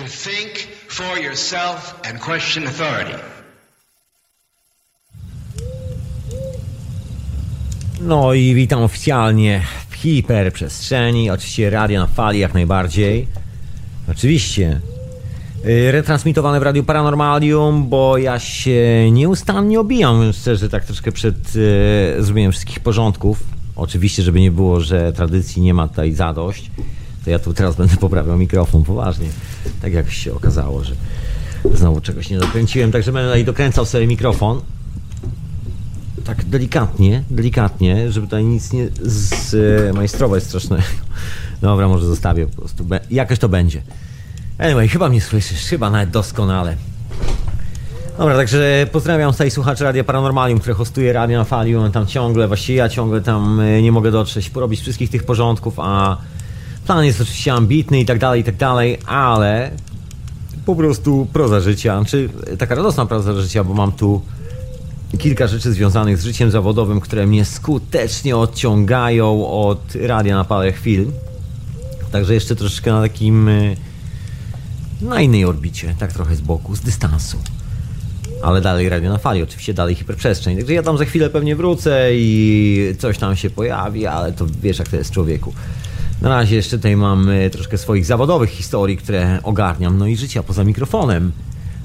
to think for yourself and question authority. No i witam oficjalnie w hiperprzestrzeni, oczywiście radio na fali jak najbardziej. Oczywiście. Yy, Retransmitowane w Radiu Paranormalium, bo ja się nieustannie obijam, szczerze, tak troszkę przed yy, zrobieniem wszystkich porządków. Oczywiście, żeby nie było, że tradycji nie ma tutaj zadość, to ja tu teraz będę poprawiał mikrofon, poważnie. Tak jak się okazało, że znowu czegoś nie dokręciłem, także będę tutaj dokręcał sobie mikrofon tak delikatnie, delikatnie, żeby tutaj nic nie zmajstrować strasznego. Dobra, może zostawię po prostu. Jakoś to będzie. Anyway, chyba mnie słyszysz, chyba nawet doskonale. Dobra, także pozdrawiam tutaj słuchaczy Radia Paranormalium, które hostuje Radio na Fali. Tam ciągle, właściwie ja ciągle tam e, nie mogę dotrzeć, porobić wszystkich tych porządków, a plan jest oczywiście ambitny i tak dalej, i tak dalej, ale po prostu proza życia, czy taka radosna proza życia, bo mam tu kilka rzeczy związanych z życiem zawodowym, które mnie skutecznie odciągają od radia na parę chwil. Także jeszcze troszeczkę na takim. y, na innej orbicie, tak trochę z boku, z dystansu. Ale dalej radio na fali, oczywiście dalej hiperprzestrzeń. Także ja tam za chwilę pewnie wrócę i coś tam się pojawi, ale to wiesz jak to jest człowieku. Na razie jeszcze tutaj mam troszkę swoich zawodowych historii, które ogarniam, no i życia poza mikrofonem.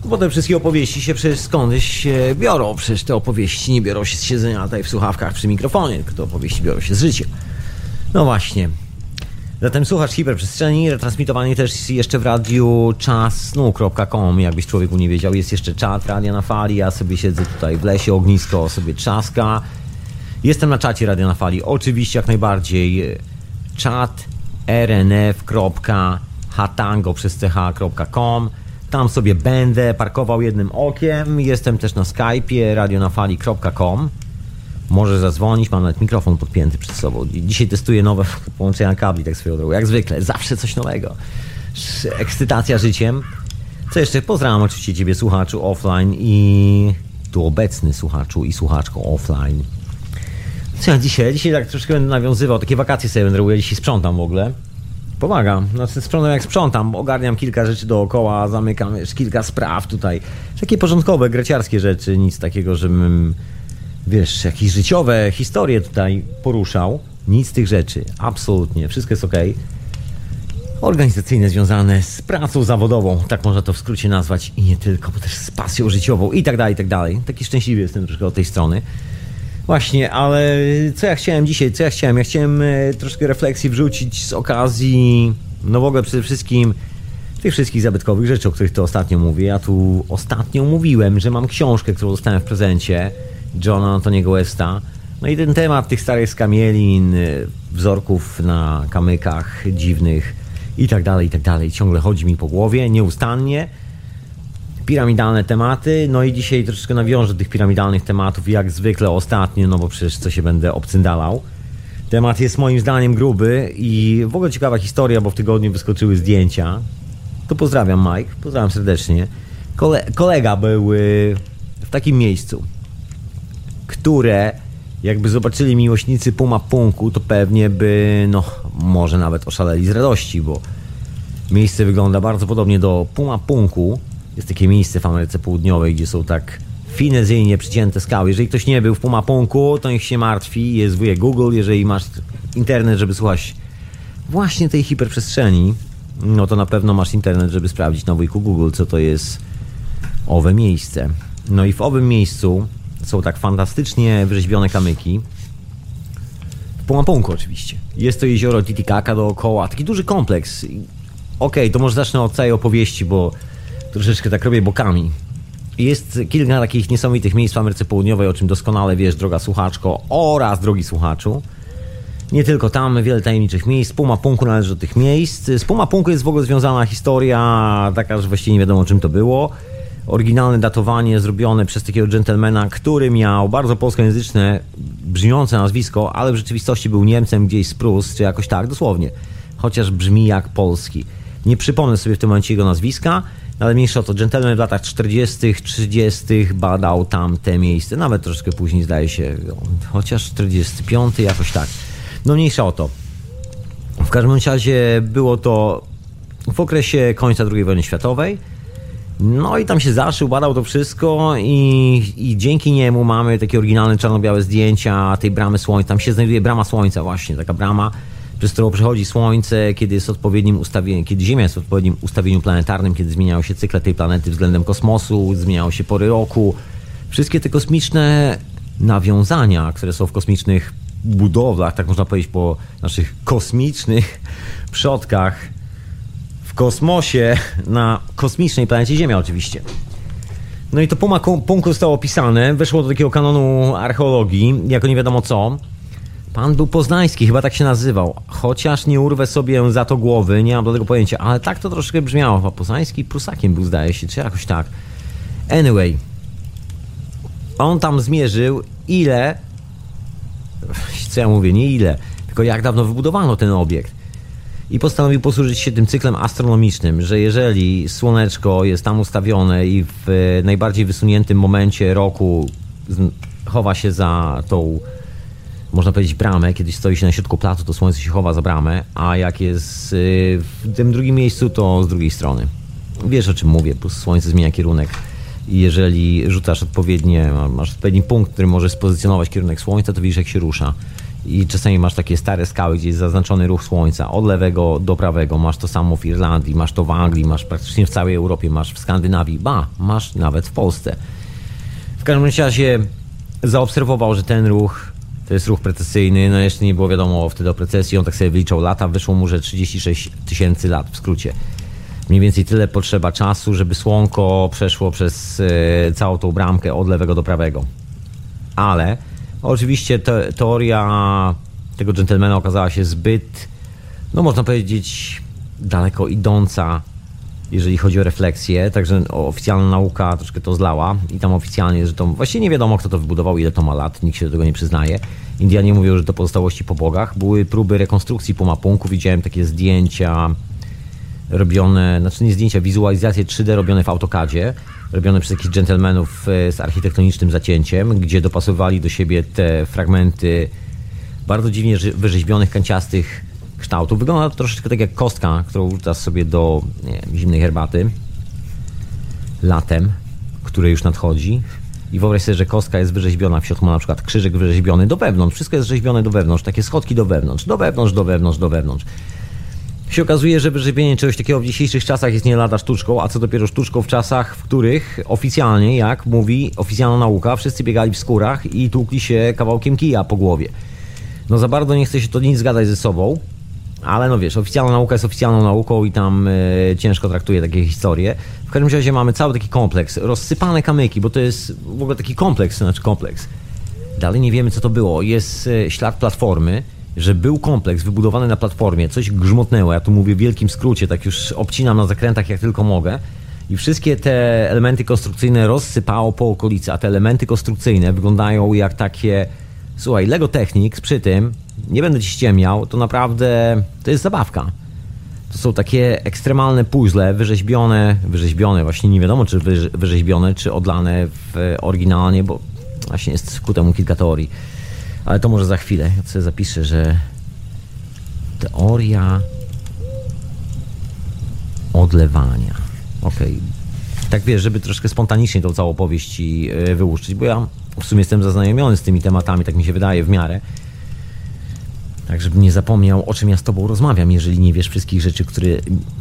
Bo te wszystkie opowieści się przecież skądś się biorą. Przecież te opowieści nie biorą się z siedzenia tutaj w słuchawkach przy mikrofonie, tylko te opowieści biorą się z życia. No właśnie. Zatem słuchasz hiperprzestrzeni, retransmitowany też jeszcze w radiu czasnu.com, jakbyś człowieku nie wiedział. Jest jeszcze czat Radia na Fali, ja sobie siedzę tutaj w lesie, ognisko sobie trzaska. Jestem na czacie Radia na Fali, oczywiście jak najbardziej. Czat rnf.hatango przez ch.com tam sobie będę parkował jednym okiem. Jestem też na Skype'ie radionafali.com. Możesz zadzwonić, mam nawet mikrofon podpięty przed sobą. Dzisiaj testuję nowe połączenia kabli, tak swoją drogą. Jak zwykle, zawsze coś nowego. Ekscytacja życiem. Co jeszcze? Pozdrawiam oczywiście Ciebie, słuchaczu offline i tu obecny słuchaczu i słuchaczko offline. Co ja dzisiaj? Dzisiaj tak troszkę będę nawiązywał, takie wakacje sobie będę robił, dzisiaj sprzątam w ogóle. Pomagam. Znaczy sprzątam jak sprzątam, ogarniam kilka rzeczy dookoła, zamykam wiesz, kilka spraw tutaj. Takie porządkowe, greciarskie rzeczy, nic takiego, żebym, wiesz, jakieś życiowe historie tutaj poruszał. Nic z tych rzeczy, absolutnie, wszystko jest ok. Organizacyjne związane z pracą zawodową, tak można to w skrócie nazwać i nie tylko, bo też z pasją życiową i tak dalej, i tak dalej. Taki szczęśliwy jestem troszkę od tej strony. Właśnie, ale co ja chciałem dzisiaj, co ja chciałem? Ja chciałem e, troszkę refleksji wrzucić z okazji, no w ogóle przede wszystkim tych wszystkich zabytkowych rzeczy, o których to ostatnio mówię. Ja tu ostatnio mówiłem, że mam książkę, którą dostałem w prezencie Johna Antoniego Westa. No i ten temat tych starych skamielin, e, wzorków na kamykach dziwnych i tak dalej, i tak dalej. Ciągle chodzi mi po głowie, nieustannie piramidalne tematy. No i dzisiaj troszeczkę nawiążę tych piramidalnych tematów, jak zwykle ostatnio, no bo przecież co się będę obcyndalał. Temat jest moim zdaniem gruby i w ogóle ciekawa historia, bo w tygodniu wyskoczyły zdjęcia. To pozdrawiam Mike, pozdrawiam serdecznie. Kole kolega był y, w takim miejscu, które jakby zobaczyli miłośnicy Puma Punku, to pewnie by, no, może nawet oszaleli z radości, bo miejsce wygląda bardzo podobnie do Puma Punku. Jest takie miejsce w Ameryce Południowej, gdzie są tak finezyjnie przycięte skały. Jeżeli ktoś nie był w Pumapunku, to niech się martwi. Jest wujek Google. Jeżeli masz internet, żeby słuchać właśnie tej hiperprzestrzeni, no to na pewno masz internet, żeby sprawdzić na wujku Google, co to jest owe miejsce. No i w owym miejscu są tak fantastycznie wyrzeźbione kamyki. W Pumapunku oczywiście. Jest to jezioro Titicaca dookoła, taki duży kompleks. Okej, to może zacznę od całej opowieści, bo troszeczkę tak robię bokami. Jest kilka takich niesamowitych miejsc w Ameryce Południowej, o czym doskonale wiesz, droga słuchaczko oraz drogi słuchaczu. Nie tylko tam, wiele tajemniczych miejsc. Puma Punku należy do tych miejsc. Z Puma Punku jest w ogóle związana historia taka, że właściwie nie wiadomo czym to było. Oryginalne datowanie zrobione przez takiego dżentelmena, który miał bardzo polskojęzyczne, brzmiące nazwisko, ale w rzeczywistości był Niemcem gdzieś z Prus, czy jakoś tak, dosłownie. Chociaż brzmi jak polski. Nie przypomnę sobie w tym momencie jego nazwiska, ale mniejsza o to. Gentleman w latach 40., 30. badał tam te miejsce, nawet troszkę później zdaje się, chociaż 45. jakoś tak. No mniejsza o to. W każdym razie było to w okresie końca II wojny światowej. No i tam się zaszył, badał to wszystko i, i dzięki niemu mamy takie oryginalne czarno-białe zdjęcia tej bramy słońca. Tam się znajduje brama słońca właśnie, taka brama, przez którą przechodzi słońce, kiedy jest odpowiednim ustawieniem, kiedy Ziemia jest w odpowiednim ustawieniu planetarnym, kiedy zmieniają się cykle tej planety względem kosmosu, zmieniają się pory roku. Wszystkie te kosmiczne nawiązania, które są w kosmicznych budowlach, tak można powiedzieć po naszych kosmicznych przodkach, kosmosie, na kosmicznej planecie Ziemia oczywiście. No i to Puma Punku zostało opisane, weszło do takiego kanonu archeologii, jako nie wiadomo co. Pan był poznański, chyba tak się nazywał. Chociaż nie urwę sobie za to głowy, nie mam do tego pojęcia, ale tak to troszkę brzmiało. Chyba poznański prusakiem był, zdaje się, czy jakoś tak. Anyway, on tam zmierzył ile, co ja mówię, nie ile, tylko jak dawno wybudowano ten obiekt i postanowił posłużyć się tym cyklem astronomicznym, że jeżeli słoneczko jest tam ustawione i w najbardziej wysuniętym momencie roku chowa się za tą, można powiedzieć, bramę, kiedy stoi się na środku placu, to słońce się chowa za bramę, a jak jest y, w tym drugim miejscu, to z drugiej strony. Wiesz o czym mówię, po słońce zmienia kierunek. I jeżeli rzucasz odpowiednie, masz odpowiedni punkt, który może spozycjonować kierunek słońca, to widzisz jak się rusza i czasami masz takie stare skały, gdzie jest zaznaczony ruch słońca od lewego do prawego. Masz to samo w Irlandii, masz to w Anglii, masz praktycznie w całej Europie, masz w Skandynawii, ba, masz nawet w Polsce. W każdym razie zaobserwował, że ten ruch to jest ruch precesyjny, no jeszcze nie było wiadomo wtedy o precesji, on tak sobie wyliczał lata, wyszło mu, że 36 tysięcy lat w skrócie. Mniej więcej tyle potrzeba czasu, żeby słonko przeszło przez e, całą tą bramkę od lewego do prawego. Ale Oczywiście te, teoria tego dżentelmena okazała się zbyt, no można powiedzieć, daleko idąca, jeżeli chodzi o refleksję, także oficjalna nauka troszkę to zlała i tam oficjalnie, że to właściwie nie wiadomo kto to wybudował, ile to ma lat, nikt się do tego nie przyznaje. Indianie mówią, że to pozostałości po bogach. Były próby rekonstrukcji pomapunku, widziałem takie zdjęcia robione, znaczy nie zdjęcia, wizualizacje 3D robione w AutoCADzie, robione przez jakichś dżentelmenów e, z architektonicznym zacięciem, gdzie dopasowali do siebie te fragmenty bardzo dziwnie wyrzeźbionych, kanciastych kształtów. Wygląda to troszeczkę tak jak kostka, którą wrzucasz sobie do zimnej herbaty latem, które już nadchodzi. I wyobraź sobie, że kostka jest wyrzeźbiona, w środku ma na przykład krzyżyk wyrzeźbiony do wewnątrz, wszystko jest rzeźbione do wewnątrz, takie schodki do wewnątrz, do wewnątrz, do wewnątrz, do wewnątrz się okazuje, że wyrzebienie czegoś takiego w dzisiejszych czasach jest nie lada sztuczką, a co dopiero sztuczką w czasach, w których oficjalnie, jak mówi oficjalna nauka, wszyscy biegali w skórach i tłukli się kawałkiem kija po głowie. No za bardzo nie chce się to nic zgadać ze sobą, ale no wiesz, oficjalna nauka jest oficjalną nauką i tam y, ciężko traktuje takie historie. W każdym razie mamy cały taki kompleks, rozsypane kamyki, bo to jest w ogóle taki kompleks, znaczy kompleks. Dalej nie wiemy co to było. Jest y, ślad platformy, że był kompleks wybudowany na platformie, coś grzmotnęło, ja tu mówię w wielkim skrócie, tak już obcinam na zakrętach jak tylko mogę i wszystkie te elementy konstrukcyjne rozsypało po okolicy, a te elementy konstrukcyjne wyglądają jak takie, słuchaj, Lego Technics przy tym, nie będę ci ściemniał, to naprawdę, to jest zabawka. To są takie ekstremalne puzzle, wyrzeźbione, wyrzeźbione, właśnie nie wiadomo czy wyrzeźbione, czy odlane w oryginalnie, bo właśnie jest ku temu kilka teorii ale to może za chwilę. Ja sobie zapiszę, że teoria odlewania. Okej. Okay. Tak wiesz, żeby troszkę spontanicznie tą całą opowieść ci e, wyłuszczyć, bo ja w sumie jestem zaznajomiony z tymi tematami, tak mi się wydaje, w miarę. Tak, żebym nie zapomniał, o czym ja z tobą rozmawiam, jeżeli nie wiesz wszystkich rzeczy, które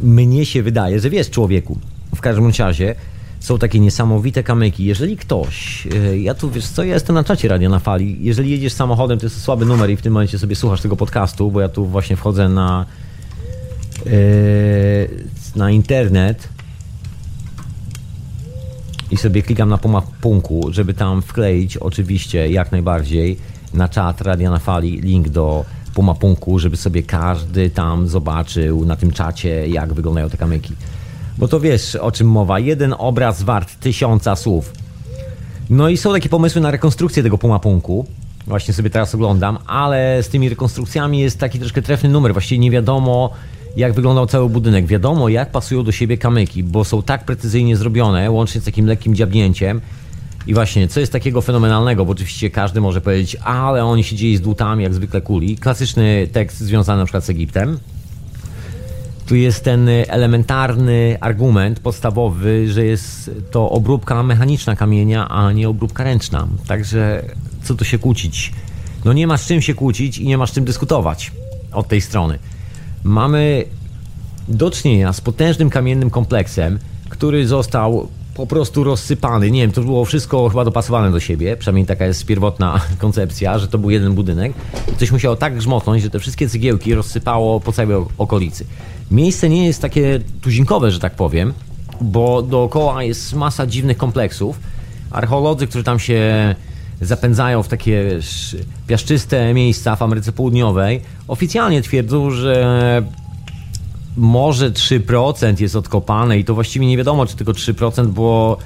mnie się wydaje, że wiesz, człowieku. W każdym razie są takie niesamowite kamyki. Jeżeli ktoś, e, ja tu wiesz co, ja jestem na czacie Radio na Fali, jeżeli jedziesz samochodem, to jest słaby numer i w tym momencie sobie słuchasz tego podcastu, bo ja tu właśnie wchodzę na yy, na internet i sobie klikam na pomapunku, żeby tam wkleić oczywiście jak najbardziej na czat Radia na Fali link do pomapunku, żeby sobie każdy tam zobaczył na tym czacie, jak wyglądają te kamyki. Bo to wiesz, o czym mowa. Jeden obraz wart tysiąca słów. No i są takie pomysły na rekonstrukcję tego pumapunku. Właśnie sobie teraz oglądam, ale z tymi rekonstrukcjami jest taki troszkę trefny numer. Właściwie nie wiadomo, jak wyglądał cały budynek. Wiadomo, jak pasują do siebie kamyki, bo są tak precyzyjnie zrobione, łącznie z takim lekkim dziabnięciem. I właśnie, co jest takiego fenomenalnego, bo oczywiście każdy może powiedzieć, ale oni siedzieli z dłutami, jak zwykle kuli. Klasyczny tekst związany na przykład z Egiptem. Tu jest ten elementarny argument podstawowy, że jest to obróbka mechaniczna kamienia, a nie obróbka ręczna. Także co tu się kłócić? No nie ma z czym się kłócić i nie ma z czym dyskutować od tej strony. Mamy do czynienia z potężnym kamiennym kompleksem, który został po prostu rozsypany. Nie wiem, to było wszystko chyba dopasowane do siebie, przynajmniej taka jest pierwotna koncepcja, że to był jeden budynek. Coś musiało tak grzmotnąć, że te wszystkie cegiełki rozsypało po całej okolicy. Miejsce nie jest takie tuzinkowe, że tak powiem, bo dookoła jest masa dziwnych kompleksów. Archeolodzy, którzy tam się zapędzają w takie piaszczyste miejsca w Ameryce Południowej, oficjalnie twierdzą, że może 3% jest odkopane i to właściwie nie wiadomo, czy tylko 3%, bo,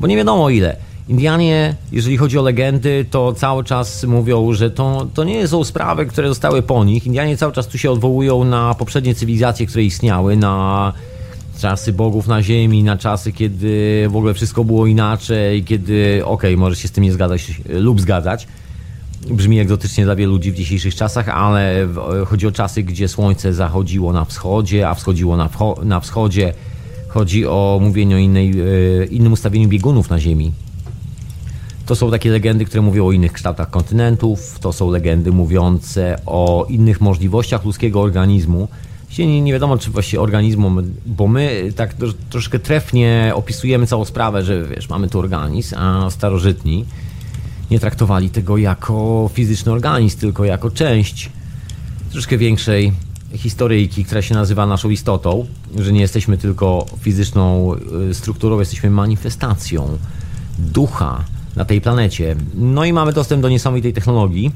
bo nie wiadomo ile. Indianie, jeżeli chodzi o legendy, to cały czas mówią, że to, to nie są sprawy, które zostały po nich. Indianie cały czas tu się odwołują na poprzednie cywilizacje, które istniały, na czasy bogów na ziemi, na czasy, kiedy w ogóle wszystko było inaczej, kiedy, okej, okay, może się z tym nie zgadzać lub zgadzać, brzmi egzotycznie dla wielu ludzi w dzisiejszych czasach, ale chodzi o czasy, gdzie słońce zachodziło na wschodzie, a wschodziło na, na wschodzie. Chodzi o mówienie o innej, e, innym ustawieniu biegunów na Ziemi. To są takie legendy, które mówią o innych kształtach kontynentów, to są legendy mówiące o innych możliwościach ludzkiego organizmu. Nie, nie wiadomo, czy właściwie organizmu, bo my tak troszkę trefnie opisujemy całą sprawę, że wiesz, mamy tu organizm, a starożytni nie traktowali tego jako fizyczny organizm, tylko jako część troszkę większej historyjki, która się nazywa naszą istotą, że nie jesteśmy tylko fizyczną y, strukturą, jesteśmy manifestacją ducha na tej planecie. No i mamy dostęp do niesamowitej technologii.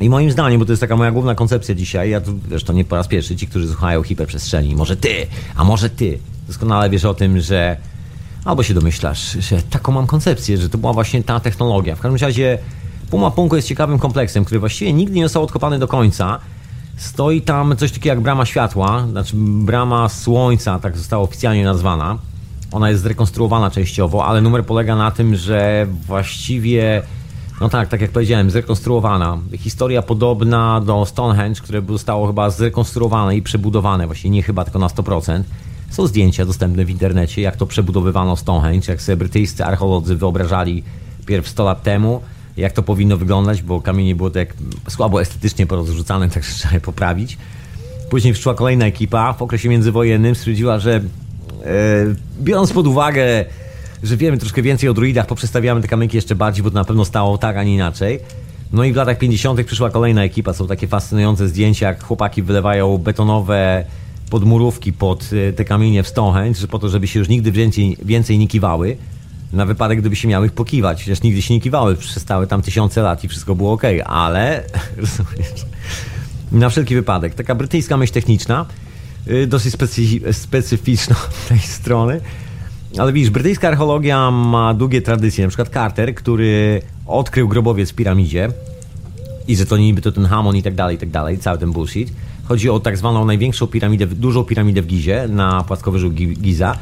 I moim zdaniem, bo to jest taka moja główna koncepcja dzisiaj, ja tu zresztą nie po raz pierwszy, ci, którzy słuchają hiperprzestrzeni, może ty, a może ty, doskonale wiesz o tym, że albo się domyślasz, że taką mam koncepcję, że to była właśnie ta technologia. W każdym razie Puma Punku jest ciekawym kompleksem, który właściwie nigdy nie został odkopany do końca. Stoi tam coś takiego jak brama światła, znaczy brama słońca, tak została oficjalnie nazwana. Ona jest zrekonstruowana częściowo, ale numer polega na tym, że właściwie, no tak, tak jak powiedziałem, zrekonstruowana. Historia podobna do Stonehenge, które zostało chyba zrekonstruowane i przebudowane, właśnie nie chyba tylko na 100%. Są zdjęcia dostępne w internecie, jak to przebudowywano Stonehenge, jak sobie brytyjscy archeolodzy wyobrażali pierw 100 lat temu, jak to powinno wyglądać, bo kamienie było tak słabo estetycznie porozrzucane, tak trzeba je poprawić. Później przyszła kolejna ekipa w okresie międzywojennym, stwierdziła, że e, biorąc pod uwagę, że wiemy troszkę więcej o druidach, poprzestawiamy te kamyki jeszcze bardziej, bo to na pewno stało tak, a nie inaczej. No i w latach 50. przyszła kolejna ekipa, są takie fascynujące zdjęcia, jak chłopaki wylewają betonowe podmurówki pod e, te kamienie w Stonehenge, po to, żeby się już nigdy więcej, więcej nie kiwały, na wypadek, gdyby się miały pokiwać. Przecież nigdy się nie kiwały, przestały tam tysiące lat i wszystko było ok, ale na wszelki wypadek. Taka brytyjska myśl techniczna, y, dosyć specyficzna z tej strony. Ale widzisz, brytyjska archeologia ma długie tradycje. Na przykład Carter, który odkrył grobowiec w piramidzie i że to niby to ten Hamon i tak dalej, i tak dalej, cały ten bullshit Chodzi o tak zwaną największą piramidę, dużą piramidę w Gizie, na płaskowyżu Giza.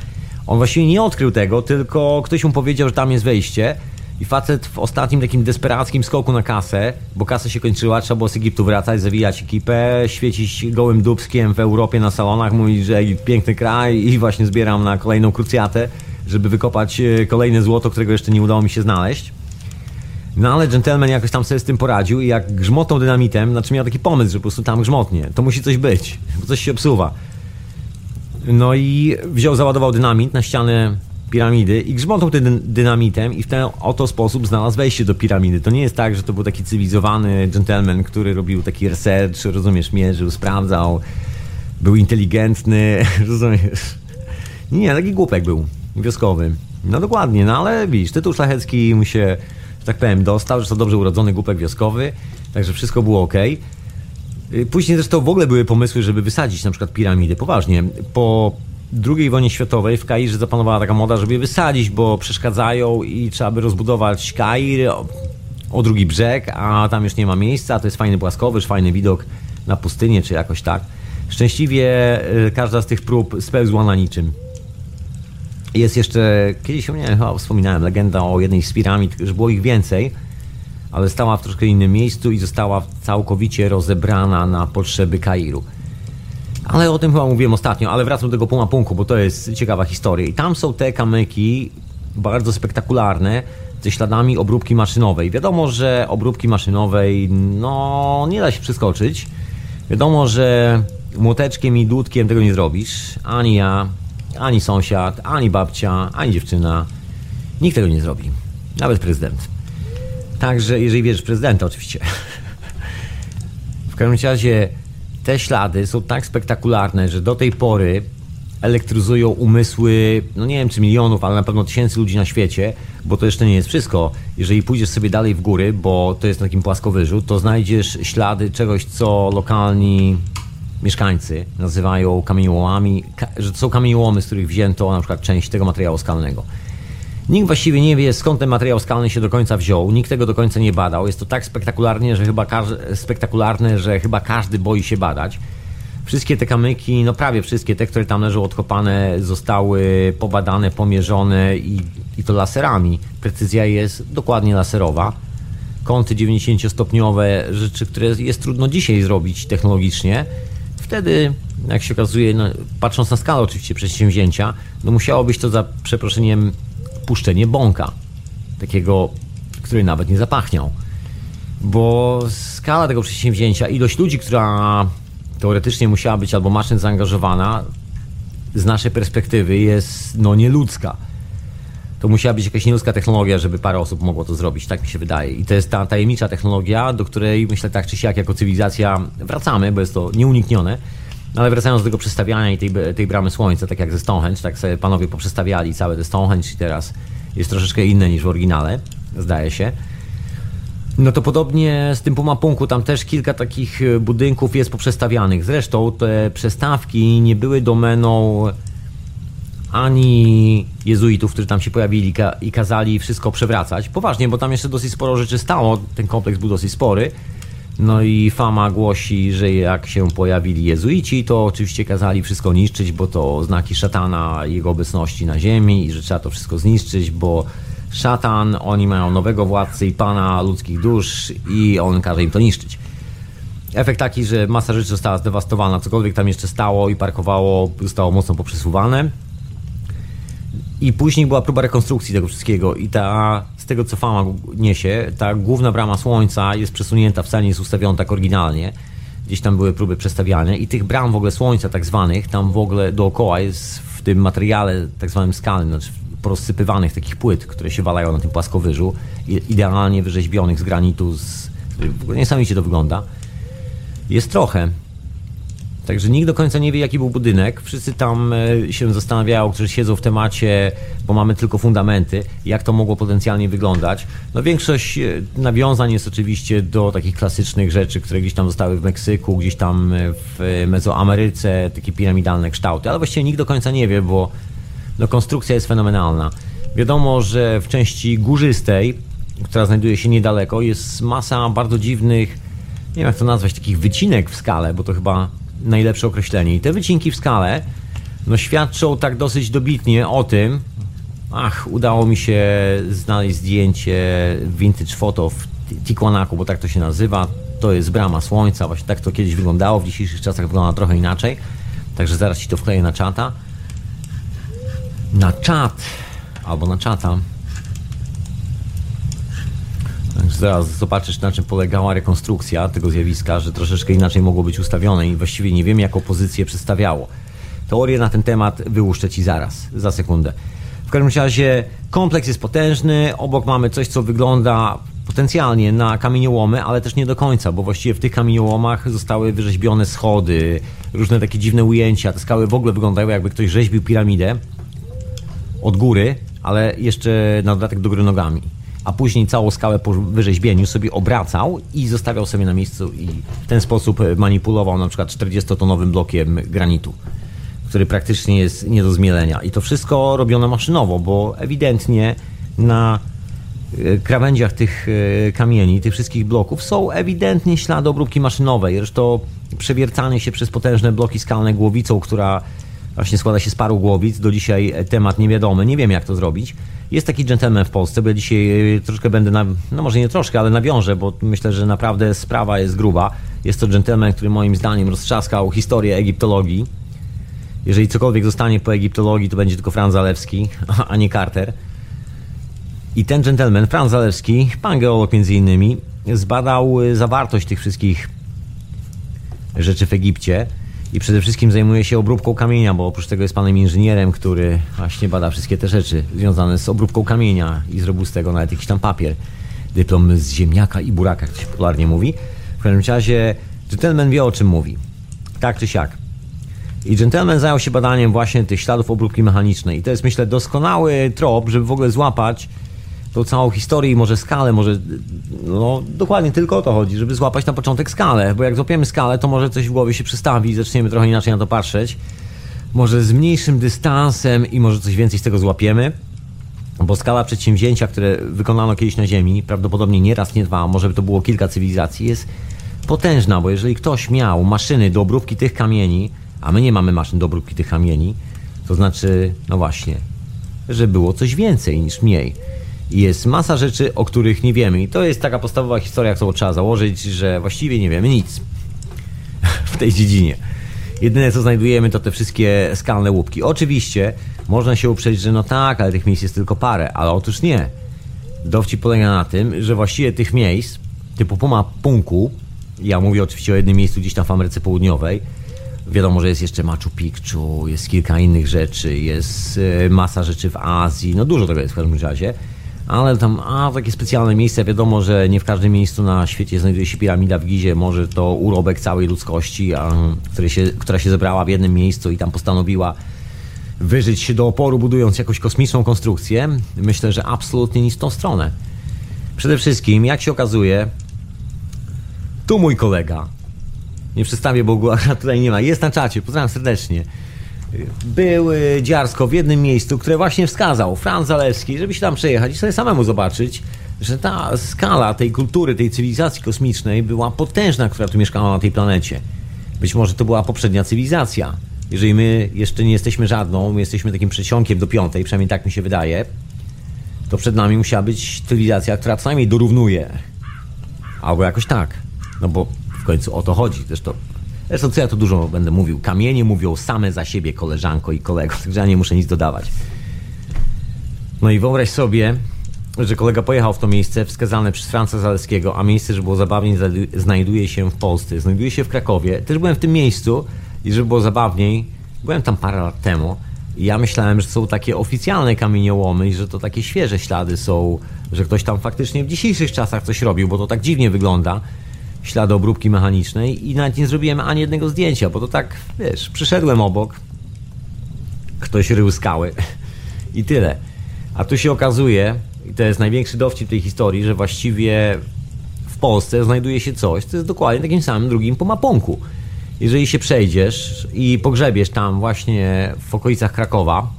On właściwie nie odkrył tego, tylko ktoś mu powiedział, że tam jest wejście. I facet w ostatnim takim desperackim skoku na kasę, bo kasa się kończyła, trzeba było z Egiptu wracać, zawijać ekipę, świecić gołym dubskiem w Europie na salonach, mówić, że piękny kraj i właśnie zbieram na kolejną krucjatę, żeby wykopać e, kolejne złoto, którego jeszcze nie udało mi się znaleźć. No ale gentleman jakoś tam sobie z tym poradził i jak grzmotą dynamitem, znaczy miał taki pomysł, że po prostu tam grzmotnie, to musi coś być, bo coś się obsuwa. No i wziął, załadował dynamit na ścianę piramidy i grzmotał tym dynamitem i w ten oto sposób znalazł wejście do piramidy. To nie jest tak, że to był taki cywilizowany gentleman, który robił taki research, rozumiesz, mierzył, sprawdzał, był inteligentny, rozumiesz. Nie, taki głupek był, wioskowy. No dokładnie, no ale widzisz, tytuł szlachecki mu się tak powiem, dostał, że to dobrze urodzony głupek wioskowy, także wszystko było ok. Później zresztą w ogóle były pomysły, żeby wysadzić na przykład piramidy, poważnie. Po II wojnie światowej w Kairze zapanowała taka moda, żeby je wysadzić, bo przeszkadzają i trzeba by rozbudować Kair o, o drugi brzeg, a tam już nie ma miejsca, to jest fajny płaskowyż, fajny widok na pustynię czy jakoś tak. Szczęśliwie y, każda z tych prób spełzła na niczym. Jest jeszcze, kiedyś nie chyba wspominałem, legenda o jednej z piramid, że było ich więcej, ale stała w troszkę innym miejscu i została całkowicie rozebrana na potrzeby Kairu. Ale o tym chyba mówiłem ostatnio, ale wracam do tego Pumapunku, bo to jest ciekawa historia. I tam są te kamyki bardzo spektakularne, ze śladami obróbki maszynowej. Wiadomo, że obróbki maszynowej, no, nie da się przeskoczyć. Wiadomo, że młoteczkiem i dudkiem tego nie zrobisz. Ani ja, ani sąsiad, ani babcia, ani dziewczyna. Nikt tego nie zrobi. Nawet prezydent. Także, jeżeli wierzysz prezydenta, oczywiście. W każdym razie te ślady są tak spektakularne, że do tej pory elektryzują umysły, no nie wiem czy milionów, ale na pewno tysięcy ludzi na świecie, bo to jeszcze nie jest wszystko. Jeżeli pójdziesz sobie dalej w góry, bo to jest na takim płaskowyżu, to znajdziesz ślady czegoś, co lokalni mieszkańcy nazywają kamieniołomami, że to są kamieniołomy, z których wzięto na przykład część tego materiału skalnego. Nikt właściwie nie wie, skąd ten materiał skalny się do końca wziął. Nikt tego do końca nie badał. Jest to tak spektakularnie, że chyba spektakularne, że chyba każdy boi się badać. Wszystkie te kamyki, no prawie wszystkie te, które tam leżą odkopane, zostały pobadane, pomierzone i, i to laserami. Precyzja jest dokładnie laserowa. Kąty 90-stopniowe, rzeczy, które jest trudno dzisiaj zrobić technologicznie. Wtedy, jak się okazuje, no, patrząc na skalę oczywiście przedsięwzięcia, no musiało być to za przeproszeniem puszczenie bąka. Takiego, który nawet nie zapachniał. Bo skala tego przedsięwzięcia, ilość ludzi, która teoretycznie musiała być albo maszyn zaangażowana, z naszej perspektywy jest no nieludzka. To musiała być jakaś nieludzka technologia, żeby parę osób mogło to zrobić, tak mi się wydaje. I to jest ta tajemnicza technologia, do której myślę tak czy siak jako cywilizacja wracamy, bo jest to nieuniknione. Ale wracając do tego przestawiania i tej, tej bramy słońca, tak jak ze Stonehenge, tak sobie panowie poprzestawiali całe te Stonehenge i teraz jest troszeczkę inne niż w oryginale, zdaje się. No to podobnie z tym Pumapunku, tam też kilka takich budynków jest poprzestawianych. Zresztą te przestawki nie były domeną ani jezuitów, którzy tam się pojawili i kazali wszystko przewracać. Poważnie, bo tam jeszcze dosyć sporo rzeczy stało, ten kompleks był dosyć spory. No i fama głosi, że jak się pojawili jezuici, to oczywiście kazali wszystko niszczyć, bo to znaki szatana, jego obecności na ziemi i że trzeba to wszystko zniszczyć, bo szatan, oni mają nowego władcę i pana ludzkich dusz i on każe im to niszczyć. Efekt taki, że masa rzeczy została zdewastowana, cokolwiek tam jeszcze stało i parkowało, zostało mocno poprzesuwane. I później była próba rekonstrukcji tego wszystkiego i ta, z tego co fama niesie, ta główna brama słońca jest przesunięta, wcale nie jest ustawiona tak oryginalnie. Gdzieś tam były próby przestawiania i tych bram w ogóle słońca tak zwanych, tam w ogóle dookoła jest w tym materiale tak zwanym skalnym, znaczy porozsypywanych takich płyt, które się walają na tym płaskowyżu, idealnie wyrzeźbionych z granitu, z, niesamowicie to wygląda. Jest trochę. Także nikt do końca nie wie, jaki był budynek. Wszyscy tam e, się zastanawiają, którzy siedzą w temacie, bo mamy tylko fundamenty, jak to mogło potencjalnie wyglądać. No większość e, nawiązań jest oczywiście do takich klasycznych rzeczy, które gdzieś tam zostały w Meksyku, gdzieś tam w Mezoameryce, takie piramidalne kształty, ale właściwie nikt do końca nie wie, bo no konstrukcja jest fenomenalna. Wiadomo, że w części górzystej, która znajduje się niedaleko, jest masa bardzo dziwnych, nie wiem jak to nazwać, takich wycinek w skale, bo to chyba najlepsze określenie. I te wycinki w skale no, świadczą tak dosyć dobitnie o tym, ach, udało mi się znaleźć zdjęcie vintage photo w Tikwanaku, bo tak to się nazywa. To jest brama słońca, właśnie tak to kiedyś wyglądało, w dzisiejszych czasach wygląda trochę inaczej. Także zaraz ci to wkleję na czata na czat albo na czata. Zaraz zobaczysz, na czym polegała rekonstrukcja tego zjawiska, że troszeczkę inaczej mogło być ustawione i właściwie nie wiem, jaką pozycję przedstawiało. Teorię na ten temat wyłuszczę Ci zaraz, za sekundę. W każdym razie kompleks jest potężny, obok mamy coś, co wygląda potencjalnie na kamieniołomy, ale też nie do końca, bo właściwie w tych kamieniołomach zostały wyrzeźbione schody, różne takie dziwne ujęcia. Te skały w ogóle wyglądają jakby ktoś rzeźbił piramidę od góry, ale jeszcze na dodatek do góry nogami. A później całą skałę po wyrzeźbieniu sobie obracał i zostawiał sobie na miejscu i w ten sposób manipulował na przykład 40-tonowym blokiem granitu, który praktycznie jest nie do zmielenia. I to wszystko robiono maszynowo, bo ewidentnie na e, krawędziach tych e, kamieni, tych wszystkich bloków są ewidentnie ślady obróbki maszynowej. Zresztą przewiercanie się przez potężne bloki skalne głowicą, która właśnie składa się z paru głowic. Do dzisiaj temat niewiadomy, nie wiem jak to zrobić. Jest taki gentleman w Polsce, bo ja dzisiaj e, troszkę będę, na, no może nie troszkę, ale nawiążę, bo myślę, że naprawdę sprawa jest gruba. Jest to gentleman, który moim zdaniem roztrzaskał historię egiptologii. Jeżeli cokolwiek zostanie po egiptologii, to będzie tylko Franz Zalewski, a nie Carter. I ten gentleman, Franz Zalewski, pan geolog między innymi, zbadał e, zawartość tych wszystkich rzeczy w Egipcie i przede wszystkim zajmuje się obróbką kamienia, bo oprócz tego jest panem inżynierem, który właśnie bada wszystkie te rzeczy związane z obróbką kamienia i zrobił z tego nawet jakiś tam papier. Dyplom z ziemniaka i buraka, jak to się popularnie mówi. W każdym razie gentleman wie o czym mówi. Tak czy siak. I gentleman zajął się badaniem właśnie tych śladów obróbki mechanicznej. I to jest myślę doskonały trop, żeby w ogóle złapać tą całą historię i może skalę, może no dokładnie tylko o to chodzi, żeby złapać na początek skalę, bo jak złapiemy skalę, to może coś w głowie się przestawi i zaczniemy trochę inaczej na to patrzeć. Może z mniejszym dystansem i może coś więcej z tego złapiemy. Bo skala przedsięwzięcia, które wykonano kiedyś na Ziemi, prawdopodobnie nie raz, nie dwa, może to było kilka cywilizacji, jest potężna, bo jeżeli ktoś miał maszyny do obróbki tych kamieni, a my nie mamy maszyn do obróbki tych kamieni, to znaczy, no właśnie, że było coś więcej niż mniej. Jest masa rzeczy, o których nie wiemy. I to jest taka podstawowa historia, którą trzeba założyć, że właściwie nie wiemy nic w tej dziedzinie. Jedyne co znajdujemy to te wszystkie skalne łupki. Oczywiście można się uprzeć, że no tak, ale tych miejsc jest tylko parę, ale otóż nie. Dowcip polega na tym, że właściwie tych miejsc typu Puma Punku, ja mówię oczywiście o jednym miejscu gdzieś tam w Ameryce Południowej, wiadomo, że jest jeszcze Machu Picchu, jest kilka innych rzeczy, jest e, masa rzeczy w Azji, no dużo tego jest w każdym razie ale tam, a takie specjalne miejsca, wiadomo, że nie w każdym miejscu na świecie znajduje się piramida w Gizie, może to urobek całej ludzkości, a, który się, która się zebrała w jednym miejscu i tam postanowiła wyżyć się do oporu, budując jakąś kosmiczną konstrukcję. Myślę, że absolutnie nic w tą stronę. Przede wszystkim, jak się okazuje, tu mój kolega, nie przedstawię, bo go tutaj nie ma, jest na czacie, pozdrawiam serdecznie był y, Dziarsko w jednym miejscu, które właśnie wskazał Franz Zalewski, żeby się tam przejechać i sobie samemu zobaczyć, że ta skala tej kultury, tej cywilizacji kosmicznej była potężna, która tu mieszkała na tej planecie. Być może to była poprzednia cywilizacja. Jeżeli my jeszcze nie jesteśmy żadną, my jesteśmy takim przedsionkiem do piątej, przynajmniej tak mi się wydaje, to przed nami musiała być cywilizacja, która co najmniej dorównuje. Albo jakoś tak. No bo w końcu o to chodzi. Zresztą Zresztą co ja tu dużo będę mówił. Kamienie mówią same za siebie, koleżanko i kolego, także ja nie muszę nic dodawać. No i wyobraź sobie, że kolega pojechał w to miejsce wskazane przez Franca Zaleskiego, a miejsce, żeby było zabawniej, znajduje się w Polsce. Znajduje się w Krakowie. Też byłem w tym miejscu i żeby było zabawniej, byłem tam parę lat temu i ja myślałem, że są takie oficjalne kamieniołomy i że to takie świeże ślady są, że ktoś tam faktycznie w dzisiejszych czasach coś robił, bo to tak dziwnie wygląda ślady obróbki mechanicznej i nawet nie zrobiłem ani jednego zdjęcia, bo to tak, wiesz, przyszedłem obok, ktoś rył skały i tyle. A tu się okazuje, i to jest największy dowcip tej historii, że właściwie w Polsce znajduje się coś, co jest dokładnie takim samym drugim po maponku. Jeżeli się przejdziesz i pogrzebiesz tam właśnie w okolicach Krakowa,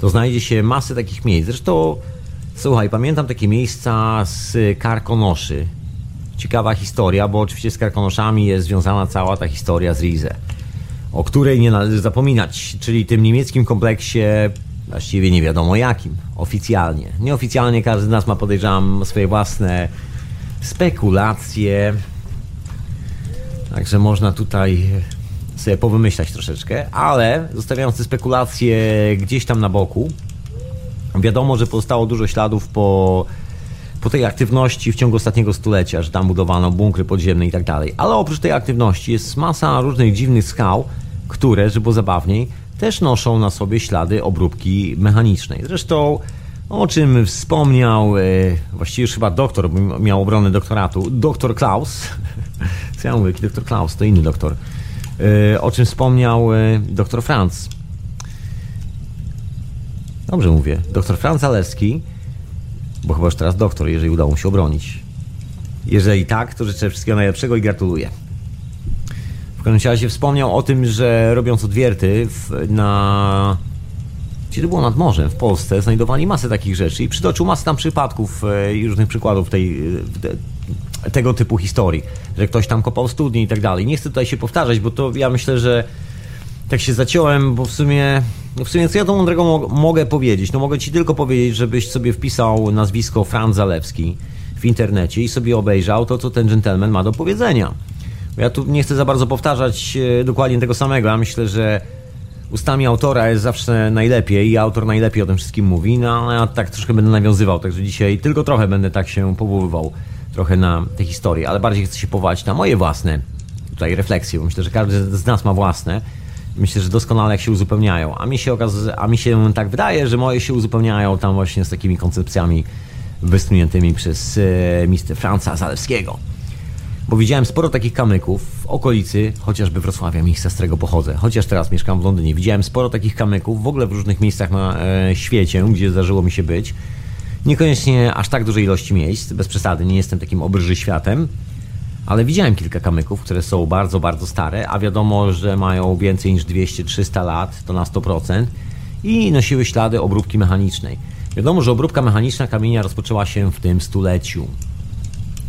to znajdzie się masę takich miejsc. Zresztą, słuchaj, pamiętam takie miejsca z Karkonoszy, ciekawa historia, bo oczywiście z Karkonoszami jest związana cała ta historia z Rize, o której nie należy zapominać, czyli tym niemieckim kompleksie właściwie nie wiadomo jakim, oficjalnie. Nieoficjalnie każdy z nas ma, podejrzewam, swoje własne spekulacje, także można tutaj sobie powymyślać troszeczkę, ale zostawiając te spekulacje gdzieś tam na boku, wiadomo, że pozostało dużo śladów po po tej aktywności w ciągu ostatniego stulecia, że tam budowano bunkry podziemne i tak dalej. Ale oprócz tej aktywności jest masa różnych dziwnych skał, które, żeby było zabawniej, też noszą na sobie ślady obróbki mechanicznej. Zresztą o czym wspomniał e, właściwie już chyba doktor, miał obronę doktoratu, doktor Klaus. Co ja mówię, jaki doktor Klaus? To inny doktor. E, o czym wspomniał e, doktor Franz. Dobrze mówię. Doktor Franz Zalewski bo chyba już teraz doktor, jeżeli udało mu się obronić. Jeżeli tak, to życzę wszystkiego najlepszego i gratuluję. W każdym razie wspomniał o tym, że robiąc odwierty w, na... Gdzie to było nad morzem w Polsce, znajdowali masę takich rzeczy i przytoczył masę tam przypadków e, i różnych przykładów tej, e, tego typu historii, że ktoś tam kopał studnie i tak dalej. Nie chcę tutaj się powtarzać, bo to ja myślę, że tak się zaciąłem, bo w sumie No w sumie co ja mądrego mo- mogę powiedzieć? No mogę ci tylko powiedzieć, żebyś sobie wpisał nazwisko Franz Zalewski w internecie i sobie obejrzał to, co ten gentleman ma do powiedzenia. Ja tu nie chcę za bardzo powtarzać e, dokładnie tego samego. Ja myślę, że ustami autora jest zawsze najlepiej i autor najlepiej o tym wszystkim mówi, no ja tak troszkę będę nawiązywał, także dzisiaj tylko trochę będę tak się powoływał trochę na te historie, ale bardziej chcę się powołać na moje własne tutaj refleksje, bo myślę, że każdy z nas ma własne. Myślę, że doskonale jak się uzupełniają, a mi się, okaz- a mi się tak wydaje, że moje się uzupełniają tam właśnie z takimi koncepcjami wysuniętymi przez e, mister Franca Zalewskiego. Bo widziałem sporo takich kamyków w okolicy, chociażby Wrocławia, miejsca z którego pochodzę. Chociaż teraz mieszkam w Londynie. Widziałem sporo takich kamyków w ogóle w różnych miejscach na e, świecie, gdzie zdarzyło mi się być. Niekoniecznie aż tak dużej ilości miejsc, bez przesady, nie jestem takim obryży światem, ale widziałem kilka kamyków, które są bardzo, bardzo stare, a wiadomo, że mają więcej niż 200-300 lat, to na 100%, i nosiły ślady obróbki mechanicznej. Wiadomo, że obróbka mechaniczna kamienia rozpoczęła się w tym stuleciu,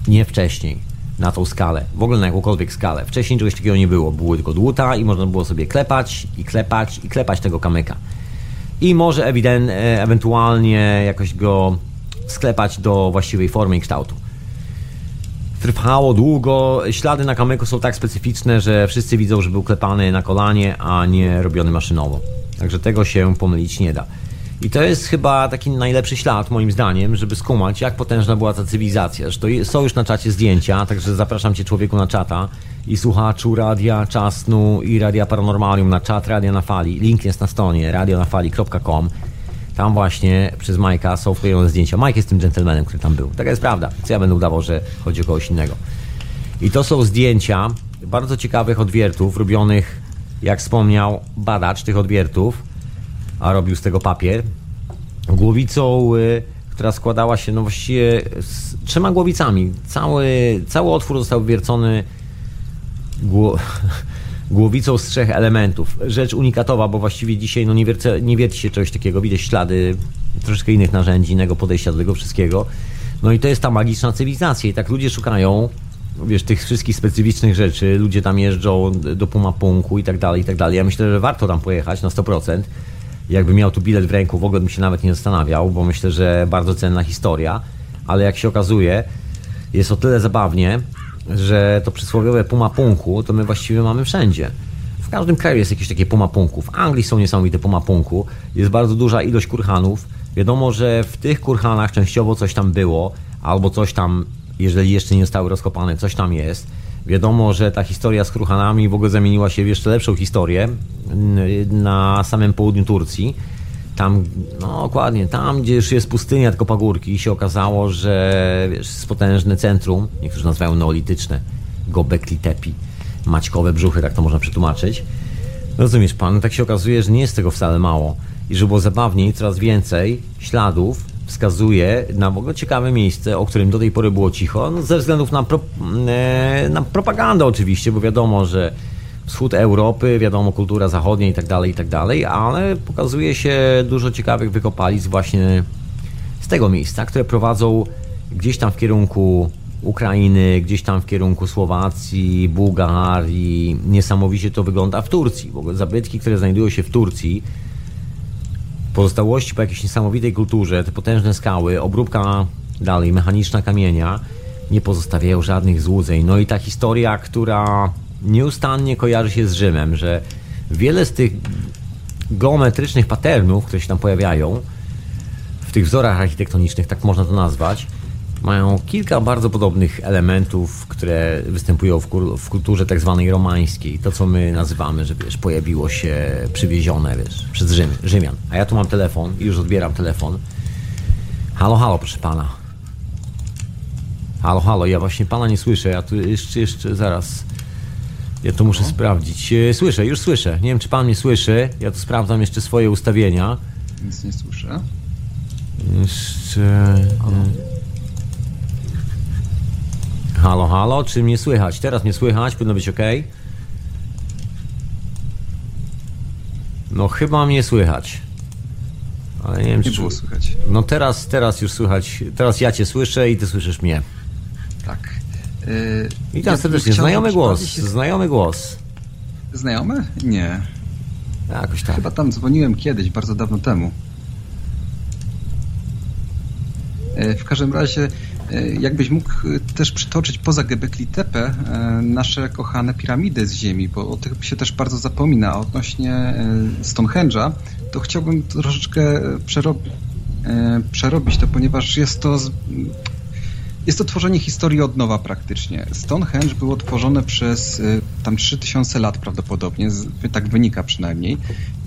nie wcześniej, na tą skalę, w ogóle na jakąkolwiek skalę. Wcześniej czegoś takiego nie było, były tylko dłuta i można było sobie klepać i klepać i klepać tego kamyka. I może ewiden- e, ewentualnie jakoś go sklepać do właściwej formy i kształtu trwało długo. Ślady na kamyku są tak specyficzne, że wszyscy widzą, że był klepany na kolanie, a nie robiony maszynowo. Także tego się pomylić nie da. I to jest chyba taki najlepszy ślad, moim zdaniem, żeby skumać, jak potężna była ta cywilizacja. Zresztą są już na czacie zdjęcia, także zapraszam Cię, człowieku, na czata i słuchaczu Radia Czasnu i Radia Paranormalium na czat Radia na Fali. Link jest na stronie radionafali.com. Tam właśnie przez Majka są wklejone zdjęcia. Mike jest tym gentlemanem, który tam był. Taka jest prawda. Co ja będę udawał, że chodzi o kogoś innego. I to są zdjęcia bardzo ciekawych odwiertów, robionych, jak wspomniał, badacz tych odwiertów, a robił z tego papier. Głowicą, y, która składała się, no właściwie z trzema głowicami. Cały, cały otwór został wiercony gło głowicą z trzech elementów. Rzecz unikatowa, bo właściwie dzisiaj no nie, wierce, nie wierci się czegoś takiego. Widać ślady troszeczkę innych narzędzi, innego podejścia do tego wszystkiego. No i to jest ta magiczna cywilizacja. I tak ludzie szukają wiesz, tych wszystkich specyficznych rzeczy. Ludzie tam jeżdżą do Pumapunku i tak dalej, i tak dalej. Ja myślę, że warto tam pojechać na 100%. Jakby miał tu bilet w ręku, w ogóle bym się nawet nie zastanawiał, bo myślę, że bardzo cenna historia. Ale jak się okazuje, jest o tyle zabawnie, że to przysłowiowe pumapunku to my właściwie mamy wszędzie. W każdym kraju jest jakieś takie pumapunku. W Anglii są niesamowite pumapunku. Jest bardzo duża ilość kurhanów. Wiadomo, że w tych kurhanach częściowo coś tam było, albo coś tam, jeżeli jeszcze nie zostały rozkopane, coś tam jest. Wiadomo, że ta historia z kurhanami w ogóle zamieniła się w jeszcze lepszą historię na samym południu Turcji. Tam, no dokładnie, tam gdzie już jest pustynia, tylko pagórki, się okazało, że wiesz, potężne centrum, niektórzy nazywają neolityczne, Gobekli Tepe, maćkowe brzuchy, tak to można przetłumaczyć. Rozumiesz pan, tak się okazuje, że nie jest tego wcale mało. I żeby było zabawniej, coraz więcej śladów wskazuje na w ogóle ciekawe miejsce, o którym do tej pory było cicho, no, ze względów na, pro, e, na propagandę oczywiście, bo wiadomo, że wschód Europy, wiadomo, kultura zachodnia i tak dalej, i tak dalej, ale pokazuje się dużo ciekawych wykopalisk właśnie z tego miejsca, które prowadzą gdzieś tam w kierunku Ukrainy, gdzieś tam w kierunku Słowacji, Bułgarii. Niesamowicie to wygląda w Turcji. W ogóle zabytki, które znajdują się w Turcji, pozostałości po jakiejś niesamowitej kulturze, te potężne skały, obróbka dalej, mechaniczna kamienia, nie pozostawiają żadnych złudzeń. No i ta historia, która nieustannie kojarzy się z Rzymem, że wiele z tych geometrycznych patternów, które się tam pojawiają, w tych wzorach architektonicznych, tak można to nazwać, mają kilka bardzo podobnych elementów, które występują w, w kulturze tak zwanej romańskiej. To, co my nazywamy, że wiesz, pojawiło się przywiezione wiesz, przez Rzym, Rzymian. A ja tu mam telefon i już odbieram telefon. Halo, halo, proszę pana. Halo, halo, ja właśnie pana nie słyszę. Ja tu jeszcze, jeszcze zaraz. Ja to muszę sprawdzić. E, Słyszę, już słyszę. Nie wiem, czy pan mnie słyszy. Ja tu sprawdzam jeszcze swoje ustawienia. Nic nie słyszę. Jeszcze. e, Halo, halo, czy mnie słychać? Teraz mnie słychać, powinno być ok. No chyba mnie słychać. Ale nie wiem, Nie czy. było słychać. No teraz, teraz już słychać. Teraz ja cię słyszę i ty słyszysz mnie. Tak. Witam ja serdecznie. Znajomy głos. przypomnieć- Znajomy głos. Znajomy? Nie. Jakoś tak. Chyba tam dzwoniłem kiedyś, bardzo dawno temu. E, w każdym razie, e, jakbyś mógł też przytoczyć poza Göbekli Tepe nasze kochane piramidy z ziemi, bo o tych się też bardzo zapomina. Odnośnie Stonehenge'a, to chciałbym troszeczkę przerobić, przerobić to, ponieważ jest to jest to tworzenie historii od nowa praktycznie. Stonehenge było tworzone przez tam 3000 lat prawdopodobnie, tak wynika przynajmniej.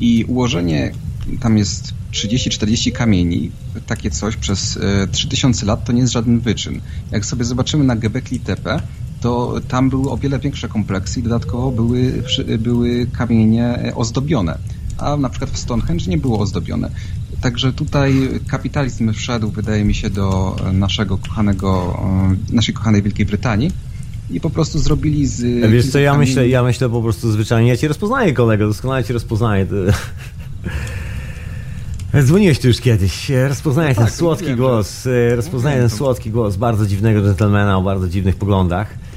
I ułożenie, tam jest 30-40 kamieni, takie coś przez 3000 lat to nie jest żaden wyczyn. Jak sobie zobaczymy na Gebekli Tepe, to tam były o wiele większe kompleksy i dodatkowo były, były kamienie ozdobione. A na przykład w Stonehenge nie było ozdobione. Także tutaj kapitalizm wszedł, wydaje mi się, do naszego kochanego, naszej kochanej Wielkiej Brytanii i po prostu zrobili z... Wiesz co, ja myślę, ja myślę po prostu zwyczajnie, ja cię rozpoznaję kolego, doskonale cię rozpoznaję. Dzwoniłeś tu już kiedyś, rozpoznaję ten tak, słodki wiem, głos, że... rozpoznaję ten słodki głos bardzo dziwnego dżentelmena o bardzo dziwnych poglądach.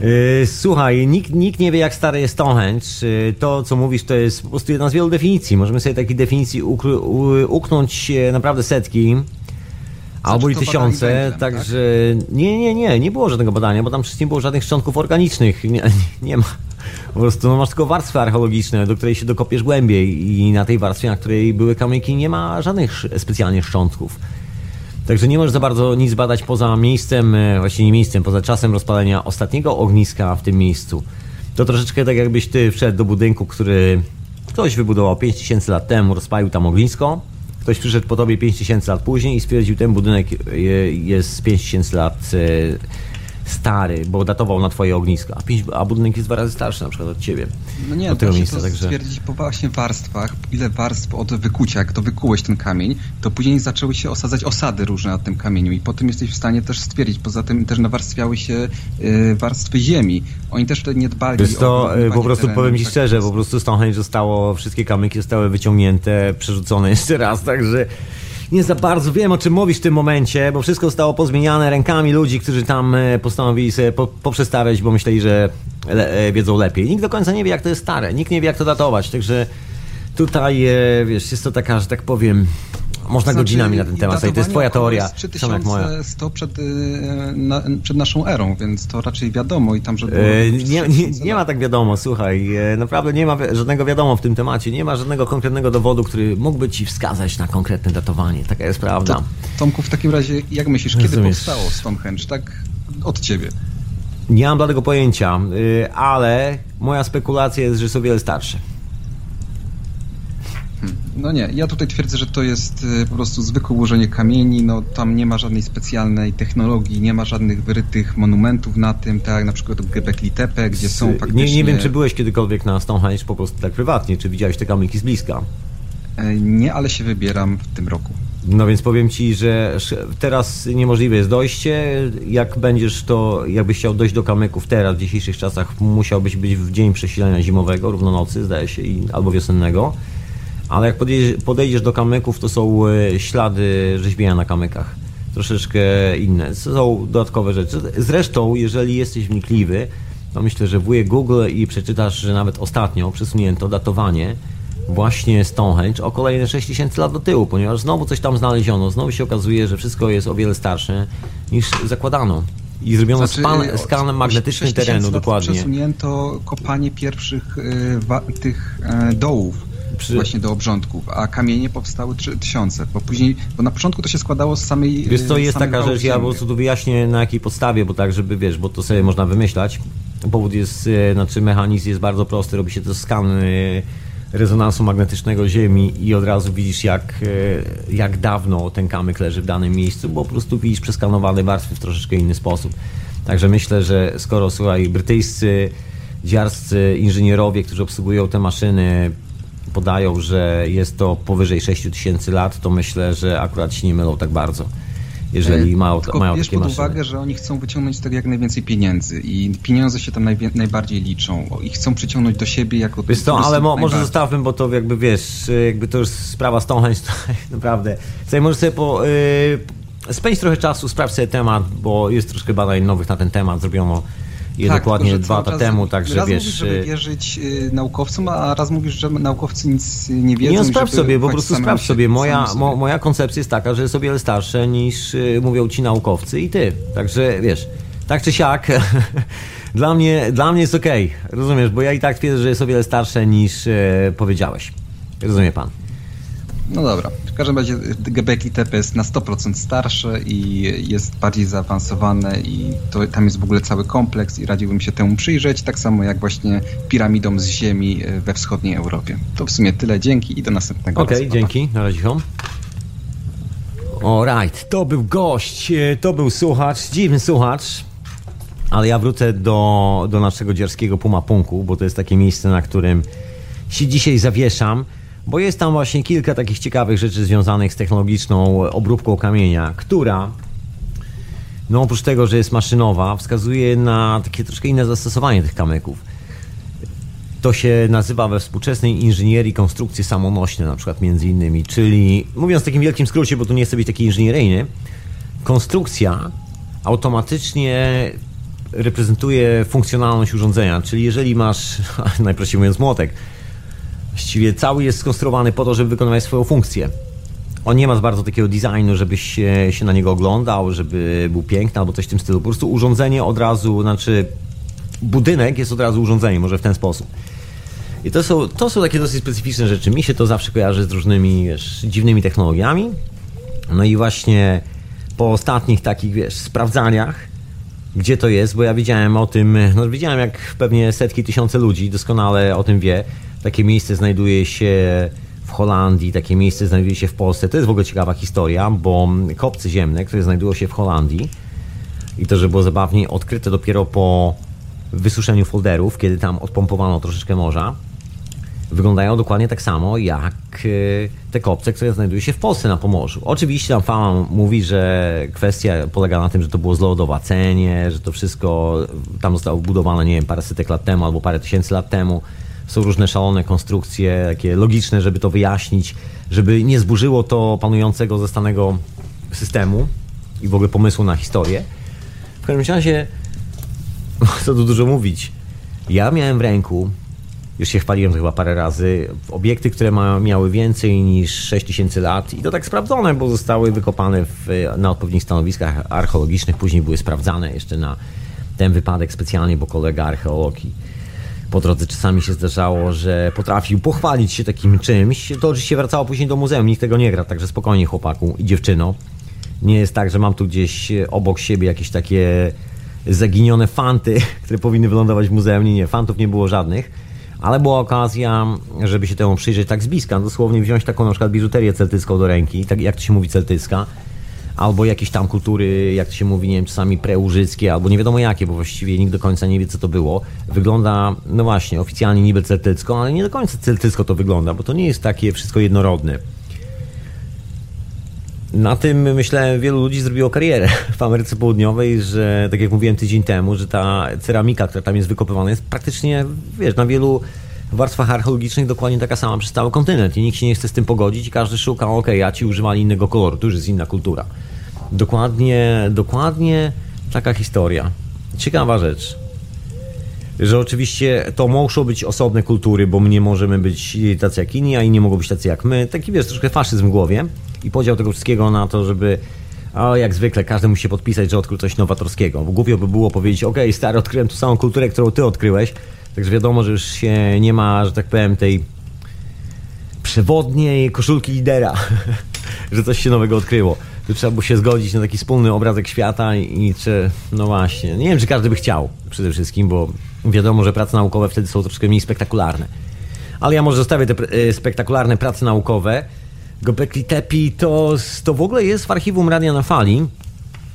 Y, słuchaj, nikt, nikt nie wie jak stary jest Stonehenge. Y, to, co mówisz, to jest po prostu jedna z wielu definicji. Możemy sobie takiej definicji uknąć naprawdę setki. Albo i tysiące, węglem, także tak? nie, nie, nie, nie było żadnego badania, bo tam przecież nie było żadnych szczątków organicznych, nie, nie ma. Po prostu no, masz tylko warstwy archeologiczne, do której się dokopiesz głębiej i na tej warstwie, na której były kamyki, nie ma żadnych specjalnie szczątków. Także nie możesz za bardzo nic badać poza miejscem, e, właśnie nie miejscem, poza czasem rozpalenia ostatniego ogniska w tym miejscu. To troszeczkę tak jakbyś ty wszedł do budynku, który ktoś wybudował 5000 lat temu, rozpalił tam ognisko, ktoś przyszedł po tobie 5000 lat później i stwierdził, ten budynek jest 5000 lat e, stary, bo datował na twoje ognisko, a, pięć, a budynek jest dwa razy starszy na przykład od ciebie. No nie, od tego miejsca, to także... stwierdzić po właśnie warstwach, ile warstw od wykucia, jak to wykułeś ten kamień, to później zaczęły się osadzać osady różne na tym kamieniu i potem jesteś w stanie też stwierdzić, poza tym też nawarstwiały się y, warstwy ziemi. Oni też wtedy nie dbali Wiesz to, y, po prostu terenu, powiem ci tak szczerze, po prostu Stonehenge zostało, wszystkie kamyki zostały wyciągnięte, przerzucone jeszcze raz, także nie za bardzo wiem, o czym mówisz w tym momencie, bo wszystko zostało pozmieniane rękami ludzi, którzy tam e, postanowili sobie po, poprzestawiać, bo myśleli, że le, e, wiedzą lepiej. Nikt do końca nie wie, jak to jest stare, nikt nie wie, jak to datować, także tutaj, e, wiesz, jest to taka, że tak powiem, można znaczy, godzinami na ten temat to jest twoja teoria. 3100 przed, y, na, przed naszą erą, więc to raczej wiadomo i tam, że e, nie, nie, nie, ma tak wiadomo, słuchaj, e, naprawdę nie ma żadnego wiadomo w tym temacie, nie ma żadnego konkretnego dowodu, który mógłby ci wskazać na konkretne datowanie, taka jest prawda. To, Tomku, w takim razie, jak myślisz, kiedy Rozumiesz. powstało Stonehenge, tak od ciebie? Nie mam tego pojęcia, y, ale moja spekulacja jest, że są wiele starsze. No nie, ja tutaj twierdzę, że to jest y, po prostu zwykłe ułożenie kamieni, no tam nie ma żadnej specjalnej technologii, nie ma żadnych wyrytych monumentów na tym, tak jak na przykład Göbekli Tepe, gdzie są faktycznie... Nie, nie wiem, czy byłeś kiedykolwiek na Stonehenge po prostu tak prywatnie, czy widziałeś te kamyki z bliska? E, nie, ale się wybieram w tym roku. No więc powiem Ci, że teraz niemożliwe jest dojście. Jak będziesz to, jakbyś chciał dojść do kamyków teraz, w dzisiejszych czasach, musiałbyś być w dzień przesilenia zimowego, równonocy, zdaje się, albo wiosennego ale jak podejdziesz, podejdziesz do kamyków, to są e, ślady rzeźbienia na kamykach. Troszeczkę inne. Są dodatkowe rzeczy. Zresztą, jeżeli jesteś wnikliwy, to myślę, że wujek Google i przeczytasz, że nawet ostatnio przesunięto datowanie właśnie Stonehenge o kolejne 6000 lat do tyłu, ponieważ znowu coś tam znaleziono. Znowu się okazuje, że wszystko jest o wiele starsze niż zakładano. I zrobiono znaczy, span, skan magnetyczny terenu, dokładnie. Przesunięto kopanie pierwszych y, tych y, dołów przy... właśnie do obrządków, a kamienie powstały 3000, bo później, bo na początku to się składało z samej Wiesz co, jest taka rzecz, ja po prostu tu wyjaśnię na jakiej podstawie, bo tak, żeby wiesz, bo to sobie można wymyślać. Powód jest, e, znaczy mechanizm jest bardzo prosty, robi się to skan e, rezonansu magnetycznego Ziemi i od razu widzisz jak, jak dawno ten kamyk leży w danym miejscu, bo po prostu widzisz przeskanowane warstwy w troszeczkę inny sposób. Także myślę, że skoro, słuchaj, brytyjscy dziarscy inżynierowie, którzy obsługują te maszyny, podają, że jest to powyżej 6 tysięcy lat, to myślę, że akurat się nie mylą tak bardzo. Jeżeli e, mają, Tylko mają bierz takie pod maszyny. uwagę, że oni chcą wyciągnąć z tego jak najwięcej pieniędzy i pieniądze się tam najbardziej liczą i chcą przyciągnąć do siebie jako Wiesz co, ale mo, może zostawmy, bo to jakby wiesz, jakby to już sprawa Stonehenge, to naprawdę. Sobie może sobie po, yy, spędź trochę czasu, sprawdź sobie temat, bo jest troszkę badań nowych na ten temat, zrobiono je tak, dokładnie dwa lata temu, także raz wiesz... mówisz, żeby y, wierzyć y, naukowcom, a raz mówisz, że naukowcy nic nie wiedzą. Nie, no sprawdź sobie, po prostu sprawdź sobie. Moja, sobie. mo, moja koncepcja jest taka, że jest o wiele starsze niż y, mówią ci naukowcy i ty. Także wiesz, tak czy siak, dla, mnie, dla mnie jest okej, rozumiesz, bo ja i tak twierdzę, że jest o wiele starsze niż y, powiedziałeś. Rozumie pan? No dobra. W każdym razie Gebekli Tepe jest na 100% starsze i jest bardziej zaawansowane i to, tam jest w ogóle cały kompleks i radziłbym się temu przyjrzeć, tak samo jak właśnie piramidom z ziemi e, we wschodniej Europie. To w sumie tyle. Dzięki i do następnego Okej, dzięki, na razie. Alright, to był gość, e, to był słuchacz, dziwny słuchacz, ale ja wrócę do, do naszego dzierskiego Pumapunku, bo to jest takie miejsce, na którym się dzisiaj zawieszam, bo jest tam właśnie kilka takich ciekawych rzeczy związanych z technologiczną obróbką kamienia, która no oprócz tego, że jest maszynowa, wskazuje na takie troszkę inne zastosowanie tych kamyków. To się nazywa we współczesnej inżynierii konstrukcje samonośne, na przykład między innymi, czyli mówiąc w takim wielkim skrócie, bo tu nie chcę być taki inżynieryjny, konstrukcja automatycznie reprezentuje funkcjonalność urządzenia, czyli jeżeli masz, najprościej mówiąc, młotek, właściwie cały jest skonstruowany po to, żeby wykonywać swoją funkcję. On nie ma bardzo takiego designu, żebyś się, się na niego oglądał, żeby był piękny albo coś w tym stylu. Po prostu urządzenie od razu, znaczy budynek jest od razu urządzeniem, może w ten sposób. I to są, to są takie dosyć specyficzne rzeczy. Mi się to zawsze kojarzy z różnymi wiesz, dziwnymi technologiami. No i właśnie po ostatnich takich, wiesz, sprawdzaniach, gdzie to jest, bo ja widziałem o tym, no widziałem jak pewnie setki, tysiące ludzi doskonale o tym wie. Takie miejsce znajduje się w Holandii, takie miejsce znajduje się w Polsce. To jest w ogóle ciekawa historia, bo kopce ziemne, które znajdują się w Holandii i to, że było zabawniej, odkryte dopiero po wysuszeniu folderów, kiedy tam odpompowano troszeczkę morza, wyglądają dokładnie tak samo jak y, te kopce, które znajdują się w Polsce na Pomorzu. Oczywiście tam fama mówi, że kwestia polega na tym, że to było zlodowacenie, że to wszystko tam zostało budowane, nie wiem, parę setek lat temu albo parę tysięcy lat temu. Są różne szalone konstrukcje, takie logiczne, żeby to wyjaśnić, żeby nie zburzyło to panującego zastanego systemu i w ogóle pomysłu na historię. W każdym razie, co tu dużo mówić, ja miałem w ręku już się chwaliłem chyba parę razy, obiekty, które ma, miały więcej niż 6000 lat i to tak sprawdzone, bo zostały wykopane w, na odpowiednich stanowiskach archeologicznych, później były sprawdzane jeszcze na ten wypadek specjalnie, bo kolega archeolog i po drodze czasami się zdarzało, że potrafił pochwalić się takim czymś. To oczywiście wracało później do muzeum, nikt tego nie gra, także spokojnie chłopaku i dziewczyno. Nie jest tak, że mam tu gdzieś obok siebie jakieś takie zaginione fanty, które powinny wylądować w muzeum. Nie, nie, fantów nie było żadnych ale była okazja, żeby się temu przyjrzeć tak z bliska, dosłownie wziąć taką na przykład biżuterię celtycką do ręki, tak jak to się mówi celtycka, albo jakieś tam kultury, jak to się mówi, nie wiem, czasami preużyckie, albo nie wiadomo jakie, bo właściwie nikt do końca nie wie, co to było. Wygląda, no właśnie, oficjalnie niby celtycko, ale nie do końca celtycko to wygląda, bo to nie jest takie wszystko jednorodne. Na tym, myślę, wielu ludzi zrobiło karierę w Ameryce Południowej, że tak jak mówiłem tydzień temu, że ta ceramika, która tam jest wykopywana, jest praktycznie, wiesz, na wielu warstwach archeologicznych dokładnie taka sama przez cały kontynent i nikt się nie chce z tym pogodzić i każdy szuka, ok, a ci używali innego koloru, to już jest inna kultura. Dokładnie, dokładnie taka historia. Ciekawa rzecz że oczywiście to muszą być osobne kultury, bo my nie możemy być tacy jak inni, a inni mogą być tacy jak my. Taki wiesz, troszkę faszyzm w głowie i podział tego wszystkiego na to, żeby a jak zwykle każdy musi się podpisać, że odkrył coś nowatorskiego. Głupio by było powiedzieć, ok, stary, odkryłem tu samą kulturę, którą ty odkryłeś, także wiadomo, że już się nie ma, że tak powiem, tej przewodniej koszulki lidera, że coś się nowego odkryło. Tu trzeba było się zgodzić na taki wspólny obrazek świata i, i czy, no właśnie, nie wiem, czy każdy by chciał przede wszystkim, bo wiadomo, że prace naukowe wtedy są troszkę mniej spektakularne. Ale ja może zostawię te e, spektakularne prace naukowe. Gobekli Tepe to, to w ogóle jest w archiwum Radia na Fali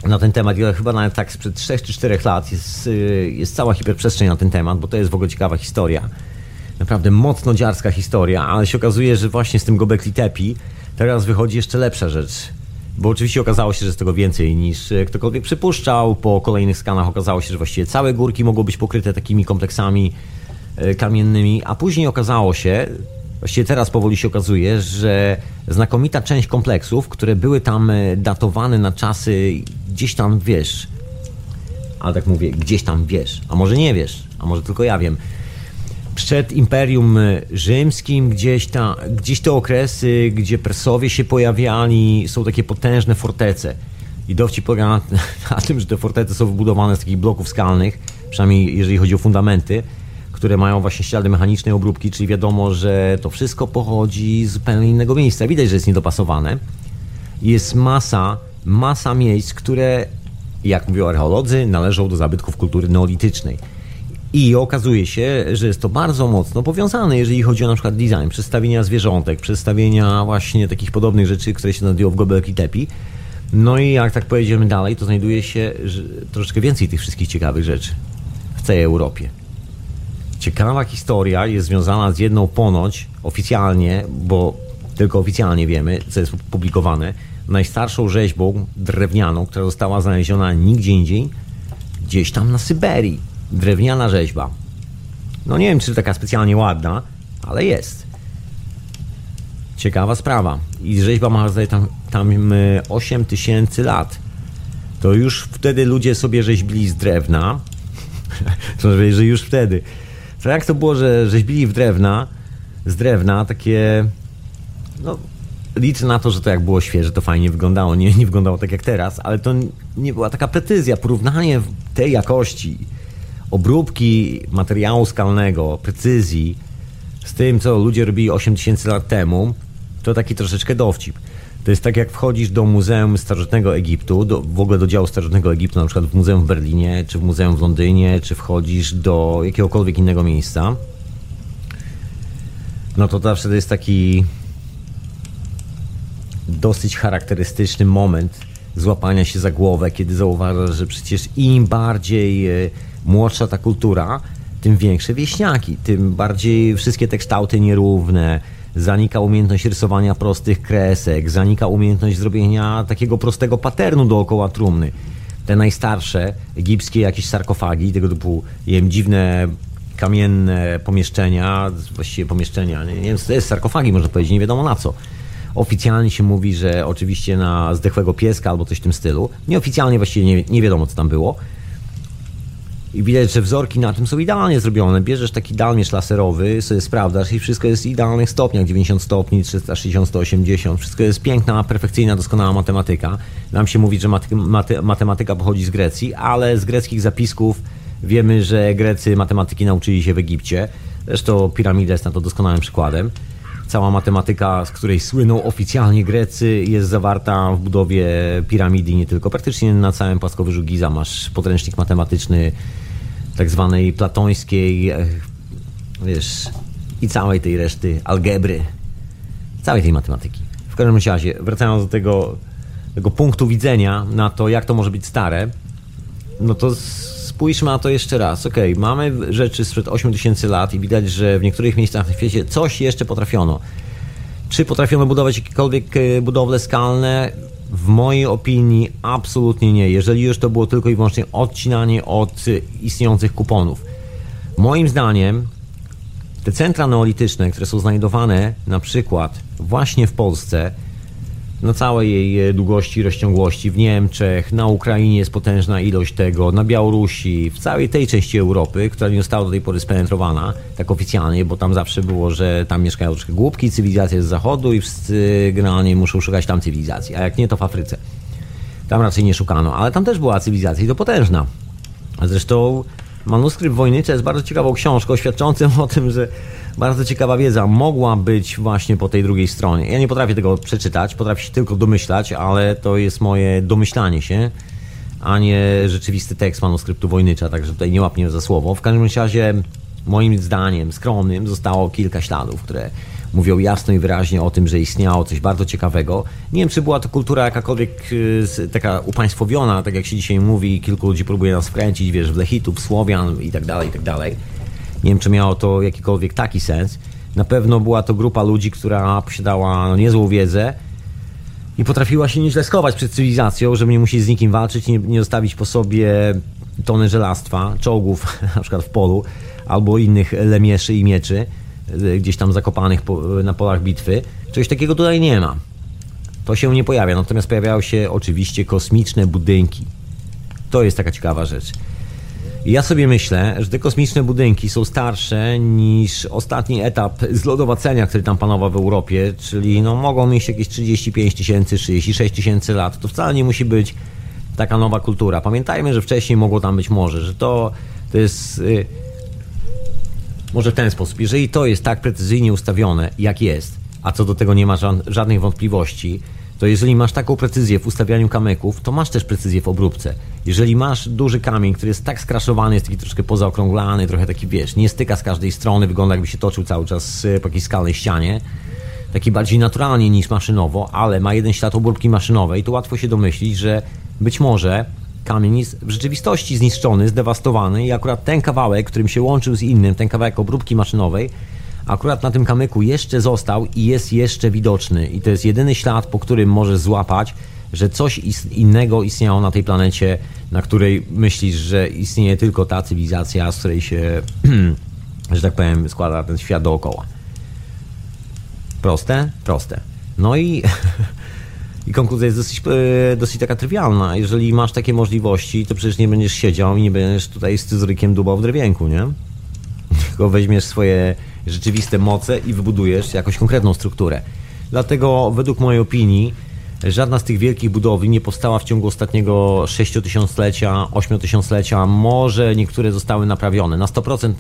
na ten temat. Ja chyba nawet tak sprzed 3 czy 4 lat jest, e, jest cała hiperprzestrzeń na ten temat, bo to jest w ogóle ciekawa historia. Naprawdę mocno dziarska historia, ale się okazuje, że właśnie z tym Gobekli Tepe teraz wychodzi jeszcze lepsza rzecz. Bo oczywiście okazało się, że jest tego więcej niż e, ktokolwiek przypuszczał. Po kolejnych skanach okazało się, że właściwie całe górki mogą być pokryte takimi kompleksami e, kamiennymi, a później okazało się, właściwie teraz powoli się okazuje, że znakomita część kompleksów, które były tam e, datowane na czasy gdzieś tam, wiesz, ale tak mówię, gdzieś tam wiesz, a może nie wiesz, a może tylko ja wiem. Przed Imperium Rzymskim gdzieś, ta, gdzieś te okresy, gdzie Persowie się pojawiali, są takie potężne fortece. I dowcip polega na, na tym, że te fortece są wybudowane z takich bloków skalnych, przynajmniej jeżeli chodzi o fundamenty, które mają właśnie ślady mechanicznej obróbki, czyli wiadomo, że to wszystko pochodzi z zupełnie innego miejsca. Widać, że jest niedopasowane. Jest masa, masa miejsc, które, jak mówią archeolodzy, należą do zabytków kultury neolitycznej. I okazuje się, że jest to bardzo mocno powiązane, jeżeli chodzi o na przykład design, przedstawienia zwierzątek, przedstawienia właśnie takich podobnych rzeczy, które się znajdują w Gobelki Tepi. No i jak tak pojedziemy dalej, to znajduje się troszeczkę więcej tych wszystkich ciekawych rzeczy w całej Europie. Ciekawa historia jest związana z jedną ponoć oficjalnie, bo tylko oficjalnie wiemy, co jest publikowane, najstarszą rzeźbą drewnianą, która została znaleziona nigdzie indziej, gdzieś tam na Syberii. Drewniana rzeźba. No nie wiem, czy taka specjalnie ładna, ale jest. Ciekawa sprawa. I rzeźba ma tam, tam 8 tysięcy lat. To już wtedy ludzie sobie rzeźbili z drewna. że już wtedy. To jak to było, że rzeźbili w drewna, z drewna takie, no liczę na to, że to jak było świeże, to fajnie wyglądało. Nie, nie wyglądało tak jak teraz, ale to nie była taka precyzja. Porównanie tej jakości obróbki materiału skalnego, precyzji z tym, co ludzie robili 8000 lat temu, to taki troszeczkę dowcip. To jest tak, jak wchodzisz do Muzeum Starożytnego Egiptu, do, w ogóle do działu Starożytnego Egiptu, na przykład w Muzeum w Berlinie, czy w Muzeum w Londynie, czy wchodzisz do jakiegokolwiek innego miejsca. No to zawsze to jest taki dosyć charakterystyczny moment złapania się za głowę, kiedy zauważasz, że przecież im bardziej e, młodsza ta kultura, tym większe wieśniaki, tym bardziej wszystkie te kształty nierówne, zanika umiejętność rysowania prostych kresek, zanika umiejętność zrobienia takiego prostego paternu dookoła trumny. Te najstarsze egipskie jakieś sarkofagi, tego typu wiem, dziwne kamienne pomieszczenia, właściwie pomieszczenia, nie, nie wiem, to jest sarkofagi, można powiedzieć, nie wiadomo na co. Oficjalnie się mówi, że oczywiście na zdechłego pieska albo coś w tym stylu. Nieoficjalnie właściwie nie, nie wiadomo, co tam było. I widać, że wzorki na tym są idealnie zrobione. Bierzesz taki dalmierz laserowy, sobie sprawdzasz i wszystko jest w idealnych stopniach. 90 stopni, 360, 180. Wszystko jest piękna, perfekcyjna, doskonała matematyka. Nam się mówi, że matematyka pochodzi z Grecji, ale z greckich zapisków wiemy, że Grecy matematyki nauczyli się w Egipcie. Zresztą piramida jest na to doskonałym przykładem. Cała matematyka, z której słyną oficjalnie Grecy, jest zawarta w budowie piramidy nie tylko. Praktycznie na całym płaskowyżu Giza masz podręcznik matematyczny tak zwanej platońskiej, e, wiesz, i całej tej reszty algebry, całej tej matematyki. W każdym razie, wracając do tego, tego punktu widzenia na to, jak to może być stare, no to spójrzmy na to jeszcze raz. Ok, mamy rzeczy sprzed 8000 lat i widać, że w niektórych miejscach na świecie coś jeszcze potrafiono. Czy potrafiono budować jakiekolwiek e, budowle skalne? W mojej opinii absolutnie nie. Jeżeli już to było tylko i wyłącznie odcinanie od istniejących kuponów. Moim zdaniem te centra neolityczne, które są znajdowane na przykład właśnie w Polsce, na całej jej e, długości rozciągłości. W Niemczech, na Ukrainie jest potężna ilość tego, na Białorusi, w całej tej części Europy, która nie została do tej pory spenetrowana, tak oficjalnie, bo tam zawsze było, że tam mieszkają troszkę głupki, cywilizacja z zachodu i wszyscy generalnie muszą szukać tam cywilizacji, a jak nie, to w Afryce. Tam raczej nie szukano, ale tam też była cywilizacja i to potężna. Zresztą Manuskrypt Wojnyczy jest bardzo ciekawą książką świadczącą o tym, że bardzo ciekawa wiedza mogła być właśnie po tej drugiej stronie. Ja nie potrafię tego przeczytać, potrafię się tylko domyślać, ale to jest moje domyślanie się, a nie rzeczywisty tekst manuskryptu Wojnycza, także tutaj nie łapnie za słowo. W każdym razie, moim zdaniem skromnym, zostało kilka śladów, które mówią jasno i wyraźnie o tym, że istniało coś bardzo ciekawego. Nie wiem, czy była to kultura jakakolwiek y, taka upaństwowiona, tak jak się dzisiaj mówi, kilku ludzi próbuje nas wkręcić, wiesz, w Lechitów, Słowian i tak dalej, i tak dalej. Nie wiem, czy miało to jakikolwiek taki sens. Na pewno była to grupa ludzi, która posiadała no, niezłą wiedzę i potrafiła się nieźle schować przed cywilizacją, żeby nie musieć z nikim walczyć, nie, nie zostawić po sobie tony żelastwa, czołgów na przykład w polu, albo innych lemieszy i mieczy gdzieś tam zakopanych na polach bitwy. Czegoś takiego tutaj nie ma. To się nie pojawia, natomiast pojawiają się oczywiście kosmiczne budynki. To jest taka ciekawa rzecz. Ja sobie myślę, że te kosmiczne budynki są starsze niż ostatni etap zlodowacenia, który tam panował w Europie, czyli no, mogą mieć jakieś 35 tysięcy, 36 tysięcy lat. To wcale nie musi być taka nowa kultura. Pamiętajmy, że wcześniej mogło tam być morze, że to, to jest... Może w ten sposób. Jeżeli to jest tak precyzyjnie ustawione, jak jest, a co do tego nie ma żadnych wątpliwości, to jeżeli masz taką precyzję w ustawianiu kamyków, to masz też precyzję w obróbce. Jeżeli masz duży kamień, który jest tak skraszowany, jest taki troszkę pozaokrąglany, trochę taki, wiesz, nie styka z każdej strony, wygląda jakby się toczył cały czas po jakiejś skalnej ścianie, taki bardziej naturalnie niż maszynowo, ale ma jeden ślad obróbki maszynowej, to łatwo się domyślić, że być może kamień jest w rzeczywistości zniszczony, zdewastowany i akurat ten kawałek, którym się łączył z innym, ten kawałek obróbki maszynowej, akurat na tym kamyku jeszcze został i jest jeszcze widoczny. I to jest jedyny ślad, po którym możesz złapać, że coś innego istniało na tej planecie, na której myślisz, że istnieje tylko ta cywilizacja, z której się, że tak powiem, składa ten świat dookoła. Proste? Proste. No i I konkluzja jest dosyć, e, dosyć taka trywialna. Jeżeli masz takie możliwości, to przecież nie będziesz siedział i nie będziesz tutaj z cyzrykiem dubał w drewienku, nie? Tylko weźmiesz swoje rzeczywiste moce i wybudujesz jakąś konkretną strukturę. Dlatego według mojej opinii żadna z tych wielkich budowli nie powstała w ciągu ostatniego 60-tysiąclecia, 8-tysiąclecia. Może niektóre zostały naprawione. Na 100%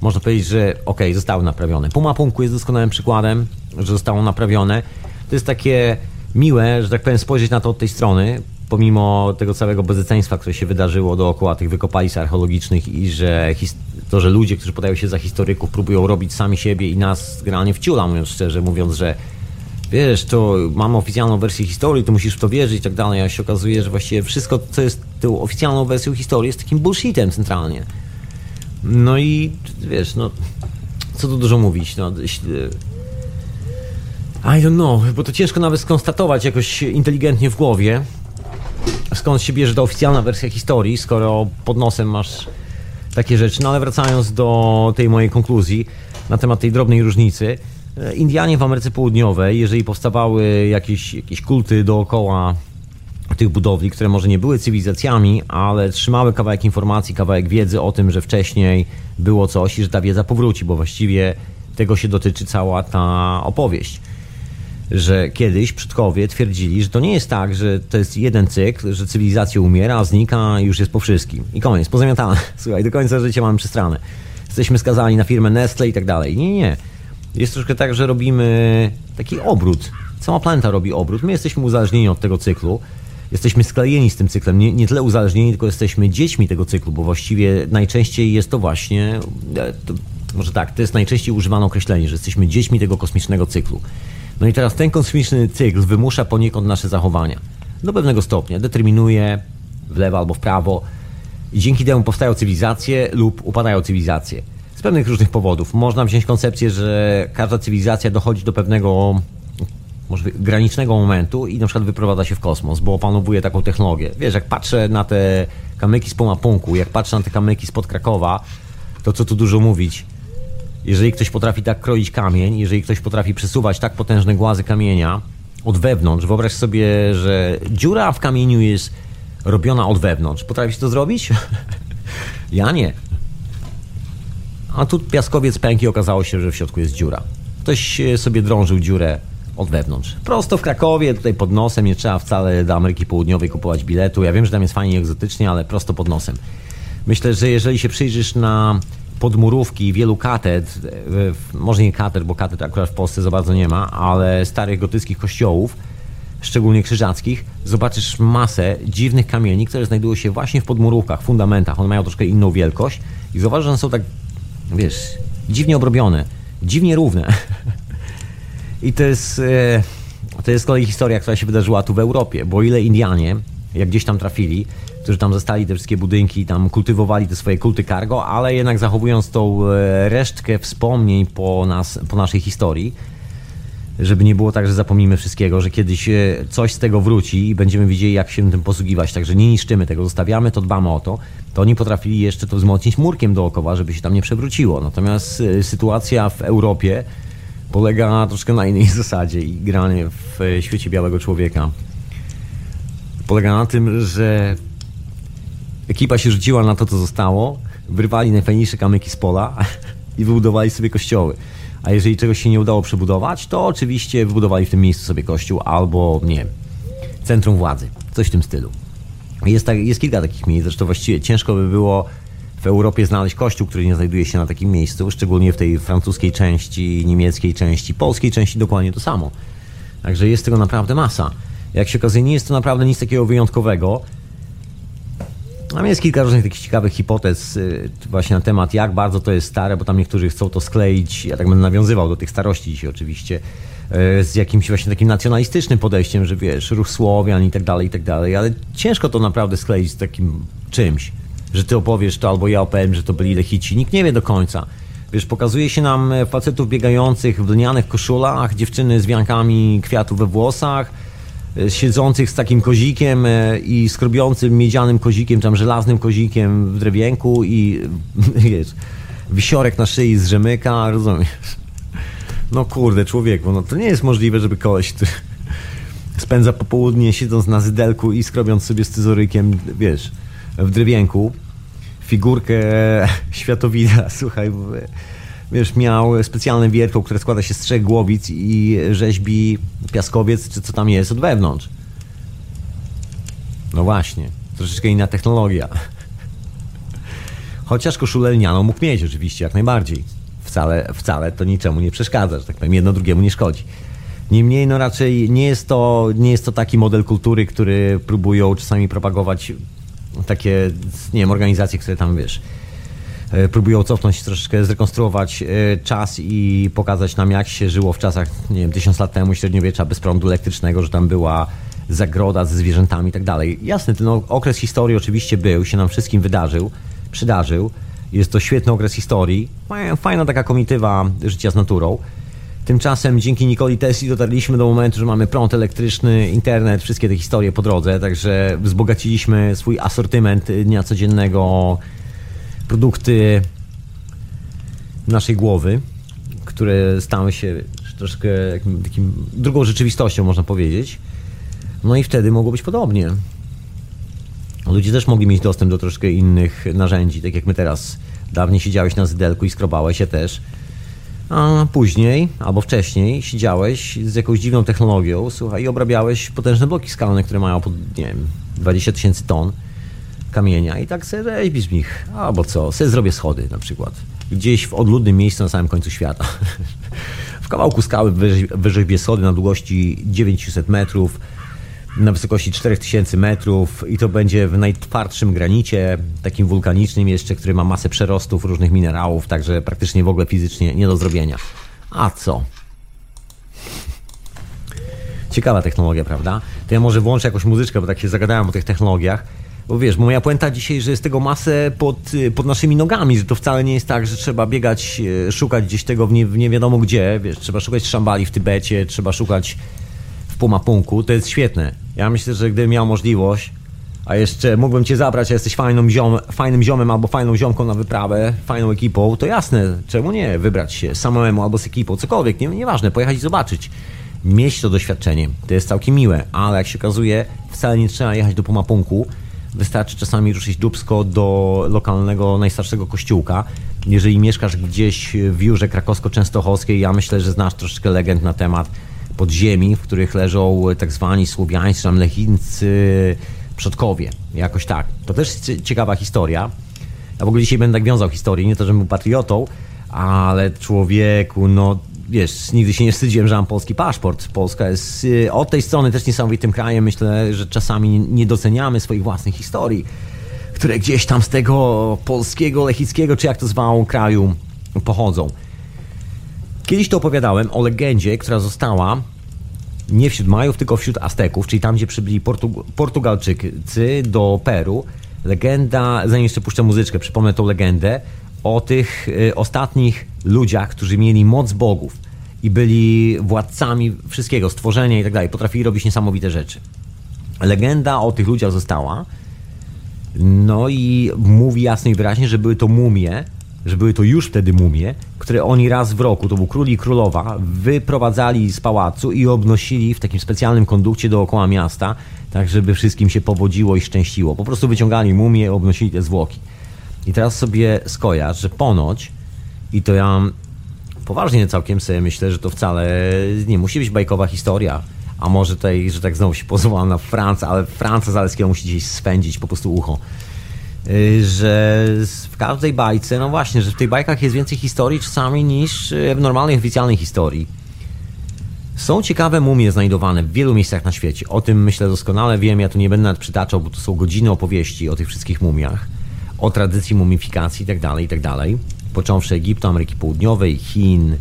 można powiedzieć, że ok, zostały naprawione. Puma Punku jest doskonałym przykładem, że zostało naprawione. To jest takie miłe, że tak powiem, spojrzeć na to od tej strony, pomimo tego całego bezeceństwa, które się wydarzyło dookoła tych wykopalisk archeologicznych i że to, że ludzie, którzy podają się za historyków, próbują robić sami siebie i nas generalnie wciula, mówiąc szczerze, mówiąc, że wiesz, to mamy oficjalną wersję historii, to musisz w to wierzyć i tak dalej, a się okazuje, że właściwie wszystko, co jest tą oficjalną wersją historii, jest takim bullshitem centralnie. No i wiesz, no, co tu dużo mówić, no, i don't know, bo to ciężko nawet skonstatować jakoś inteligentnie w głowie, skąd się bierze ta oficjalna wersja historii, skoro pod nosem masz takie rzeczy. No ale wracając do tej mojej konkluzji na temat tej drobnej różnicy. E, Indianie w Ameryce Południowej, jeżeli powstawały jakieś, jakieś kulty dookoła tych budowli, które może nie były cywilizacjami, ale trzymały kawałek informacji, kawałek wiedzy o tym, że wcześniej było coś i że ta wiedza powróci, bo właściwie tego się dotyczy cała ta opowieść że kiedyś przodkowie twierdzili, że to nie jest tak, że to jest jeden cykl, że cywilizacja umiera, znika i już jest po wszystkim. I koniec, pozamiatane. Słuchaj, do końca życia mamy przestranę. Jesteśmy skazani na firmę Nestle i tak dalej. Nie, nie. Jest troszkę tak, że robimy taki obrót. Cała planeta robi obrót. My jesteśmy uzależnieni od tego cyklu. Jesteśmy sklejeni z tym cyklem. Nie, nie tyle uzależnieni, tylko jesteśmy dziećmi tego cyklu, bo właściwie najczęściej jest to właśnie. E, to, może tak, to jest najczęściej używane określenie, że jesteśmy dziećmi tego kosmicznego cyklu. No i teraz ten kosmiczny cykl wymusza poniekąd nasze zachowania. Do pewnego stopnia. Determinuje w lewo albo w prawo. I dzięki temu powstają cywilizacje lub upadają cywilizacje. Z pewnych różnych powodów. Można wziąć koncepcję, że każda cywilizacja dochodzi do pewnego może granicznego momentu i na przykład wyprowadza się w kosmos, bo opanowuje taką technologię. Wiesz, jak patrzę na te kamyki z Pomapunku, jak patrzę na te kamyki spod Krakowa, to co tu dużo mówić, jeżeli ktoś potrafi tak kroić kamień, jeżeli ktoś potrafi przesuwać tak potężne głazy kamienia od wewnątrz, wyobraź sobie, że dziura w kamieniu jest robiona od wewnątrz. Potrafisz to zrobić? ja nie. A tu piaskowiec pękł i okazało się, że w środku jest dziura. Ktoś sobie drążył dziurę od wewnątrz. Prosto w Krakowie, tutaj pod nosem, nie trzeba wcale do Ameryki Południowej kupować biletu. Ja wiem, że tam jest fajnie egzotycznie, ale prosto pod nosem. Myślę, że jeżeli się przyjrzysz na podmurówki wielu katedr, e, może nie katedr, bo katedr akurat w Polsce za bardzo nie ma, ale starych gotyckich kościołów, szczególnie krzyżackich, zobaczysz masę dziwnych kamieni, które znajdują się właśnie w podmurówkach, fundamentach. One mają troszkę inną wielkość i zauważ, że one są tak, wiesz, dziwnie obrobione, dziwnie równe. I to jest, e, to jest z kolei historia, która się wydarzyła tu w Europie, bo ile Indianie, jak gdzieś tam trafili, którzy tam zostali te wszystkie budynki, tam kultywowali te swoje kulty cargo, ale jednak zachowując tą e, resztkę wspomnień po, nas, po naszej historii, żeby nie było tak, że zapomnimy wszystkiego, że kiedyś e, coś z tego wróci i będziemy wiedzieli, jak się tym posługiwać. Także nie niszczymy tego, zostawiamy to, dbamy o to. To oni potrafili jeszcze to wzmocnić murkiem dookoła, żeby się tam nie przewróciło. Natomiast e, sytuacja w Europie polega troszkę na innej zasadzie i granie w świecie białego człowieka polega na tym, że Ekipa się rzuciła na to, co zostało, wyrwali najfajniejsze kamyki z pola i wybudowali sobie kościoły. A jeżeli czegoś się nie udało przebudować, to oczywiście wybudowali w tym miejscu sobie kościół albo, nie centrum władzy. Coś w tym stylu. Jest, tak, jest kilka takich miejsc, zresztą właściwie ciężko by było w Europie znaleźć kościół, który nie znajduje się na takim miejscu, szczególnie w tej francuskiej części, niemieckiej części, polskiej części dokładnie to samo. Także jest tego naprawdę masa. Jak się okazuje, nie jest to naprawdę nic takiego wyjątkowego. A jest kilka różnych takich ciekawych hipotez y, właśnie na temat, jak bardzo to jest stare, bo tam niektórzy chcą to skleić, ja tak będę nawiązywał do tych starości dzisiaj oczywiście, y, z jakimś właśnie takim nacjonalistycznym podejściem, że wiesz, ruch Słowian i tak dalej, i tak dalej, ale ciężko to naprawdę skleić z takim czymś, że ty opowiesz to albo ja opowiem, że to byli lechici. Nikt nie wie do końca. Wiesz, pokazuje się nam facetów biegających w lnianych koszulach, dziewczyny z wiankami kwiatów we włosach, E, siedzących z takim kozikiem e, i skrobiącym miedzianym kozikiem, tam żelaznym kozikiem w drewienku i wiesz, wisiorek na szyi z rzemyka, rozumiesz? No kurde, człowieku, no to nie jest możliwe, żeby kogoś, który spędza popołudnie siedząc na zydelku i skrobiąc sobie scyzorykiem, wiesz, w drewienku, figurkę światowida, słuchaj, wiesz, miał specjalne wiertło, które składa się z trzech głowic i rzeźbi piaskowiec, czy co tam jest od wewnątrz. No właśnie, troszeczkę inna technologia. Chociaż koszulę lnianą mógł mieć oczywiście, jak najbardziej. Wcale, wcale to niczemu nie przeszkadza, że tak powiem, jedno drugiemu nie szkodzi. Niemniej, no raczej nie jest, to, nie jest to taki model kultury, który próbują czasami propagować takie, nie wiem, organizacje, które tam, wiesz, próbują cofnąć, troszeczkę zrekonstruować e, czas i pokazać nam, jak się żyło w czasach, nie wiem, tysiąc lat temu, średniowiecza, bez prądu elektrycznego, że tam była zagroda ze zwierzętami i tak dalej. Jasny, ten okres historii oczywiście był, się nam wszystkim wydarzył, przydarzył. Jest to świetny okres historii, fajna taka komitywa życia z naturą. Tymczasem dzięki Nikoli Tesli dotarliśmy do momentu, że mamy prąd elektryczny, internet, wszystkie te historie po drodze, także wzbogaciliśmy swój asortyment dnia codziennego produkty naszej głowy, które stały się troszkę takim drugą rzeczywistością, można powiedzieć. No i wtedy mogło być podobnie. Ludzie też mogli mieć dostęp do troszkę innych narzędzi, tak jak my teraz. Dawniej siedziałeś na zydelku i skrobałeś się też. A później, albo wcześniej, siedziałeś z jakąś dziwną technologią, słuchaj, i obrabiałeś potężne bloki skalne, które mają, nie wiem, 20 tysięcy ton kamienia i tak sobie rzeźbisz w nich. Albo co, sobie zrobię schody na przykład. Gdzieś w odludnym miejscu na samym końcu świata. w kawałku skały wyrzeźbię schody na długości 900 metrów, na wysokości 4000 metrów i to będzie w najtwardszym granicie, takim wulkanicznym jeszcze, który ma masę przerostów różnych minerałów, także praktycznie w ogóle fizycznie nie do zrobienia. A co? Ciekawa technologia, prawda? To ja może włączę jakąś muzyczkę, bo tak się zagadałem o tych technologiach. Bo wiesz, moja puenta dzisiaj, że jest tego masę pod, pod naszymi nogami, że to wcale nie jest tak, że trzeba biegać, y, szukać gdzieś tego w nie, w nie wiadomo gdzie, wiesz, trzeba szukać szambali w Tybecie, trzeba szukać w Pumapunku, to jest świetne. Ja myślę, że gdybym miał możliwość, a jeszcze mógłbym cię zabrać, a jesteś fajną ziom, fajnym ziomem albo fajną ziomką na wyprawę, fajną ekipą, to jasne, czemu nie wybrać się samemu albo z ekipą, cokolwiek, nie, nieważne, pojechać i zobaczyć. Mieć to doświadczenie, to jest całkiem miłe, ale jak się okazuje, wcale nie trzeba jechać do Pumapunku, Wystarczy czasami ruszyć dubsko do lokalnego, najstarszego kościółka. Jeżeli mieszkasz gdzieś w Jurze Krakowsko-Częstochowskiej, ja myślę, że znasz troszeczkę legend na temat podziemi, w których leżą tak zwani słowiańscy, amlechińcy przodkowie. Jakoś tak. To też ciekawa historia. Ja w ogóle dzisiaj będę tak wiązał historię, nie to, żebym był patriotą, ale człowieku, no wiesz, nigdy się nie wstydziłem, że mam polski paszport. Polska jest y, od tej strony też niesamowitym krajem. Myślę, że czasami nie doceniamy swoich własnych historii, które gdzieś tam z tego polskiego, lechickiego, czy jak to zwał, kraju pochodzą. Kiedyś to opowiadałem o legendzie, która została nie wśród Majów, tylko wśród Azteków, czyli tam, gdzie przybyli Portug Portugalczycy do Peru. Legenda, zanim jeszcze puszczę muzyczkę, przypomnę tą legendę o tych y, ostatnich ludziach, którzy mieli moc bogów i byli władcami wszystkiego, stworzenia i tak dalej. Potrafili robić niesamowite rzeczy. Legenda o tych ludziach została. No i mówi jasno i wyraźnie, że były to mumie że były to już wtedy mumie, które oni raz w roku, to był król i królowa, wyprowadzali z pałacu i obnosili w takim specjalnym kondukcie dookoła miasta, tak żeby wszystkim się powodziło i szczęściło. Po prostu wyciągali mumie, obnosili te zwłoki. I teraz sobie skojarz, że ponoć, i to ja poważnie całkiem sobie myślę, że to wcale nie musi być bajkowa historia, a może tutaj, że tak znowu się pozwala na Franca, ale Franca Zaleskiego musi gdzieś spędzić po prostu ucho. Y, że w każdej bajce, no właśnie, że w tych bajkach jest więcej historii czasami niż w normalnej oficjalnej historii. Są ciekawe mumie znajdowane w wielu miejscach na świecie. O tym myślę doskonale wiem, ja tu nie będę nawet przytaczał, bo to są godziny opowieści o tych wszystkich mumiach, o tradycji mumifikacji itd., tak itd. Tak Począwszy Egiptu, Ameryki Południowej, Chin,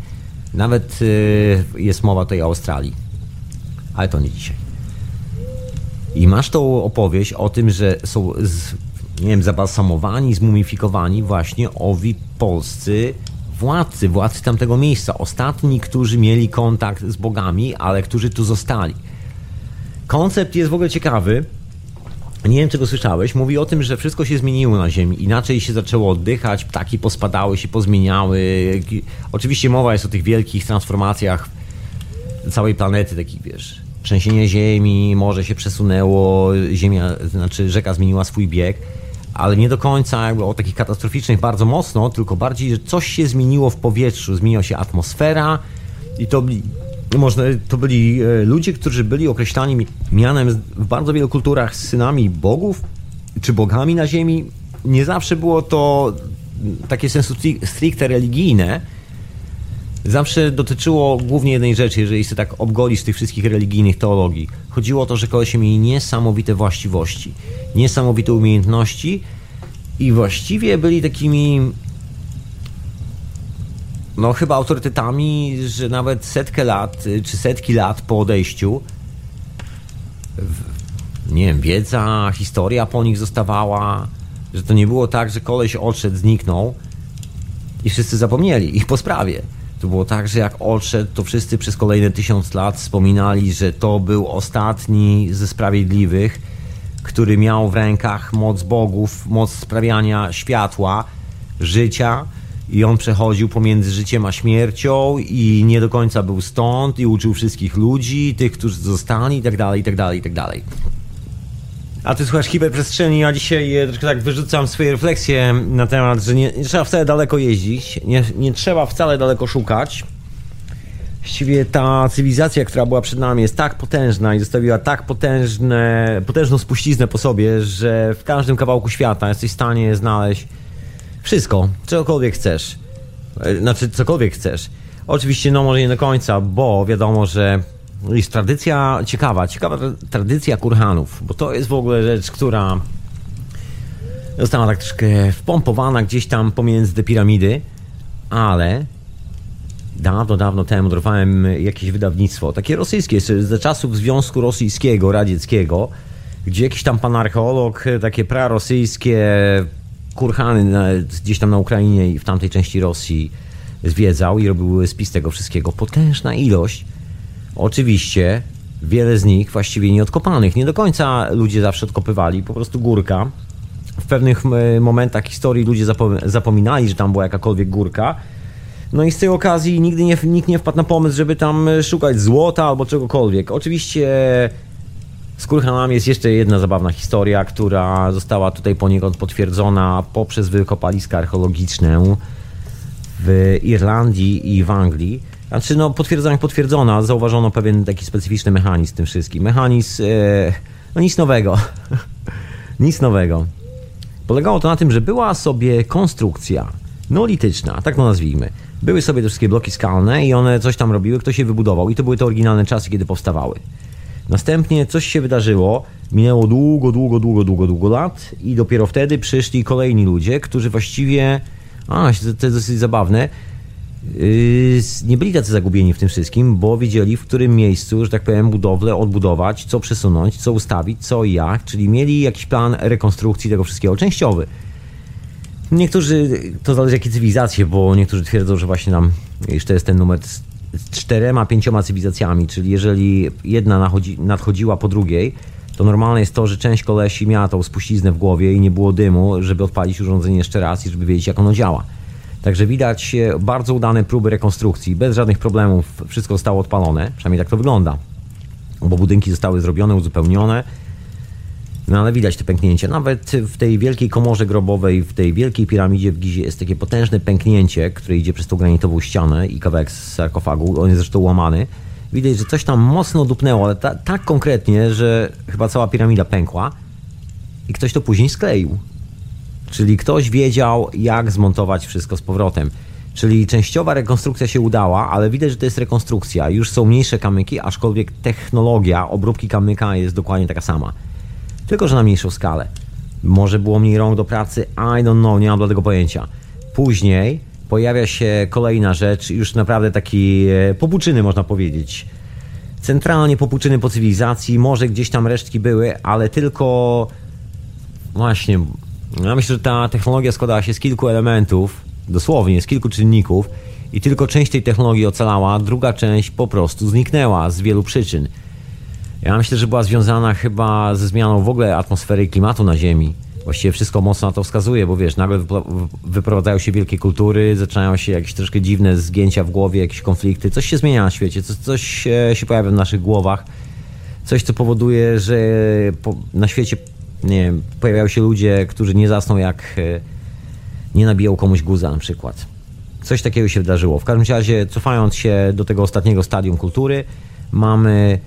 nawet y, jest mowa tutaj o Australii. Ale to nie dzisiaj. I masz tą opowieść o tym, że są z nie wiem, zabalsamowani, zmumifikowani właśnie owi polscy władcy, władcy tamtego miejsca. Ostatni, którzy mieli kontakt z bogami, ale którzy tu zostali. Koncept jest w ogóle ciekawy. Nie wiem, czy go słyszałeś. Mówi o tym, że wszystko się zmieniło na Ziemi. Inaczej się zaczęło oddychać, ptaki pospadały się, pozmieniały. Oczywiście mowa jest o tych wielkich transformacjach całej planety, takich wiesz, trzęsienie Ziemi, morze się przesunęło, Ziemia, znaczy rzeka zmieniła swój bieg ale nie do końca jakby o takich katastroficznych bardzo mocno, tylko bardziej, że coś się zmieniło w powietrzu, zmieniła się atmosfera i to można, to byli e, ludzie, którzy byli określani mianem w bardzo wielu kulturach synami bogów czy bogami na ziemi. Nie zawsze było to takie sensu stricte religijne, zawsze dotyczyło głównie jednej rzeczy, jeżeli się tak obgolisz tych wszystkich religijnych teologii. Chodziło o to, że kolesie mieli niesamowite właściwości, niesamowite umiejętności i właściwie byli takimi no chyba autorytetami, że nawet setkę lat, czy setki lat po odejściu nie wiem, wiedza, historia po nich zostawała, że to nie było tak, że koleś odszedł, zniknął i wszyscy zapomnieli ich po sprawie. To było tak, że jak odszedł, to wszyscy przez kolejne tysiąc lat wspominali, że to był ostatni ze sprawiedliwych, który miał w rękach moc bogów, moc sprawiania światła, życia i on przechodził pomiędzy życiem a śmiercią i nie do końca był stąd i uczył wszystkich ludzi, tych, którzy zostali i tak dalej, i tak dalej, i tak dalej. A ty słuchasz hiperprzestrzeni, a dzisiaj e, troszkę tak wyrzucam swoje refleksje na temat, że nie, nie trzeba wcale daleko jeździć, nie, nie trzeba wcale daleko szukać. Właściwie ta cywilizacja, która była przed nami, jest tak potężna i zostawiła tak potężne, potężną spuściznę po sobie, że w każdym kawałku świata jesteś w stanie znaleźć wszystko, czegokolwiek chcesz. E, znaczy, cokolwiek chcesz. Oczywiście, no może nie do końca, bo wiadomo, że jest tradycja ciekawa, ciekawa tradycja kurhanów, bo to jest w ogóle rzecz, która została tak troszkę wpompowana gdzieś tam pomiędzy te piramidy, ale dawno, dawno temu dorwałem jakieś wydawnictwo, takie rosyjskie, ze czasów Związku Rosyjskiego, Radzieckiego, gdzie jakiś tam pan archeolog, takie prarosyjskie kurhany gdzieś tam na Ukrainie i w tamtej części Rosji zwiedzał i robił spis tego wszystkiego. Potężna ilość Oczywiście wiele z nich właściwie nieodkopanych. Nie do końca ludzie zawsze odkopywali, po prostu górka. W pewnych momentach historii ludzie zapominali, że tam była jakakolwiek górka. No i z tej okazji nigdy nie, nikt nie wpadł na pomysł, żeby tam szukać złota albo czegokolwiek. Oczywiście z Kurhanami jest jeszcze jedna zabawna historia, która została tutaj poniekąd potwierdzona poprzez wykopaliska archeologiczne w Irlandii i w Anglii. Znaczy, no, potwierdzona, potwierdzona, zauważono pewien taki specyficzny mechanizm w tym wszystkim. Mechanizm, e, no nic nowego. nic nowego. Polegało to na tym, że była sobie konstrukcja neolityczna, tak to nazwijmy. Były sobie te wszystkie bloki skalne i one coś tam robiły, ktoś je wybudował i to były te oryginalne czasy, kiedy powstawały. Następnie coś się wydarzyło, minęło długo, długo, długo, długo, długo lat i dopiero wtedy przyszli kolejni ludzie, którzy właściwie, a, to jest dosyć zabawne, Yy, nie byli tacy zagubieni w tym wszystkim, bo wiedzieli w którym miejscu, że tak powiem, budowlę odbudować, co przesunąć, co ustawić, co i jak, czyli mieli jakiś plan rekonstrukcji tego wszystkiego częściowy. Niektórzy, to zależy jakie cywilizacje, bo niektórzy twierdzą, że właśnie nam, to jest ten numer z czterema, pięcioma cywilizacjami, czyli jeżeli jedna nadchodzi, nadchodziła po drugiej, to normalne jest to, że część kolesi miała tą spuściznę w głowie i nie było dymu, żeby odpalić urządzenie jeszcze raz i żeby wiedzieć, jak ono działa. Także widać bardzo udane próby rekonstrukcji, bez żadnych problemów, wszystko zostało odpalone, przynajmniej tak to wygląda. Bo budynki zostały zrobione, uzupełnione, no ale widać te pęknięcia. Nawet w tej wielkiej komorze grobowej, w tej wielkiej piramidzie w Gizie jest takie potężne pęknięcie, które idzie przez tą granitową ścianę i kawałek z sarkofagu, on jest zresztą łamany. Widać, że coś tam mocno dupnęło, ale ta, tak konkretnie, że chyba cała piramida pękła i ktoś to później skleił. Czyli ktoś wiedział, jak zmontować wszystko z powrotem. Czyli częściowa rekonstrukcja się udała, ale widać, że to jest rekonstrukcja. Już są mniejsze kamyki, aczkolwiek technologia obróbki kamyka jest dokładnie taka sama. Tylko, że na mniejszą skalę. Może było mniej rąk do pracy, I don't know, nie mam do tego pojęcia. Później pojawia się kolejna rzecz, już naprawdę taki e, popuczyny można powiedzieć. Centralnie popuczyny po cywilizacji, może gdzieś tam resztki były, ale tylko właśnie, ja myślę, że ta technologia składała się z kilku elementów, dosłownie z kilku czynników i tylko część tej technologii ocalała, druga część po prostu zniknęła z wielu przyczyn. Ja myślę, że była związana chyba ze zmianą w ogóle atmosfery i klimatu na Ziemi. Właściwie wszystko mocno na to wskazuje, bo wiesz, nagle wyprowadzają się wielkie kultury, zaczynają się jakieś troszkę dziwne zgięcia w głowie, jakieś konflikty, coś się zmienia na świecie, coś, coś się pojawia w naszych głowach, coś co powoduje, że na świecie nie wiem, pojawiają się ludzie, którzy nie zasną jak e, nie nabiją komuś guza na przykład. Coś takiego się wydarzyło. W każdym razie, cofając się do tego ostatniego stadium kultury, mamy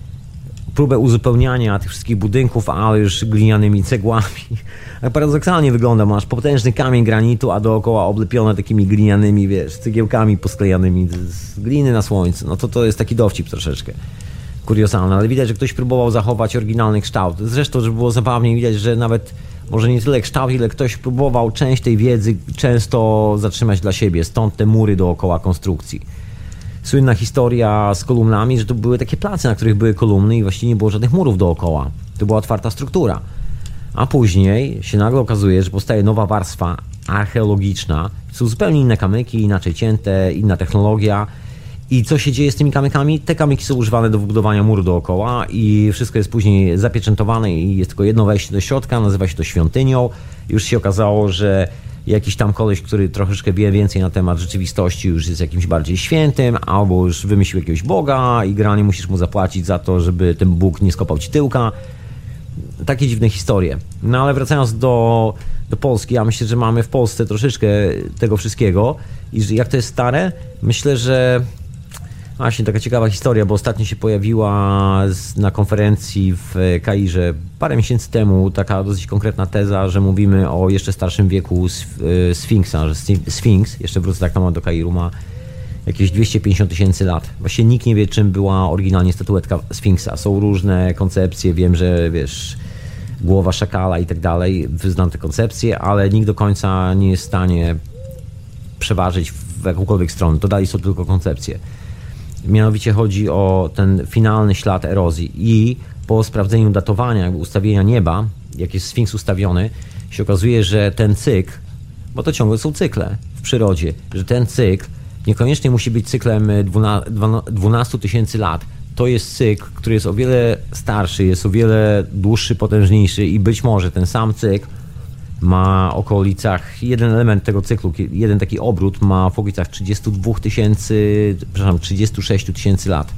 próbę uzupełniania tych wszystkich budynków, ale już glinianymi cegłami. Tak paradoksalnie wygląda, masz potężny kamień granitu, a dookoła oblepione takimi glinianymi, wiesz, cegiełkami posklejanymi z gliny na słońcu. No to to jest taki dowcip troszeczkę kuriozalny, ale widać, że ktoś próbował zachować oryginalny kształt. Zresztą, żeby było zabawniej, widać, że nawet może nie tyle kształt, ile ktoś próbował część tej wiedzy często zatrzymać dla siebie, stąd te mury dookoła konstrukcji słynna historia z kolumnami, że to były takie place, na których były kolumny i właściwie nie było żadnych murów dookoła. To była otwarta struktura. A później się nagle okazuje, że powstaje nowa warstwa archeologiczna. Są zupełnie inne kamyki, inaczej cięte, inna technologia. I co się dzieje z tymi kamykami? Te kamyki są używane do wybudowania muru dookoła i wszystko jest później zapieczętowane i jest tylko jedno wejście do środka, nazywa się to świątynią. Już się okazało, że jakiś tam koleś, który troszeczkę wie więcej na temat rzeczywistości, już jest jakimś bardziej świętym, albo już wymyślił jakiegoś Boga i granie musisz mu zapłacić za to, żeby ten Bóg nie skopał ci tyłka. Takie dziwne historie. No ale wracając do, do Polski, ja myślę, że mamy w Polsce troszeczkę tego wszystkiego i jak to jest stare, myślę, że Właśnie, taka ciekawa historia, bo ostatnio się pojawiła na konferencji w Kairze parę miesięcy temu taka dosyć konkretna teza, że mówimy o jeszcze starszym wieku e, Sfinksa, że Sfinks, jeszcze wrócę tak samo do Kairu, ma jakieś 250 tysięcy lat. Właśnie nikt nie wie, czym była oryginalnie statuetka Sfinksa. Są różne koncepcje, wiem, że wiesz, głowa szakala i tak dalej, wyznam te koncepcje, ale nikt do końca nie jest w stanie przeważyć w jakąkolwiek stronę. To dalej są tylko koncepcje. Mianowicie chodzi o ten finalny ślad erozji i po sprawdzeniu datowania, ustawienia nieba, jak jest Sfinks ustawiony, się okazuje, że ten cykl, bo to ciągle są cykle w przyrodzie, że ten cykl niekoniecznie musi być cyklem 12 tysięcy lat. To jest cykl, który jest o wiele starszy, jest o wiele dłuższy, potężniejszy i być może ten sam cykl ma w okolicach, jeden element tego cyklu, jeden taki obrót ma w okolicach 32 tysięcy, przepraszam, 36 tysięcy lat.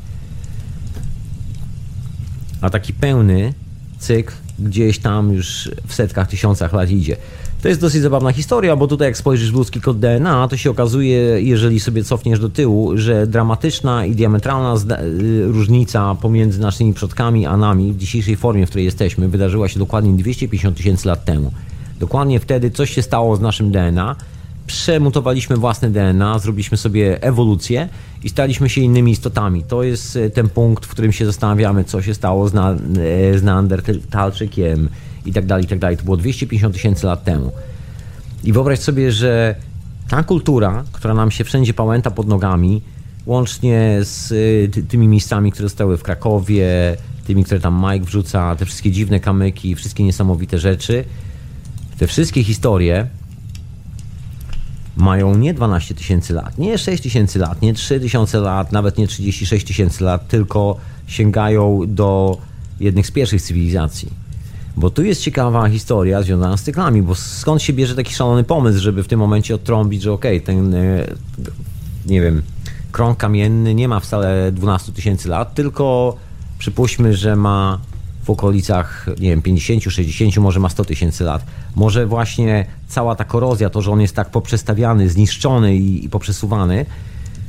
A taki pełny cykl gdzieś tam już w setkach, tysiącach lat idzie. To jest dosyć zabawna historia, bo tutaj jak spojrzysz w ludzki kod DNA, to się okazuje, jeżeli sobie cofniesz do tyłu, że dramatyczna i diametralna y, różnica pomiędzy naszymi przodkami a nami w dzisiejszej formie, w której jesteśmy, wydarzyła się dokładnie 250 tysięcy lat temu. Dokładnie wtedy coś się stało z naszym DNA. Przemutowaliśmy własne DNA, zrobiliśmy sobie ewolucję i staliśmy się innymi istotami. To jest e, ten punkt, w którym się zastanawiamy, co się stało z, na, e, z Neandertalczykiem i tak dalej, i tak dalej. To było 250 tysięcy lat temu. I wyobraź sobie, że ta kultura, która nam się wszędzie pałęta pod nogami, łącznie z e, tymi miejscami, które zostały w Krakowie, tymi, które tam Mike wrzuca, te wszystkie dziwne kamyki, wszystkie niesamowite rzeczy, te wszystkie historie mają nie 12 tysięcy lat, nie 6 tysięcy lat, nie 3 tysiące lat, nawet nie 36 tysięcy lat, tylko sięgają do jednych z pierwszych cywilizacji. Bo tu jest ciekawa historia związana z cyklami, bo skąd się bierze taki szalony pomysł, żeby w tym momencie odtrąbić, że okej, okay, ten, e, nie wiem, krąg kamienny nie ma wcale 12 tysięcy lat, tylko przypuśćmy, że ma w okolicach, nie wiem, 50, 60, może ma 100 tysięcy lat. Może właśnie cała ta korozja, to, że on jest tak poprzestawiany, zniszczony i, i poprzesuwany,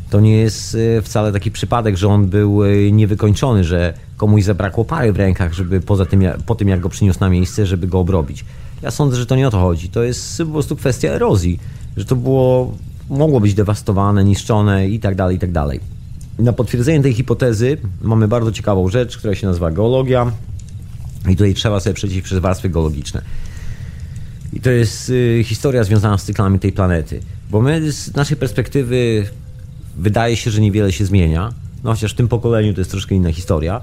to nie jest e, wcale taki przypadek, że on był e, niewykończony, że komuś zabrakło pary w rękach, żeby poza tym, po tym jak go przyniósł na miejsce, żeby go obrobić. Ja sądzę, że to nie o to chodzi. To jest po prostu kwestia erozji, że to było, mogło być dewastowane, niszczone i tak dalej, i tak dalej. Na potwierdzenie tej hipotezy mamy bardzo ciekawą rzecz, która się nazywa geologia i tutaj trzeba sobie przejść przez warstwy geologiczne. I to jest y, historia związana z cyklami tej planety. Bo my z naszej perspektywy wydaje się, że niewiele się zmienia. No chociaż w tym pokoleniu to jest troszkę inna historia.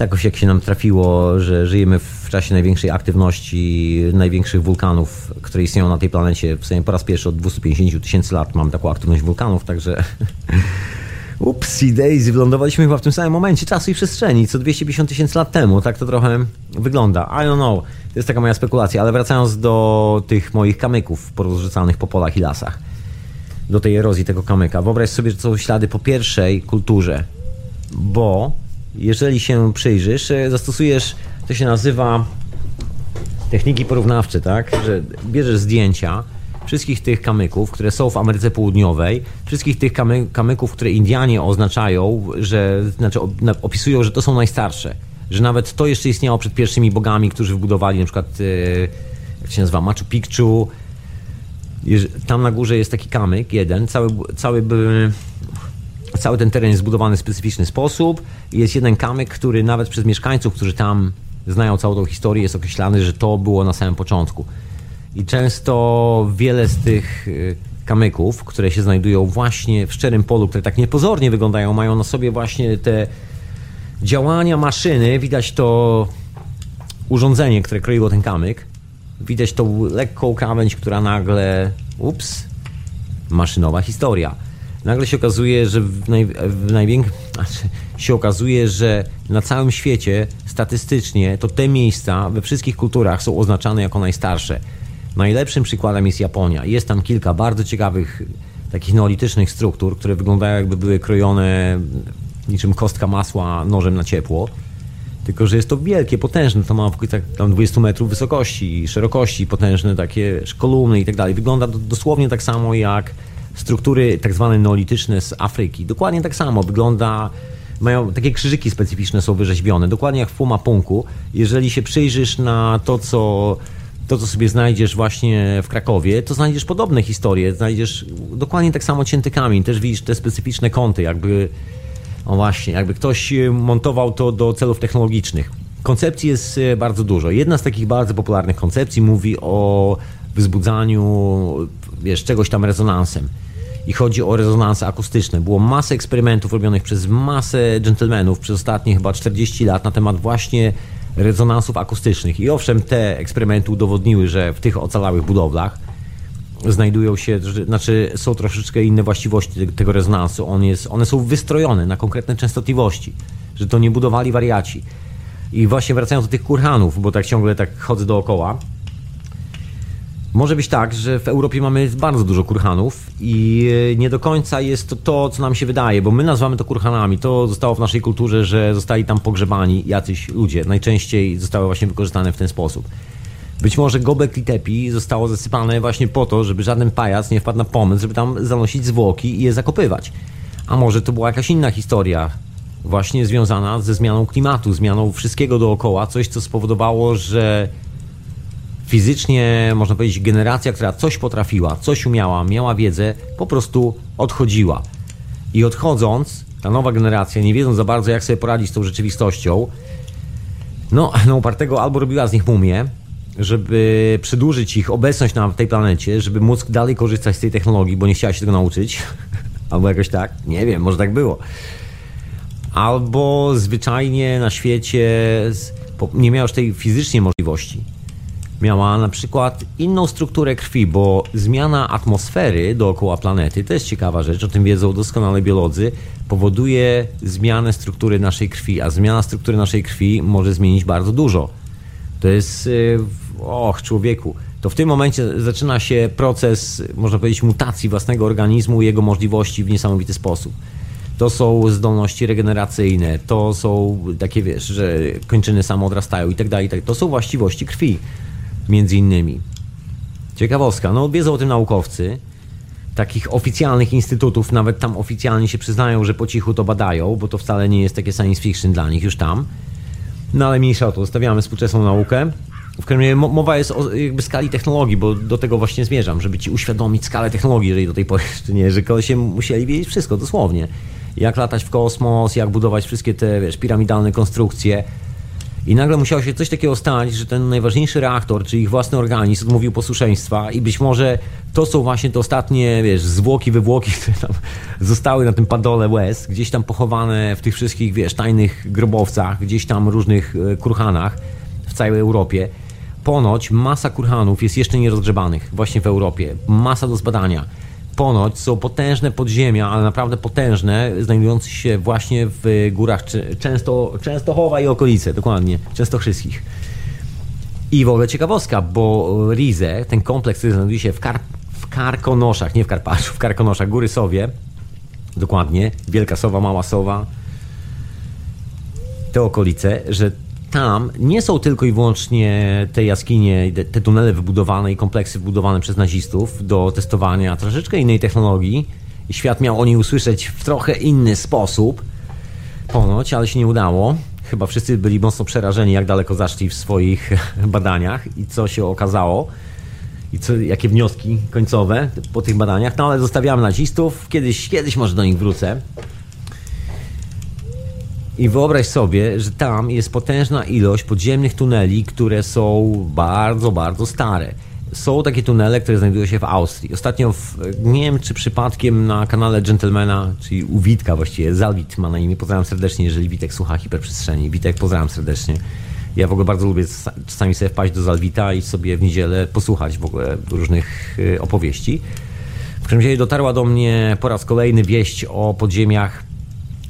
Jakoś jak się nam trafiło, że żyjemy w czasie największej aktywności największych wulkanów, które istnieją na tej planecie. W sensie po raz pierwszy od 250 tysięcy lat mamy taką aktywność wulkanów, także Upsi daisy, wylądowaliśmy chyba w tym samym momencie czasu i przestrzeni, co 250 tysięcy lat temu. Tak to trochę wygląda. I don't know. To jest taka moja spekulacja, ale wracając do tych moich kamyków porozrzucanych po polach i lasach. Do tej erozji tego kamyka. Wyobraź sobie, że są ślady po pierwszej kulturze. Bo jeżeli się przyjrzysz, e, zastosujesz, to się nazywa techniki porównawcze, tak? Że bierzesz zdjęcia, wszystkich tych kamyków, które są w Ameryce Południowej, wszystkich tych kamy, kamyków, które Indianie oznaczają, że znaczy opisują, że to są najstarsze. Że nawet to jeszcze istniało przed pierwszymi bogami, którzy wybudowali na przykład, e, jak się nazywa, Machu Picchu. Tam na górze jest taki kamyk, jeden, cały, cały, cały ten teren jest zbudowany w specyficzny sposób. Jest jeden kamyk, który nawet przez mieszkańców, którzy tam znają całą tą historię, jest określany, że to było na samym początku. I często wiele z tych y, kamyków, które się znajdują właśnie w szczerym polu, które tak niepozornie wyglądają, mają na sobie właśnie te działania maszyny. Widać to urządzenie, które kroiło ten kamyk. Widać tą lekką krawędź, która nagle. Ups, maszynowa historia. Nagle się okazuje, że w, naj, w największym. Znaczy, się okazuje, że na całym świecie statystycznie to te miejsca we wszystkich kulturach są oznaczane jako najstarsze. Najlepszym przykładem jest Japonia. Jest tam kilka bardzo ciekawych takich neolitycznych struktur, które wyglądają jakby były krojone niczym kostka masła nożem na ciepło. Tylko, że jest to wielkie, potężne, to ma okolicach tam 20 metrów wysokości, szerokości, potężne takie kolumny i tak dalej. Wygląda dosłownie tak samo jak struktury tak zwane neolityczne z Afryki. Dokładnie tak samo wygląda, mają takie krzyżyki specyficzne są wyrzeźbione, dokładnie jak w Pumapunku. Jeżeli się przyjrzysz na to, co to, co sobie znajdziesz właśnie w Krakowie, to znajdziesz podobne historie. Znajdziesz dokładnie tak samo cięty kamień. Też widzisz te specyficzne kąty, jakby, o właśnie, jakby ktoś e, montował to do celów technologicznych. Koncepcji jest e, bardzo dużo. Jedna z takich bardzo popularnych koncepcji mówi o wzbudzaniu, wiesz, czegoś tam rezonansem. I chodzi o rezonanse akustyczne. Było masę eksperymentów robionych przez masę dżentelmenów przez ostatnie chyba 40 lat na temat właśnie rezonansów akustycznych. I owszem, te eksperymenty udowodniły, że w tych ocalałych budowlach znajdują się, znaczy są troszeczkę inne właściwości tego rezonansu. On jest, one są wystrojone na konkretne częstotliwości, że to nie budowali wariaci. I właśnie wracając do tych kurhanów, bo tak ciągle tak chodzę dookoła, może być tak, że w Europie mamy bardzo dużo kurhanów i e, nie do końca jest to to, co nam się wydaje, bo my nazywamy to kurhanami. To zostało w naszej kulturze, że zostali tam pogrzebani jacyś ludzie. Najczęściej zostały właśnie wykorzystane w ten sposób. Być może Gobekli Tepe zostało zasypane właśnie po to, żeby żaden pajac nie wpadł na pomysł, żeby tam zanosić zwłoki i je zakopywać. A może to była jakaś inna historia, właśnie związana ze zmianą klimatu, zmianą wszystkiego dookoła, coś co spowodowało, że fizycznie, można powiedzieć, generacja, która coś potrafiła, coś umiała, miała wiedzę, po prostu odchodziła. I odchodząc, ta nowa generacja, nie wiedząc za bardzo, jak sobie poradzić z tą rzeczywistością, no, no upartego albo robiła z nich mumię, żeby przedłużyć ich obecność na tej planecie, żeby móc dalej korzystać z tej technologii, bo nie chciała się tego nauczyć, albo jakoś tak, nie wiem, może tak było. Albo zwyczajnie na świecie nie miała już tej fizycznie możliwości miała na przykład inną strukturę krwi, bo zmiana atmosfery dookoła planety, to jest ciekawa rzecz, o tym wiedzą doskonale biolodzy, powoduje zmianę struktury naszej krwi, a zmiana struktury naszej krwi może zmienić bardzo dużo. To jest, y, och człowieku, to w tym momencie zaczyna się proces, można powiedzieć, mutacji własnego organizmu i jego możliwości w niesamowity sposób. To są zdolności regeneracyjne, to są takie, wiesz, że kończyny samo odrastają i tak dalej. To są właściwości krwi, między innymi. Ciekawostka, no wiedzą o tym naukowcy, takich oficjalnych instytutów, nawet tam oficjalnie się przyznają, że po cichu to badają, bo to wcale nie jest takie science fiction dla nich już tam. No ale mniejsza o to, zostawiamy współczesną naukę. W każdym razie mowa jest o jakby skali technologii, bo do tego właśnie zmierzam, żeby ci uświadomić skalę technologii, jeżeli do tej pory jeszcze nie, że się musieli wiedzieć wszystko, dosłownie. Jak latać w kosmos, jak budować wszystkie te, wiesz, piramidalne konstrukcje, i nagle musiało się coś takiego stać, że ten najważniejszy reaktor, czyli ich własny organizm, odmówił posłuszeństwa i być może to są właśnie te ostatnie, wiesz, zwłoki, wywłoki, które tam zostały na tym padole łez, gdzieś tam pochowane w tych wszystkich, wiesz, tajnych grobowcach, gdzieś tam różnych e, kurhanach w całej Europie. Ponoć masa kurhanów jest jeszcze nierozgrzebanych właśnie w Europie. Masa do zbadania ponoć są potężne podziemia, ale naprawdę potężne, znajdujące się właśnie w górach Często, Częstochowa i okolice, dokładnie, Częstochryskich. I w ogóle ciekawostka, bo Rize, ten kompleks, który znajduje się w, Kar w Karkonoszach, nie w Karpaczu, w Karkonoszach, Góry Sowie, dokładnie, Wielka Sowa, Mała Sowa, te okolice, że tam nie są tylko i wyłącznie te jaskinie, te tunele wybudowane i kompleksy wybudowane przez nazistów do testowania troszeczkę innej technologii. Świat miał o niej usłyszeć w trochę inny sposób. Ponoć, ale się nie udało. Chyba wszyscy byli mocno przerażeni, jak daleko zaszli w swoich badaniach i co się okazało. I co, jakie wnioski końcowe po tych badaniach. No ale zostawiamy nazistów. Kiedyś, kiedyś może do nich wrócę. I wyobraź sobie, że tam jest potężna ilość podziemnych tuneli, które są bardzo, bardzo stare. Są takie tunele, które znajdują się w Austrii. Ostatnio, w, nie wiem czy przypadkiem na kanale Gentlemana, czyli u Witka właściwie, Zalwit ma na imię, pozdrawiam serdecznie, jeżeli Witek słucha hiperprzestrzeni. Witek, pozdrawiam serdecznie. Ja w ogóle bardzo lubię czasami sobie wpaść do Zalwita i sobie w niedzielę posłuchać w ogóle różnych y, opowieści. W każdym razie dotarła do mnie po raz kolejny wieść o podziemiach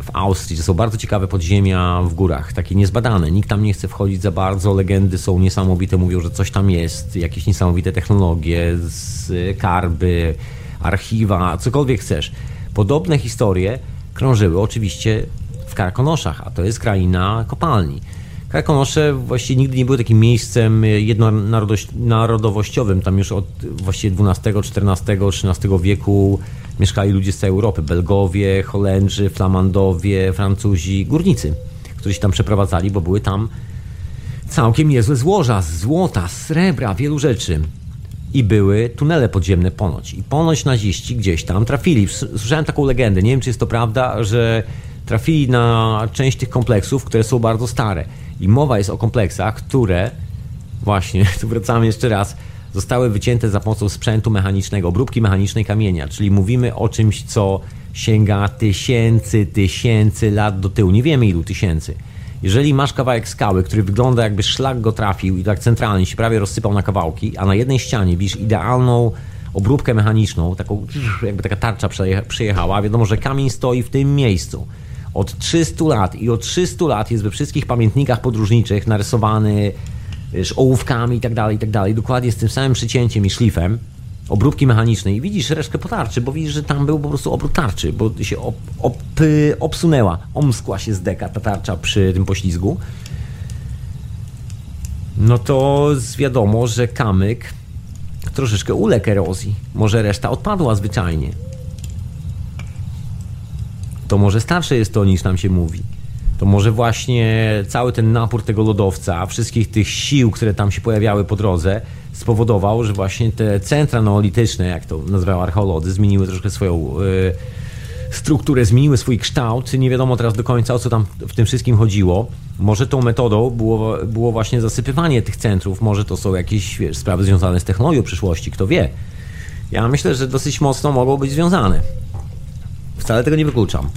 w Austrii. To są bardzo ciekawe podziemia w górach, takie niezbadane. Nikt tam nie chce wchodzić za bardzo. Legendy są niesamowite, mówią, że coś tam jest, jakieś niesamowite technologie, z karby, archiwa, cokolwiek chcesz. Podobne historie krążyły oczywiście w Karkonoszach, a to jest kraina kopalni. Karkonosze właściwie nigdy nie były takim miejscem jednonarodowościowym. Tam już od właściwie XII, XIV, XIII wieku mieszkali ludzie z całej Europy. Belgowie, Holendrzy, Flamandowie, Francuzi, górnicy, którzy się tam przeprowadzali, bo były tam całkiem niezłe złoża, złota, srebra, wielu rzeczy. I były tunele podziemne ponoć. I ponoć naziści gdzieś tam trafili. Słyszałem taką legendę, nie wiem czy jest to prawda, że trafili na część tych kompleksów, które są bardzo stare. I mowa jest o kompleksach, które właśnie, tu wracamy jeszcze raz, zostały wycięte za pomocą sprzętu mechanicznego, obróbki mechanicznej kamienia, czyli mówimy o czymś, co sięga tysięcy, tysięcy lat do tyłu. Nie wiemy ilu tysięcy. Jeżeli masz kawałek skały, który wygląda jakby szlak go trafił i tak centralnie się prawie rozsypał na kawałki, a na jednej ścianie widzisz idealną obróbkę mechaniczną, taką jakby taka tarcza przejechała, wiadomo, że kamień stoi w tym miejscu od 300 lat i od 300 lat jest we wszystkich pamiętnikach podróżniczych narysowany wiesz, ołówkami i tak dalej, i tak dalej, dokładnie z tym samym przycięciem i szlifem obróbki mechanicznej i widzisz resztkę po tarczy, bo widzisz, że tam był po prostu obrót tarczy, bo się op, op, obsunęła, omskła się z deka ta tarcza przy tym poślizgu. No to wiadomo, że kamyk troszeczkę uległ erozji. Może reszta odpadła zwyczajnie to może starsze jest to niż nam się mówi. To może właśnie cały ten napór tego lodowca, wszystkich tych sił, które tam się pojawiały po drodze, spowodował, że właśnie te centra neolityczne, jak to nazywają archeolodzy, zmieniły troszkę swoją y, strukturę, zmieniły swój kształt. Nie wiadomo teraz do końca, o co tam w tym wszystkim chodziło. Może tą metodą było, było właśnie zasypywanie tych centrów, może to są jakieś wiesz, sprawy związane z technologią przyszłości, kto wie. Ja myślę, że dosyć mocno mogą być związane. Wcale tego nie wykluczam.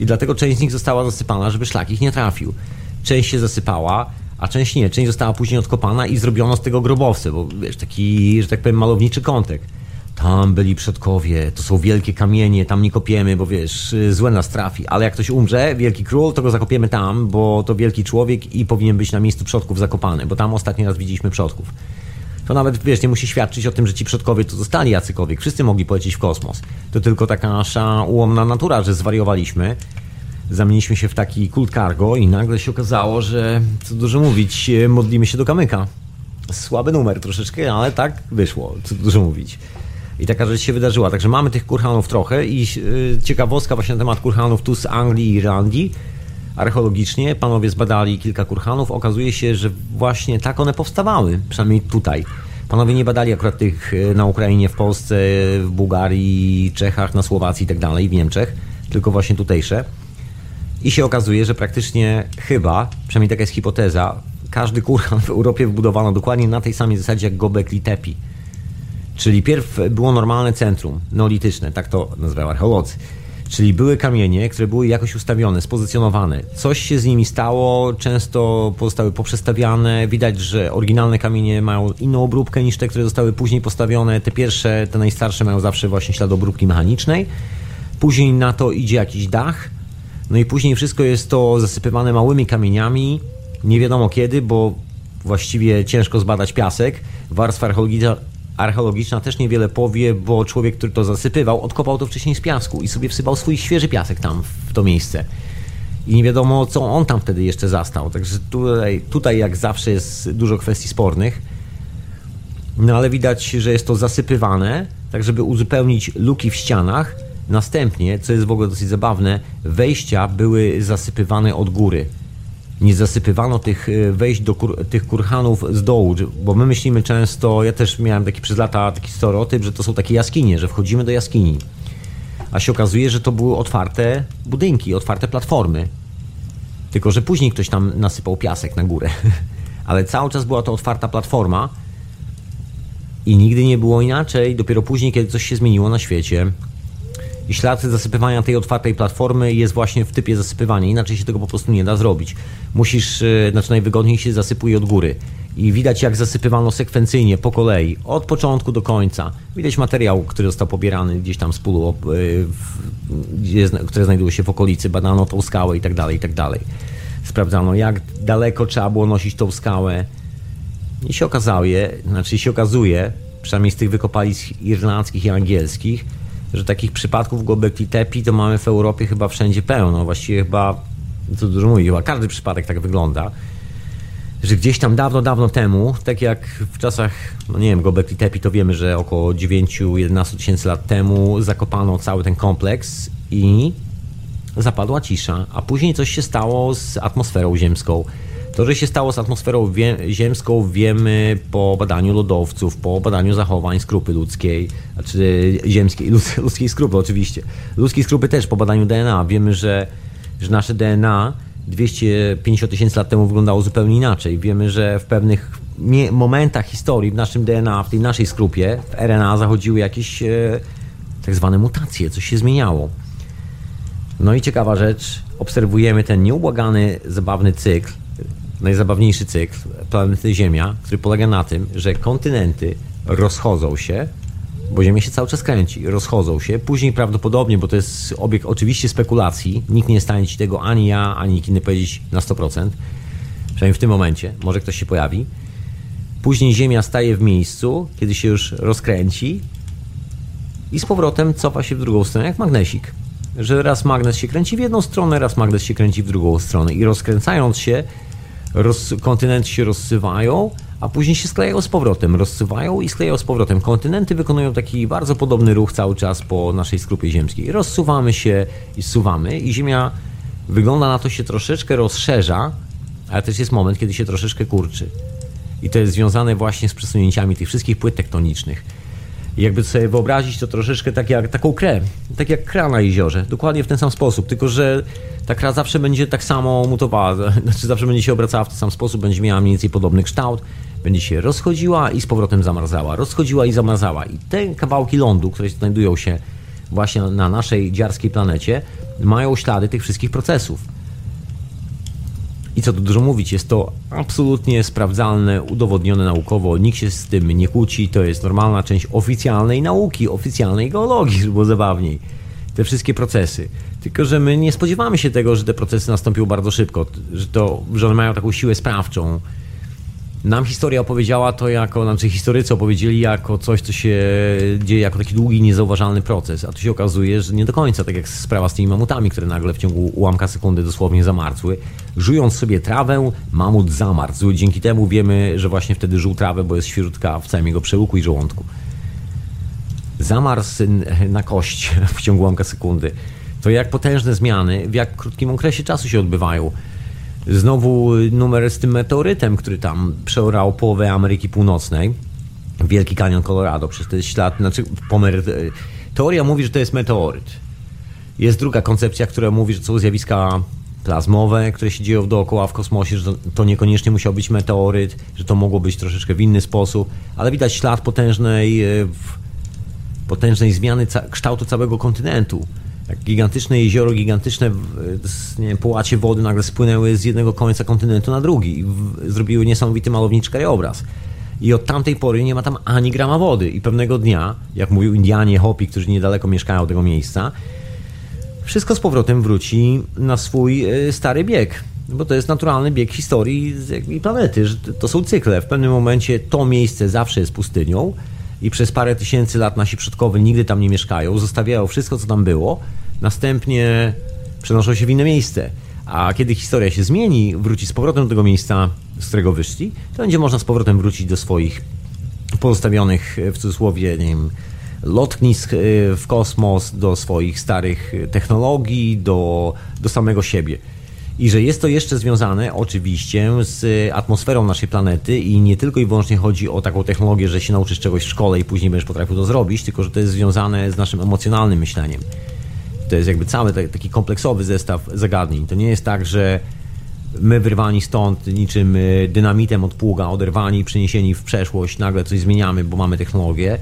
I dlatego część z nich została zasypana, żeby szlak ich nie trafił. Część się zasypała, a część nie. Część została później odkopana i zrobiono z tego grobowce, bo wiesz, taki, że tak powiem, malowniczy kątek. tam byli przodkowie, to są wielkie kamienie, tam nie kopiemy, bo wiesz, złe nas trafi, ale jak ktoś umrze, wielki król, to go zakopiemy tam, bo to wielki człowiek i powinien być na miejscu przodków zakopany, bo tam ostatni raz widzieliśmy przodków. To nawet, wiesz, nie musi świadczyć o tym, że ci przodkowie to zostali jacykolwiek. Wszyscy mogli polecieć w kosmos. To tylko taka nasza ułomna natura, że zwariowaliśmy. Zamieniliśmy się w taki kult cargo i nagle się okazało, że, co dużo mówić, modlimy się do kamyka. Słaby numer troszeczkę, ale tak wyszło, co dużo mówić. I taka rzecz się wydarzyła. Także mamy tych kurhanów trochę i yy, ciekawostka właśnie na temat kurhanów tu z Anglii i Irlandii. Archeologicznie panowie zbadali kilka kurhanów. Okazuje się, że właśnie tak one powstawały, przynajmniej tutaj. Panowie nie badali akurat tych y, na Ukrainie, w Polsce, w Bułgarii, Czechach, na Słowacji i tak dalej, w Niemczech, tylko właśnie tutejsze. I się okazuje, że praktycznie chyba, przynajmniej taka jest hipoteza, każdy kurhan w Europie wybudowano dokładnie na tej samej zasadzie jak Gobekli Tepe. Czyli pierw było normalne centrum neolityczne, tak to nazywają archeolodzy. Czyli były kamienie, które były jakoś ustawione, spozycjonowane. Coś się z nimi stało, często pozostały poprzestawiane. Widać, że oryginalne kamienie mają inną obróbkę niż te, które zostały później postawione. Te pierwsze, te najstarsze mają zawsze właśnie ślad obróbki mechanicznej. Później na to idzie jakiś dach. No i później wszystko jest to zasypywane małymi kamieniami. Nie wiadomo kiedy, bo właściwie ciężko zbadać piasek. Warstwa archeologiczna archeologiczna też niewiele powie, bo człowiek, który to zasypywał, odkopał to wcześniej z piasku i sobie wsypał swój świeży piasek tam w to miejsce. I nie wiadomo, co on tam wtedy jeszcze zastał. Także tutaj, tutaj jak zawsze jest dużo kwestii spornych. No ale widać, że jest to zasypywane, tak żeby uzupełnić luki w ścianach. Następnie, co jest w ogóle dosyć zabawne, wejścia były zasypywane od góry nie zasypywano tych e, wejść do kur, tych kurhanów z dołu, bo my myślimy często, ja też miałem taki przez lata taki stereotyp, że to są takie jaskinie, że wchodzimy do jaskini. A się okazuje, że to były otwarte budynki, otwarte platformy. Tylko, że później ktoś tam nasypał piasek na górę. Ale cały czas była to otwarta platforma i nigdy nie było inaczej. Dopiero później, kiedy coś się zmieniło na świecie, i ślad zasypywania tej otwartej platformy jest właśnie w typie zasypywania. Inaczej się tego po prostu nie da zrobić. Musisz, e, znaczy najwygodniej się zasypuje od góry. I widać jak zasypywano sekwencyjnie, po kolei, od początku do końca. Widać materiał, który został pobierany gdzieś tam z pulu, e, które znajdują się w okolicy. Badano tą skałę i tak dalej, i tak dalej. Sprawdzano, jak daleko trzeba było nosić tą skałę. I się okazało, znaczy się okazuje, przynajmniej z tych wykopalisk irlandzkich i angielskich, że takich przypadków Gobekli Tepe to mamy w Europie chyba wszędzie pełno. Właściwie chyba, co dużo mówi, chyba każdy przypadek tak wygląda. Że gdzieś tam dawno, dawno temu, tak jak w czasach, no nie wiem, Gobekli Tepe, to wiemy, że około 9-11 tysięcy lat temu zakopano cały ten kompleks i zapadła cisza, a później coś się stało z atmosferą ziemską. To, że się stało z atmosferą wie, ziemską, wiemy po badaniu lodowców, po badaniu zachowań skrupy ludzkiej, znaczy ziemskiej, ludzkiej skrupy oczywiście. Ludzkiej skrupy też po badaniu DNA. Wiemy, że, że nasze DNA 250 tysięcy lat temu wyglądało zupełnie inaczej. Wiemy, że w pewnych momentach historii w naszym DNA, w tej naszej skrupie, w RNA zachodziły jakieś e, tak zwane mutacje, coś się zmieniało. No i ciekawa rzecz, obserwujemy ten nieubłagany, zabawny cykl, najzabawniejszy cykl planety Ziemia, który polega na tym, że kontynenty rozchodzą się, bo Ziemia się cały czas kręci, rozchodzą się. Później prawdopodobnie, bo to jest obiekt oczywiście spekulacji, nikt nie stanie ci tego ani ja, ani nikt inny powiedzieć na 100%, przynajmniej w tym momencie, może ktoś się pojawi. Później Ziemia staje w miejscu, kiedy się już rozkręci i z powrotem cofa się w drugą stronę, jak magnesik. Że raz magnes się kręci w jedną stronę, raz magnes się kręci w drugą stronę i rozkręcając się, roz, kontynenty się rozsywają, a później się sklejają z powrotem, rozsywają i sklejają z powrotem. Kontynenty wykonują taki bardzo podobny ruch cały czas po naszej skrupie ziemskiej. Rozsuwamy się i zsuwamy i Ziemia wygląda na to się troszeczkę rozszerza, ale też jest moment, kiedy się troszeczkę kurczy. I to jest związane właśnie z przesunięciami tych wszystkich płyt tektonicznych. Jakby sobie wyobrazić to troszeczkę tak jak taką krę, tak jak kra na jeziorze, dokładnie w ten sam sposób, tylko że ta kra zawsze będzie tak samo mutowała, znaczy zawsze będzie się obracała w ten sam sposób, będzie miała mniej więcej podobny kształt, będzie się rozchodziła i z powrotem zamarzała, rozchodziła i zamarzała. I te kawałki lądu, które znajdują się właśnie na naszej dziarskiej planecie, mają ślady tych wszystkich procesów. I co tu dużo mówić, jest to absolutnie sprawdzalne, udowodnione naukowo, nikt się z tym nie kłóci, to jest normalna część oficjalnej nauki, oficjalnej geologii, żeby było zabawniej. Te wszystkie procesy. Tylko, że my nie spodziewamy się tego, że te procesy nastąpią bardzo szybko, że, to, że one mają taką siłę sprawczą. Nam historia opowiedziała to jako, znaczy historycy opowiedzieli jako coś, co się dzieje jako taki długi, niezauważalny proces, a tu się okazuje, że nie do końca, tak jak sprawa z tymi mamutami, które nagle w ciągu ułamka sekundy dosłownie zamarzły. Żując sobie trawę, mamut zamarzł. Dzięki temu wiemy, że właśnie wtedy żuł trawę, bo jest świeżutka w całym jego przełuku i żołądku. Zamarzł na kość w ciągu ułamka sekundy. To jak potężne zmiany w jak krótkim okresie czasu się odbywają. Znowu numer z tym meteorytem, który tam przeorał połowę Ameryki Północnej. Wielki Kanion Colorado, przez ten ślad, znaczy pomer... Teoria mówi, że to jest meteoryt. Jest druga koncepcja, która mówi, że są zjawiska plazmowe, które się dzieją dookoła w kosmosie, że to niekoniecznie musiał być meteoryt, że to mogło być troszeczkę w inny sposób, ale widać ślad potężnej, e, potężnej zmiany kształtu całego kontynentu jak gigantyczne jezioro, gigantyczne nie wiem, połacie wody nagle spłynęły z jednego końca kontynentu na drugi i zrobiły niesamowity malowniczy krajobraz. I od tamtej pory nie ma tam ani grama wody. I pewnego dnia, jak mówił Indianie, Hopi, którzy niedaleko mieszkają tego miejsca, wszystko z powrotem wróci na swój e, stary bieg. Bo to jest naturalny bieg historii planety. Że to są cykle. W pewnym momencie to miejsce zawsze jest pustynią, i przez parę tysięcy lat nasi przodkowie nigdy tam nie mieszkają, zostawiają wszystko, co tam było, następnie przenoszą się w inne miejsce. A kiedy historia się zmieni, wróci z powrotem do tego miejsca, z którego wyszli, to będzie można z powrotem wrócić do swoich pozostawionych, w cudzysłowie, nie wiem, lotnisk e, w kosmos, do swoich starych technologii, do, do samego siebie. I że jest to jeszcze związane oczywiście z atmosferą naszej planety i nie tylko i wyłącznie chodzi o taką technologię, że się nauczysz czegoś w szkole i później będziesz potrafił to zrobić, tylko że to jest związane z naszym emocjonalnym myśleniem. To jest jakby cały taki kompleksowy zestaw zagadnień. To nie jest tak, że my wyrwani stąd niczym y, dynamitem od pługa, oderwani, przeniesieni w przeszłość, nagle coś zmieniamy, bo mamy technologię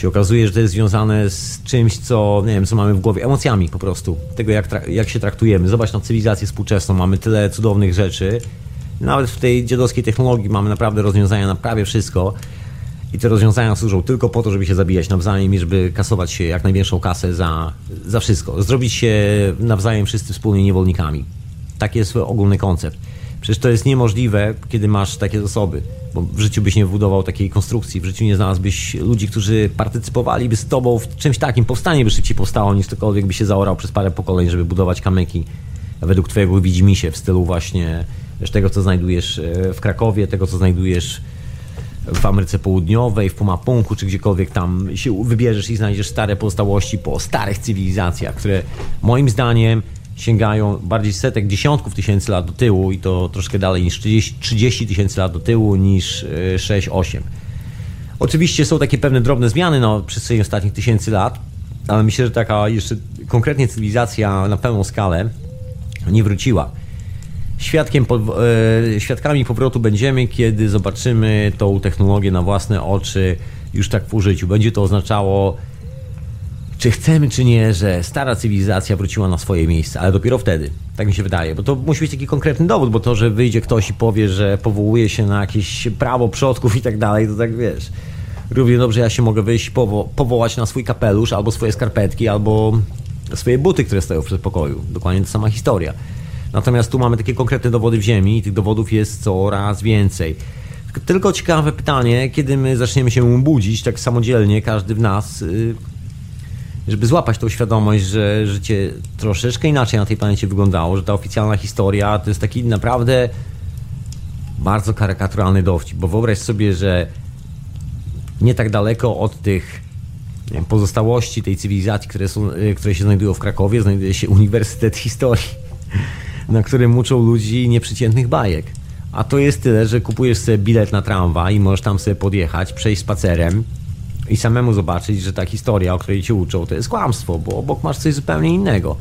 się okazuje, że to jest związane z czymś, co, nie wiem, co mamy w głowie, emocjami po prostu, tego jak, jak się traktujemy. Zobacz na cywilizację współczesną, mamy tyle cudownych rzeczy, nawet w tej dziadowskiej technologii mamy naprawdę rozwiązania na prawie wszystko i te rozwiązania służą tylko po to, żeby się zabijać nawzajem i żeby kasować się jak największą kasę za, za wszystko. Zrobić się nawzajem wszyscy wspólnie niewolnikami. Taki jest ogólny koncept. Przecież to jest niemożliwe, kiedy masz takie zasoby, bo w życiu byś nie wybudował takiej konstrukcji, w życiu nie znalazłbyś ludzi, którzy partycypowaliby z tobą w czymś takim. Powstanie by szybciej powstało, niż cokolwiek by się zaorał przez parę pokoleń, żeby budować kamyki według twojego widzimisię w stylu właśnie wiesz, tego, co znajdujesz e, w Krakowie, tego, co znajdujesz w Ameryce Południowej, w Pumapunku, czy gdziekolwiek tam się wybierzesz i znajdziesz stare pozostałości po starych cywilizacjach, które moim zdaniem sięgają bardziej setek, dziesiątków tysięcy lat do tyłu i to troszkę dalej niż 30 tysięcy lat do tyłu niż 6-8. E, Oczywiście są takie pewne drobne zmiany na przestrzeni ostatnich tysięcy lat, ale myślę, że taka jeszcze konkretnie cywilizacja na pełną skalę nie wróciła. Świadkiem, e, świadkami powrotu będziemy, kiedy zobaczymy tą technologię na własne oczy już tak w użyciu. Będzie to oznaczało czy chcemy, czy nie, że stara cywilizacja wróciła na swoje miejsce, ale dopiero wtedy. Tak mi się wydaje, bo to musi być taki konkretny dowód, bo to, że wyjdzie ktoś i powie, że powołuje się na jakieś prawo przodków i tak dalej, to tak wiesz. Równie dobrze ja się mogę wyjść powo powołać na swój kapelusz, albo swoje skarpetki, albo swoje buty, które stoją w przedpokoju. Dokładnie ta sama historia. Natomiast tu mamy takie konkretne dowody w ziemi i tych dowodów jest coraz więcej. Tylko ciekawe pytanie, kiedy my zaczniemy się budzić tak samodzielnie, każdy w nas, y, żeby złapać tą świadomość, że życie troszeczkę inaczej na tej planecie wyglądało, że ta oficjalna historia to jest taki naprawdę bardzo karykaturalny dowcip, bo wyobraź sobie, że nie tak daleko od tych wiem, pozostałości tej cywilizacji, które, są, y, które się znajdują w Krakowie, znajduje się Uniwersytet Historii, na którym uczą ludzi nieprzeciętnych bajek. A to jest tyle, że kupujesz sobie bilet na tramwaj i możesz tam sobie podjechać, przejść spacerem, i samemu zobaczyć, że ta historia, o której cię uczą, to jest kłamstwo, bo obok masz coś zupełnie innego.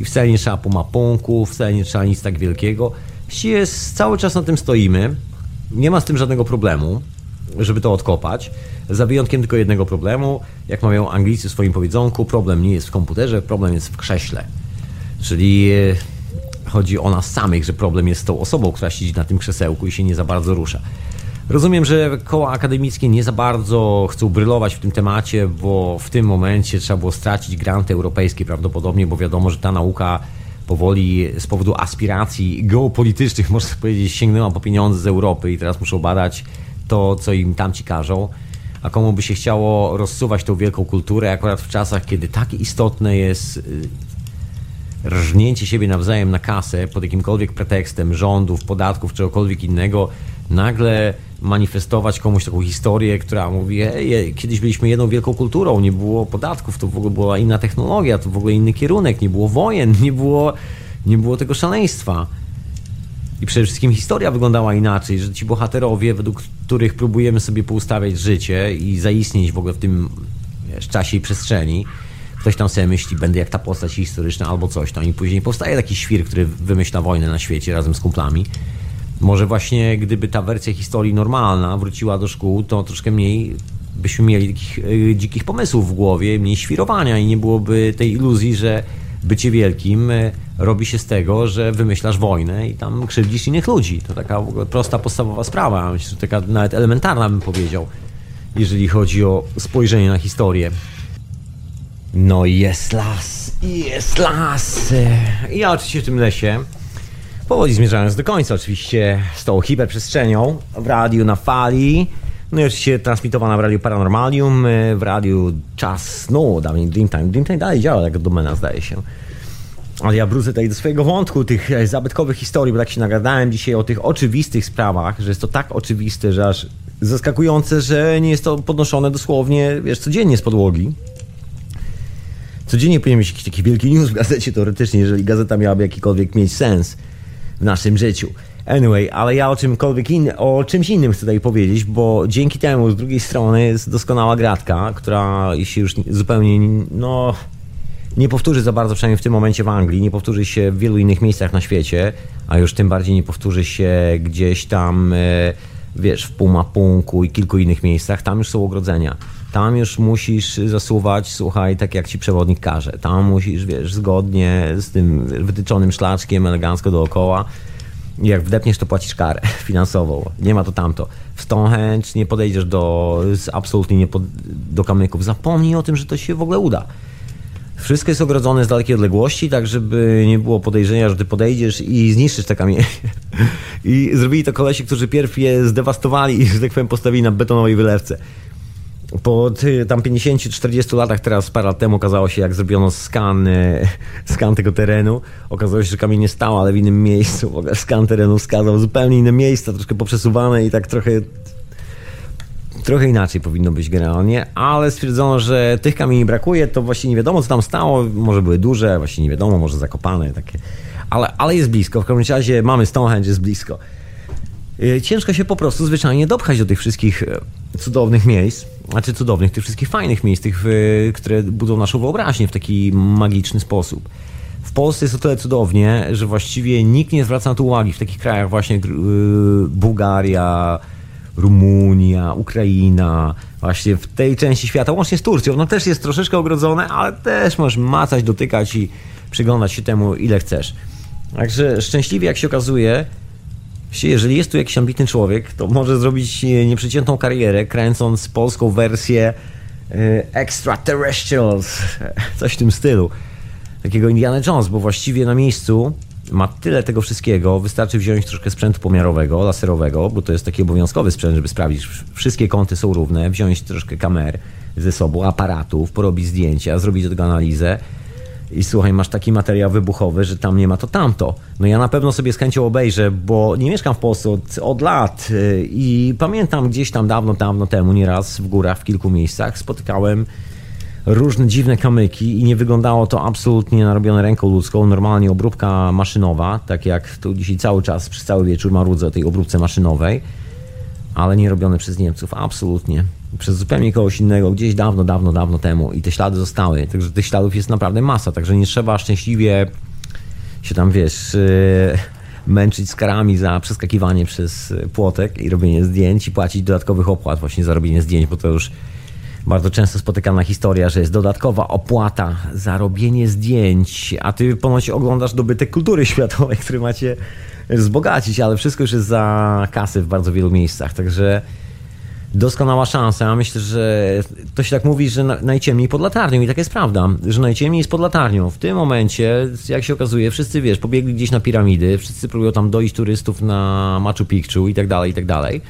I wcale nie trzeba pumapunków, wcale nie trzeba nic tak wielkiego. Właściwie cały czas na tym stoimy. Nie ma z tym żadnego problemu, żeby to odkopać. Za wyjątkiem tylko jednego problemu. Jak mawiają Anglicy w swoim powiedzonku, problem nie jest w komputerze, problem jest w krześle. Czyli e, chodzi o nas samych, że problem jest z tą osobą, która siedzi na tym krzesełku i się nie za bardzo rusza. Rozumiem, że koła akademickie nie za bardzo chcą brylować w tym temacie, bo w tym momencie trzeba było stracić granty europejskie prawdopodobnie, bo wiadomo, że ta nauka powoli z powodu aspiracji geopolitycznych, można powiedzieć, sięgnęła po pieniądze z Europy i teraz muszą badać to, co im tamci każą. A komu by się chciało rozsuwać tą wielką kulturę, akurat w czasach, kiedy tak istotne jest y, rżnięcie siebie nawzajem na kasę pod jakimkolwiek pretekstem rządów, podatków, czegokolwiek innego, nagle manifestować komuś taką historię, która mówi, ej, kiedyś byliśmy jedną wielką kulturą, nie było podatków, to w ogóle była inna technologia, to w ogóle inny kierunek, nie było wojen, nie było, nie było tego szaleństwa. I przede wszystkim historia wyglądała inaczej, że ci bohaterowie, według których próbujemy sobie poustawiać życie i zaistnieć w ogóle w tym wiesz, czasie i przestrzeni, ktoś tam sobie myśli, będę jak ta postać historyczna albo coś, to i później powstaje taki świr, który wymyśla wojnę na świecie razem z kumplami. Może właśnie gdyby ta wersja historii normalna wróciła do szkół, to troszkę mniej byśmy mieli takich y, dzikich pomysłów w głowie, mniej świrowania i nie byłoby tej iluzji, że bycie wielkim y, robi się z tego, że wymyślasz wojnę i tam krzywdzisz innych ludzi. To taka prosta, podstawowa sprawa, myślę, że taka nawet elementarna bym powiedział, jeżeli chodzi o spojrzenie na historię. No jest las, jest las. Ja oczywiście w tym lesie powoli zmierzając do końca oczywiście z tą hiperprzestrzenią w radiu na fali. No i oczywiście transmitowana w radiu Paranormalium, w radiu Czas No, dawniej Dreamtime. Dreamtime dalej działa jako domena, zdaje się. Ale ja wrócę tutaj do swojego wątku, tych zabytkowych historii, bo tak się nagadałem dzisiaj o tych oczywistych sprawach, że jest to tak oczywiste, że aż zaskakujące, że nie jest to podnoszone dosłownie, wiesz, codziennie z podłogi. Codziennie powinien mieć jakiś taki wielki news w gazecie teoretycznie, jeżeli gazeta miałaby jakikolwiek mieć sens w naszym życiu. Anyway, ale ja o czymkolwiek in, o czymś innym chcę tutaj powiedzieć, bo dzięki temu z drugiej strony jest doskonała gratka, która się już zupełnie, no, nie powtórzy za bardzo, przynajmniej w tym momencie w Anglii, nie powtórzy się w wielu innych miejscach na świecie, a już tym bardziej nie powtórzy się gdzieś tam, e, wiesz, w Pumapunku i kilku innych miejscach. Tam już są ogrodzenia. Tam już musisz zasuwać, słuchaj, tak jak ci przewodnik każe. Tam musisz, wiesz, zgodnie z tym wytyczonym szlaczkiem, elegancko dookoła. Jak wdepniesz, to płacisz karę finansową. Nie ma to tamto. W Stonehenge nie podejdziesz do, absolutnie nie pod, do kamyków. Zapomnij o tym, że to się w ogóle uda. Wszystko jest ogrodzone z dalekiej odległości, tak żeby nie było podejrzenia, że ty podejdziesz i zniszczysz te kamienie. I zrobili to kolesi, którzy pierw je zdewastowali i, że tak powiem, postawili na betonowej wylewce po tam 50-40 latach, teraz parę temu okazało się, jak zrobiono skan, e, skan tego terenu, okazało się, że kamień nie stał, ale w innym miejscu. W ogóle skan terenu wskazał zupełnie inne miejsca, troszkę poprzesuwane i tak trochę trochę inaczej powinno być generalnie, ale stwierdzono, że tych kamieni brakuje, to właśnie nie wiadomo, co tam stało, może były duże, właśnie nie wiadomo, może zakopane, takie, ale, ale jest blisko, w każdym razie mamy Stonehenge, jest blisko. E, ciężko się po prostu zwyczajnie dopchać do tych wszystkich cudownych miejsc, znaczy cudownych, tych wszystkich fajnych miejsc, tych, które budzą naszą wyobraźnię w taki magiczny sposób. W Polsce jest o tyle cudownie, że właściwie nikt nie zwraca na to uwagi w takich krajach właśnie Bułgaria, Rumunia, Ukraina, właśnie w tej części świata, łącznie z Turcją. No też jest troszeczkę ogrodzone, ale też możesz macać, dotykać i przyglądać się temu ile chcesz. Także szczęśliwie, jak się okazuje, jeżeli jest tu jakiś ambitny człowiek, to może zrobić e, nieprzeciętną karierę, kręcąc polską wersję e, Extraterrestrials, coś w tym stylu. Takiego Indiana Jones, bo właściwie na miejscu ma tyle tego wszystkiego, wystarczy wziąć troszkę sprzętu pomiarowego, laserowego, bo to jest taki obowiązkowy sprzęt, żeby sprawdzić, wszystkie kąty są równe, wziąć troszkę kamer ze sobą, aparatów, porobić zdjęcia, zrobić do tego analizę i słuchaj, masz taki materiał wybuchowy, że tam nie ma to tamto. No ja na pewno sobie z chęcią obejrzę, bo nie mieszkam w Polsce od, od lat y, i pamiętam gdzieś tam dawno, dawno temu, nieraz w górach, w kilku miejscach spotykałem różne dziwne kamyki i nie wyglądało to absolutnie narobione ręką ludzką, normalnie obróbka maszynowa, tak jak tu dzisiaj cały czas, przez cały wieczór marudzę o tej obróbce maszynowej, ale nie robione przez Niemców, absolutnie przez zupełnie kogoś innego, gdzieś dawno, dawno, dawno temu i te ślady zostały. Także tych śladów jest naprawdę masa, także nie trzeba szczęśliwie się tam, wiesz, yy, męczyć z karami za przeskakiwanie przez płotek i robienie zdjęć i płacić dodatkowych opłat właśnie za robienie zdjęć, bo to już bardzo często spotykana historia, że jest dodatkowa opłata za robienie zdjęć, a ty ponoć oglądasz dobytek kultury światowej, który macie wzbogacić, ale wszystko już jest za kasy w bardzo wielu miejscach, także doskonała szansa. Ja myślę, że to się tak mówi, że najciemniej pod latarnią i tak jest prawda, że najciemniej jest pod latarnią. W tym momencie, jak się okazuje, wszyscy, wiesz, pobiegli gdzieś na piramidy, wszyscy próbują tam dojść turystów na Machu Picchu i tak dalej, i tak dalej.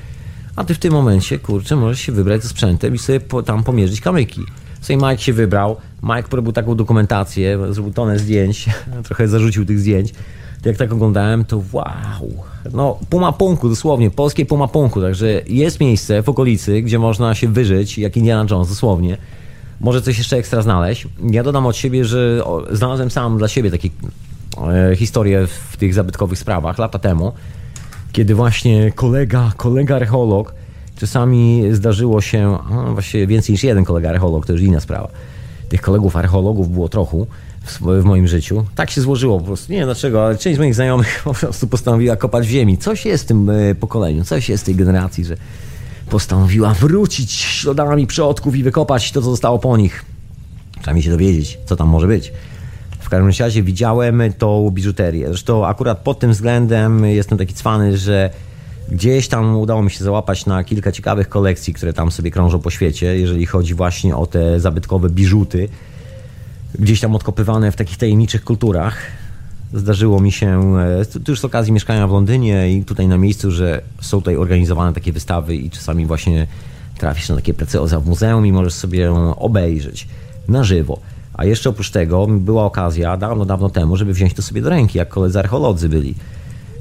A ty w tym momencie, kurczę, możesz się wybrać ze sprzętem i sobie po, tam pomierzyć kamyki. Sobie Mike się wybrał, Mike porobił taką dokumentację, zrobił tonę zdjęć, trochę zarzucił tych zdjęć. Jak tak oglądałem, to wow, no puma punku, dosłownie, polskie puma punku, także jest miejsce w okolicy, gdzie można się wyżyć, jak Indiana Jones, dosłownie. Może coś jeszcze ekstra znaleźć. Ja dodam od siebie, że znalazłem sam dla siebie takie e, historie w tych zabytkowych sprawach lata temu kiedy właśnie kolega, kolega archeolog, czasami zdarzyło się, no właściwie więcej niż jeden kolega archeolog, to już inna sprawa. Tych kolegów archeologów było trochu w, w, moim życiu. Tak się złożyło po prostu. Nie wiem dlaczego, ale część moich znajomych po prostu postanowiła kopać w ziemi. Coś jest w tym e, pokoleniu, coś jest w tej generacji, że postanowiła wrócić śladami przodków i wykopać to, co zostało po nich. Trzeba mi się dowiedzieć, co tam może być. W każdym razie widziałem tą biżuterię. Zresztą akurat pod tym względem jestem taki cwany, że gdzieś tam udało mi się załapać na kilka ciekawych kolekcji, które tam sobie krążą po świecie, jeżeli chodzi właśnie o te zabytkowe biżuty, gdzieś tam odkopywane w takich tajemniczych kulturach. Zdarzyło mi się, e, tu już z okazji mieszkania w Londynie i tutaj na miejscu, że są tutaj organizowane takie wystawy i czasami właśnie trafisz na takie precyozja w muzeum i możesz sobie obejrzeć na żywo. A jeszcze oprócz tego była okazja dawno, dawno temu, żeby wziąć to sobie do ręki, jak koledzy archeolodzy byli.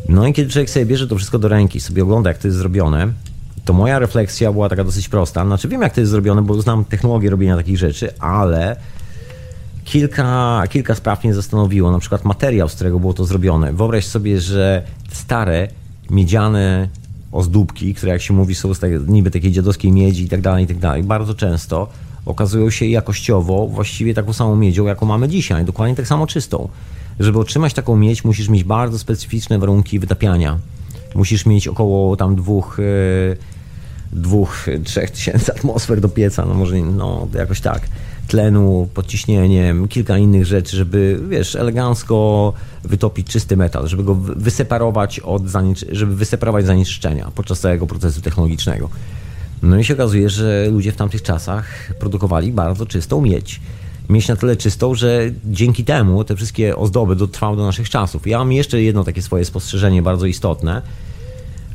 No i kiedy człowiek sobie bierze to wszystko do ręki, sobie ogląda, jak to jest zrobione, to moja refleksja była taka dosyć prosta. Znaczy wiem, jak to jest zrobione, bo znam technologię robienia takich rzeczy, ale kilka, kilka spraw mnie zastanowiło. Na przykład materiał, z którego było to zrobione. Wyobraź sobie, że stare, miedziane ozdóbki, które jak się mówi są z tak, niby takiej dziadowskiej miedzi i tak dalej, i tak dalej, bardzo często okazują się jakościowo właściwie taką samą miedzią, jaką mamy dzisiaj, dokładnie tak samo czystą. Żeby otrzymać taką miedź, musisz mieć bardzo specyficzne warunki wytapiania. Musisz mieć około tam dwóch, e, dwóch, trzech tysięcy atmosfer do pieca, no może no jakoś tak. Tlenu, podciśnieniem, kilka innych rzeczy, żeby, wiesz, elegancko wytopić czysty metal, żeby go wyseparować od żeby wyseparować zanieczyszczenia podczas całego procesu technologicznego. No i się okazuje, że ludzie w tamtych czasach produkowali bardzo czystą miedź. Mieć na tyle czystą, że dzięki temu te wszystkie ozdoby dotrwały do naszych czasów. Ja mam jeszcze jedno takie swoje spostrzeżenie bardzo istotne,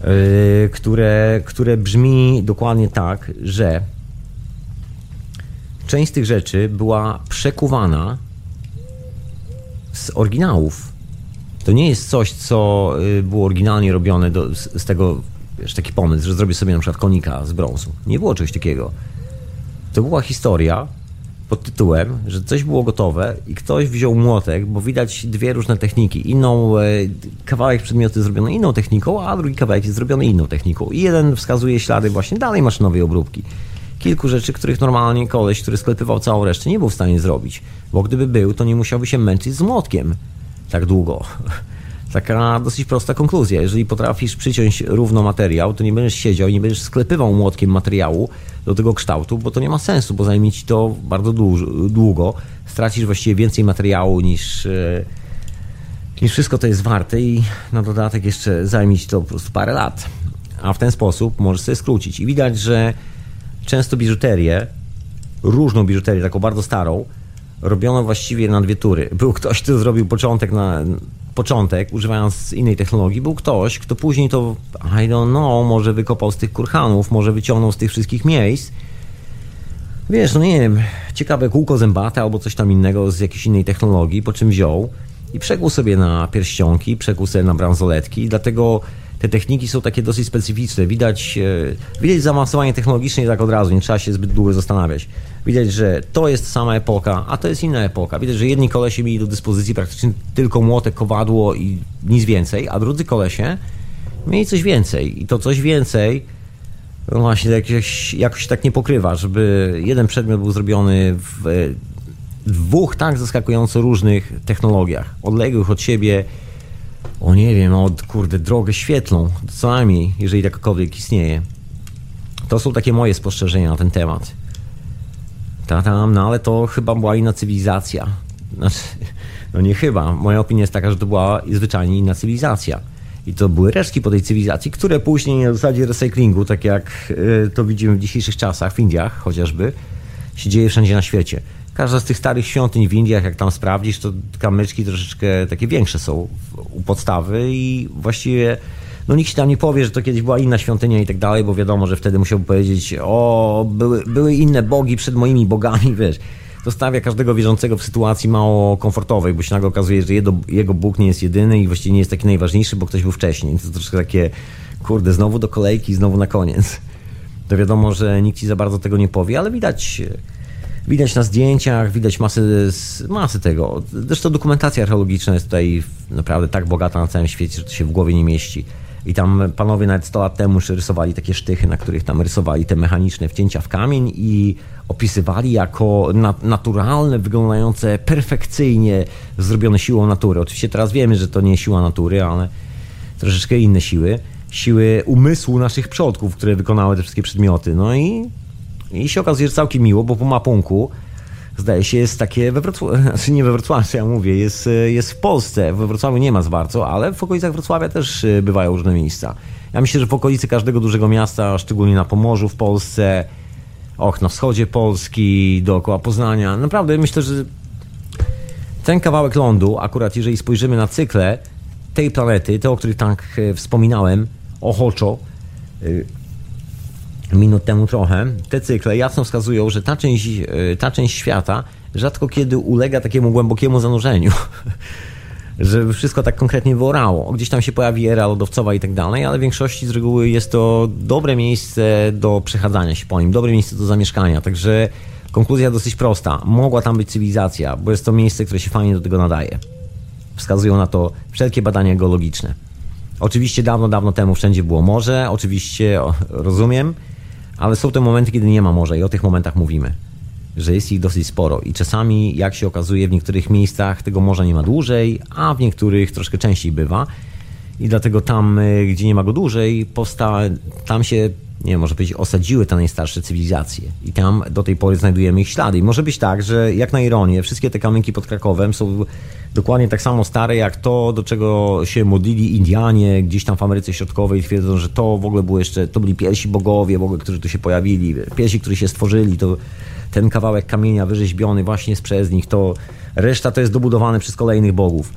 yy, które, które brzmi dokładnie tak, że część z tych rzeczy była przekuwana z oryginałów. To nie jest coś, co yy, było oryginalnie robione do, z, z tego wiesz, taki pomysł, że zrobię sobie na przykład konika z brązu. Nie było czegoś takiego. To była historia pod tytułem, że coś było gotowe i ktoś wziął młotek, bo widać dwie różne techniki. Inną, e, kawałek przedmiotu zrobiony inną techniką, a drugi kawałek jest zrobiony inną techniką. I jeden wskazuje ślady właśnie dalej maszynowej obróbki. Kilku rzeczy, których normalnie koleś, który sklepywał całą resztę, nie był w stanie zrobić. Bo gdyby był, to nie musiałby się męczyć z młotkiem tak długo. Taka dosyć prosta konkluzja. Jeżeli potrafisz przyciąć równo materiał, to nie będziesz siedział, nie będziesz sklepywał młotkiem materiału do tego kształtu, bo to nie ma sensu, bo zajmie ci to bardzo długo. Stracisz właściwie więcej materiału niż, e, niż wszystko to jest warte i na dodatek jeszcze zajmie to po prostu parę lat. A w ten sposób możesz sobie skrócić. I widać, że często biżuterię, różną biżuterię, taką bardzo starą, robiono właściwie na dwie tury. Był ktoś, kto zrobił początek na początek, używając innej technologii, był ktoś, kto później to, I don't know, może wykopał z tych kurhanów, może wyciągnął z tych wszystkich miejsc. Wiesz, no nie wiem, ciekawe kółko zębate albo coś tam innego z jakiejś innej technologii, po czym wziął i przekuł sobie na pierścionki, przekuł sobie na bransoletki, dlatego te techniki są takie dosyć specyficzne. Widać, e, widać zaawansowanie technologiczne tak od razu, nie trzeba się zbyt długo zastanawiać. Widać, że to jest sama epoka, a to jest inna epoka. Widać, że jedni kolesie mieli do dyspozycji praktycznie tylko młotek, kowadło i nic więcej, a drudzy kolesie mieli coś więcej. I to coś więcej no właśnie jakoś, jakoś tak nie pokrywa, żeby jeden przedmiot był zrobiony w dwóch tak zaskakująco różnych technologiach, odległych od siebie o nie wiem, od kurde, drogę świetlną, co najmniej, jeżeli jakakolwiek istnieje. To są takie moje spostrzeżenia na ten temat. Ta tam, no ale to chyba była inna cywilizacja. Znaczy, no nie chyba. Moja opinia jest taka, że to była zwyczajnie inna cywilizacja. I to były resztki po tej cywilizacji, które później na zasadzie recyklingu, tak jak y, to widzimy w dzisiejszych czasach, w Indiach chociażby, się dzieje wszędzie na świecie. Każda z tych starych świątyń w Indiach, jak tam sprawdzisz, to kamyczki troszeczkę takie większe są u podstawy i właściwie no nikt się tam nie powie, że to kiedyś była inna świątynia i tak dalej, bo wiadomo, że wtedy musiałby powiedzieć, o, były, były inne bogi przed moimi bogami, wiesz. To stawia każdego wierzącego w sytuacji mało komfortowej, bo się nagle okazuje, że jego, jego Bóg nie jest jedyny i właściwie nie jest taki najważniejszy, bo ktoś był wcześniej. To troszkę takie, kurde, znowu do kolejki, znowu na koniec. To wiadomo, że nikt ci za bardzo tego nie powie, ale widać Widać na zdjęciach, widać masę, masy tego. Zresztą dokumentacja archeologiczna jest tutaj naprawdę tak bogata na całym świecie, że to się w głowie nie mieści. I tam panowie nawet 100 lat temu rysowali takie sztychy, na których tam rysowali te mechaniczne wcięcia w kamień i opisywali jako naturalne, wyglądające perfekcyjnie, zrobione siłą natury. Oczywiście teraz wiemy, że to nie siła natury, ale troszeczkę inne siły. Siły umysłu naszych przodków, które wykonały te wszystkie przedmioty. No i i się okazuje, że całkiem miło, bo po mapunku zdaje się jest takie we Wrocławiu, znaczy nie we Wrocławiu, ja mówię, jest, jest w Polsce. We Wrocławiu nie ma za bardzo, ale w okolicach Wrocławia też y, bywają różne miejsca. Ja myślę, że w okolicy każdego dużego miasta, szczególnie na Pomorzu w Polsce, och, na wschodzie Polski, dookoła Poznania, naprawdę myślę, że ten kawałek lądu, akurat jeżeli spojrzymy na cykle tej planety, te, o których tak e, wspominałem, ochoczo, minut temu trochę, te cykle jasno wskazują, że ta część, e, ta część świata rzadko kiedy ulega takiemu głębokiemu zanurzeniu. Żeby wszystko tak konkretnie wyorało. Gdzieś tam się pojawi era lodowcowa i tak dalej, ale w większości z reguły jest to dobre miejsce do przechadzania się po nim, dobre miejsce do zamieszkania. Także konkluzja dosyć prosta. Mogła tam być cywilizacja, bo jest to miejsce, które się fajnie do tego nadaje. Wskazują na to wszelkie badania geologiczne. Oczywiście dawno, dawno temu wszędzie było morze, oczywiście rozumiem, ale są te momenty, kiedy nie ma morza i o tych momentach mówimy. Że jest ich dosyć sporo i czasami, jak się okazuje, w niektórych miejscach tego morza nie ma dłużej, a w niektórych troszkę częściej bywa. I dlatego tam, y, gdzie nie ma go dłużej, powsta, tam się nie może powiedzieć, osadziły te najstarsze cywilizacje. I tam do tej pory znajdujemy ich ślady. I może być tak, że jak na ironię, wszystkie te kamynki pod Krakowem są dokładnie tak samo stare, jak to, do czego się modlili Indianie gdzieś tam w Ameryce Środkowej. Twierdzą, że to w ogóle było jeszcze, to byli pierwsi bogowie, w ogóle, którzy tu się pojawili, pierwsi, którzy się stworzyli, to ten kawałek kamienia wyrzeźbiony właśnie jest przez nich, to reszta to jest dobudowane przez kolejnych bogów.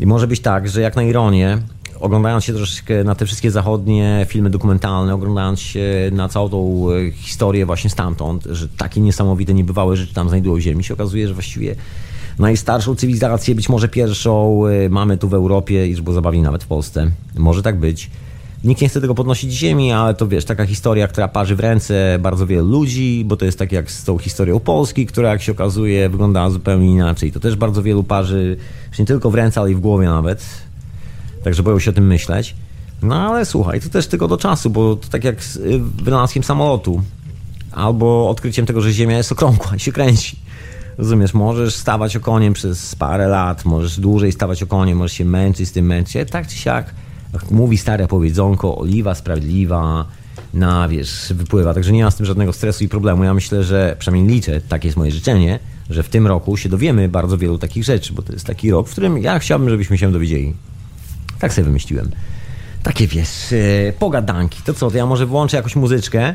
I może być tak, że jak na ironię, oglądając się troszeczkę na te wszystkie zachodnie filmy dokumentalne, oglądając się na całą tą e, historię właśnie stamtąd, że takie niesamowite, niebywałe rzeczy tam znajdują w Ziemi, się okazuje, że właściwie najstarszą cywilizację, być może pierwszą e, mamy tu w Europie i że było zabawnie nawet w Polsce. Może tak być. Nikt nie chce tego podnosić ziemi, ale to wiesz, taka historia, która parzy w ręce bardzo wielu ludzi, bo to jest tak jak z tą historią Polski, która jak się okazuje wyglądała zupełnie inaczej. To też bardzo wielu parzy, nie tylko w ręce, ale i w głowie nawet także boją się o tym myśleć. No ale słuchaj, to też tylko do czasu, bo to tak jak z y, wynalazkiem samolotu albo odkryciem tego, że Ziemia jest okrągła i się kręci. Rozumiesz, możesz stawać okoniem przez parę lat, możesz dłużej stawać okoniem, możesz się męczyć z tym męczyć, tak czy siak, jak mówi stare powiedzonko, oliwa sprawiedliwa na, wiesz, wypływa, także nie ma z tym żadnego stresu i problemu. Ja myślę, że, przynajmniej liczę, takie jest moje życzenie, że w tym roku się dowiemy bardzo wielu takich rzeczy, bo to jest taki rok, w którym ja chciałbym, żebyśmy się dowiedzieli. Tak sobie wymyśliłem. Takie wiesz, yy, pogadanki. To co, to ja może włączę jakąś muzyczkę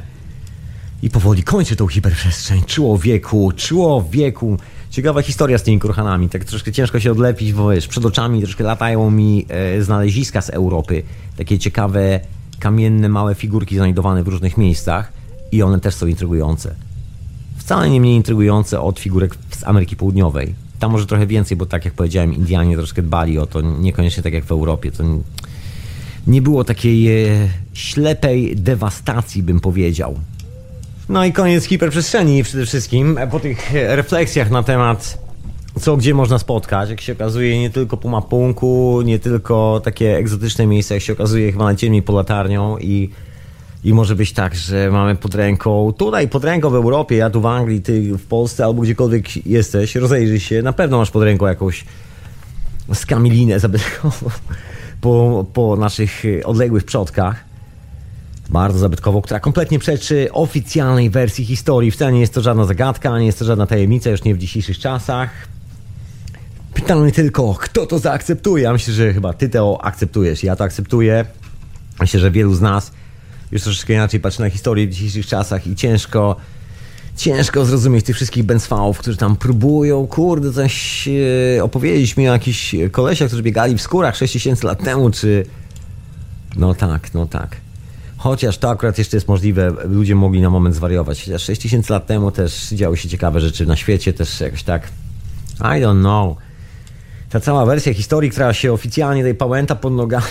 i powoli kończę tą hiperprzestrzeń. Człowieku, człowieku. Ciekawa historia z tymi kurhanami. Tak troszkę ciężko się odlepić, bo wiesz, przed oczami troszkę latają mi e, znaleziska z Europy. Takie ciekawe, kamienne, małe figurki znajdowane w różnych miejscach i one też są intrygujące. Wcale nie mniej intrygujące od figurek z Ameryki Południowej. Tam może trochę więcej, bo tak jak powiedziałem, Indianie troszkę dbali o to, niekoniecznie tak jak w Europie. To nie było takiej e, ślepej dewastacji, bym powiedział. No i koniec hiperprzestrzeni przede wszystkim. Po tych refleksjach na temat co gdzie można spotkać, jak się okazuje nie tylko po mapunku, nie tylko takie egzotyczne miejsca, jak się okazuje chyba najciemniej po latarnią i i może być tak, że mamy pod ręką, tutaj pod ręką w Europie, ja tu w Anglii, ty w Polsce albo gdziekolwiek jesteś, rozejrzyj się, na pewno masz pod ręką jakąś skamilinę zabytkową po, po naszych odległych przodkach. bardzo zabytkową, która kompletnie przeczy oficjalnej wersji historii. Wcale nie jest to żadna zagadka, nie jest to żadna tajemnica, już nie w dzisiejszych czasach. Pytanie tylko, kto to zaakceptuje? Ja myślę, że chyba ty to akceptujesz. Ja to akceptuję. Myślę, że wielu z nas już troszeczkę inaczej patrzy na historię w dzisiejszych czasach i ciężko ciężko zrozumieć tych wszystkich benswałów, którzy tam próbują, kurde, coś e, opowiedzieć mi o jakichś kolesiach, którzy biegali w skórach 6000 lat temu, czy... No tak, no tak. Chociaż to akurat jeszcze jest możliwe, ludzie mogli na moment zwariować. Chociaż 6000 lat temu też działy się ciekawe rzeczy na świecie, też jakoś tak... I don't know. Ta cała wersja historii, która się oficjalnie tej pałęta pod nogami,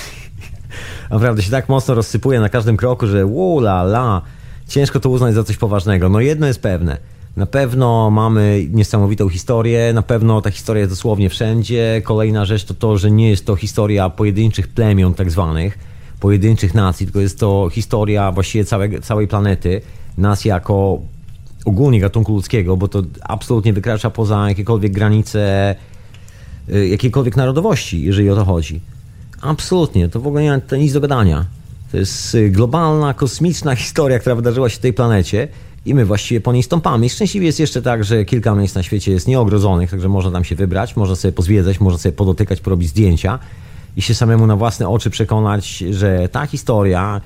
naprawdę się tak mocno rozsypuje na każdym kroku, że ula la, ciężko to uznać za coś poważnego. No jedno jest pewne. Na pewno mamy niesamowitą historię, na pewno ta historia jest dosłownie wszędzie. Kolejna rzecz to to, że nie jest to historia pojedynczych plemion tak zwanych, pojedynczych nacji, tylko jest to historia właściwie całej, całej planety, nas jako ogólnie gatunku ludzkiego, bo to absolutnie wykracza poza jakiekolwiek granice y, jakiejkolwiek narodowości, jeżeli o to chodzi. Absolutnie, to w ogóle nie ma to nic do gadania. To jest y, globalna, kosmiczna historia, która wydarzyła się w tej planecie i my właściwie po niej stąpamy. I szczęśliwie jest jeszcze tak, że kilka miejsc na świecie jest nieogrodzonych, także można tam się wybrać, można sobie pozwiedzać, można sobie podotykać, porobić zdjęcia i się samemu na własne oczy przekonać, że ta historia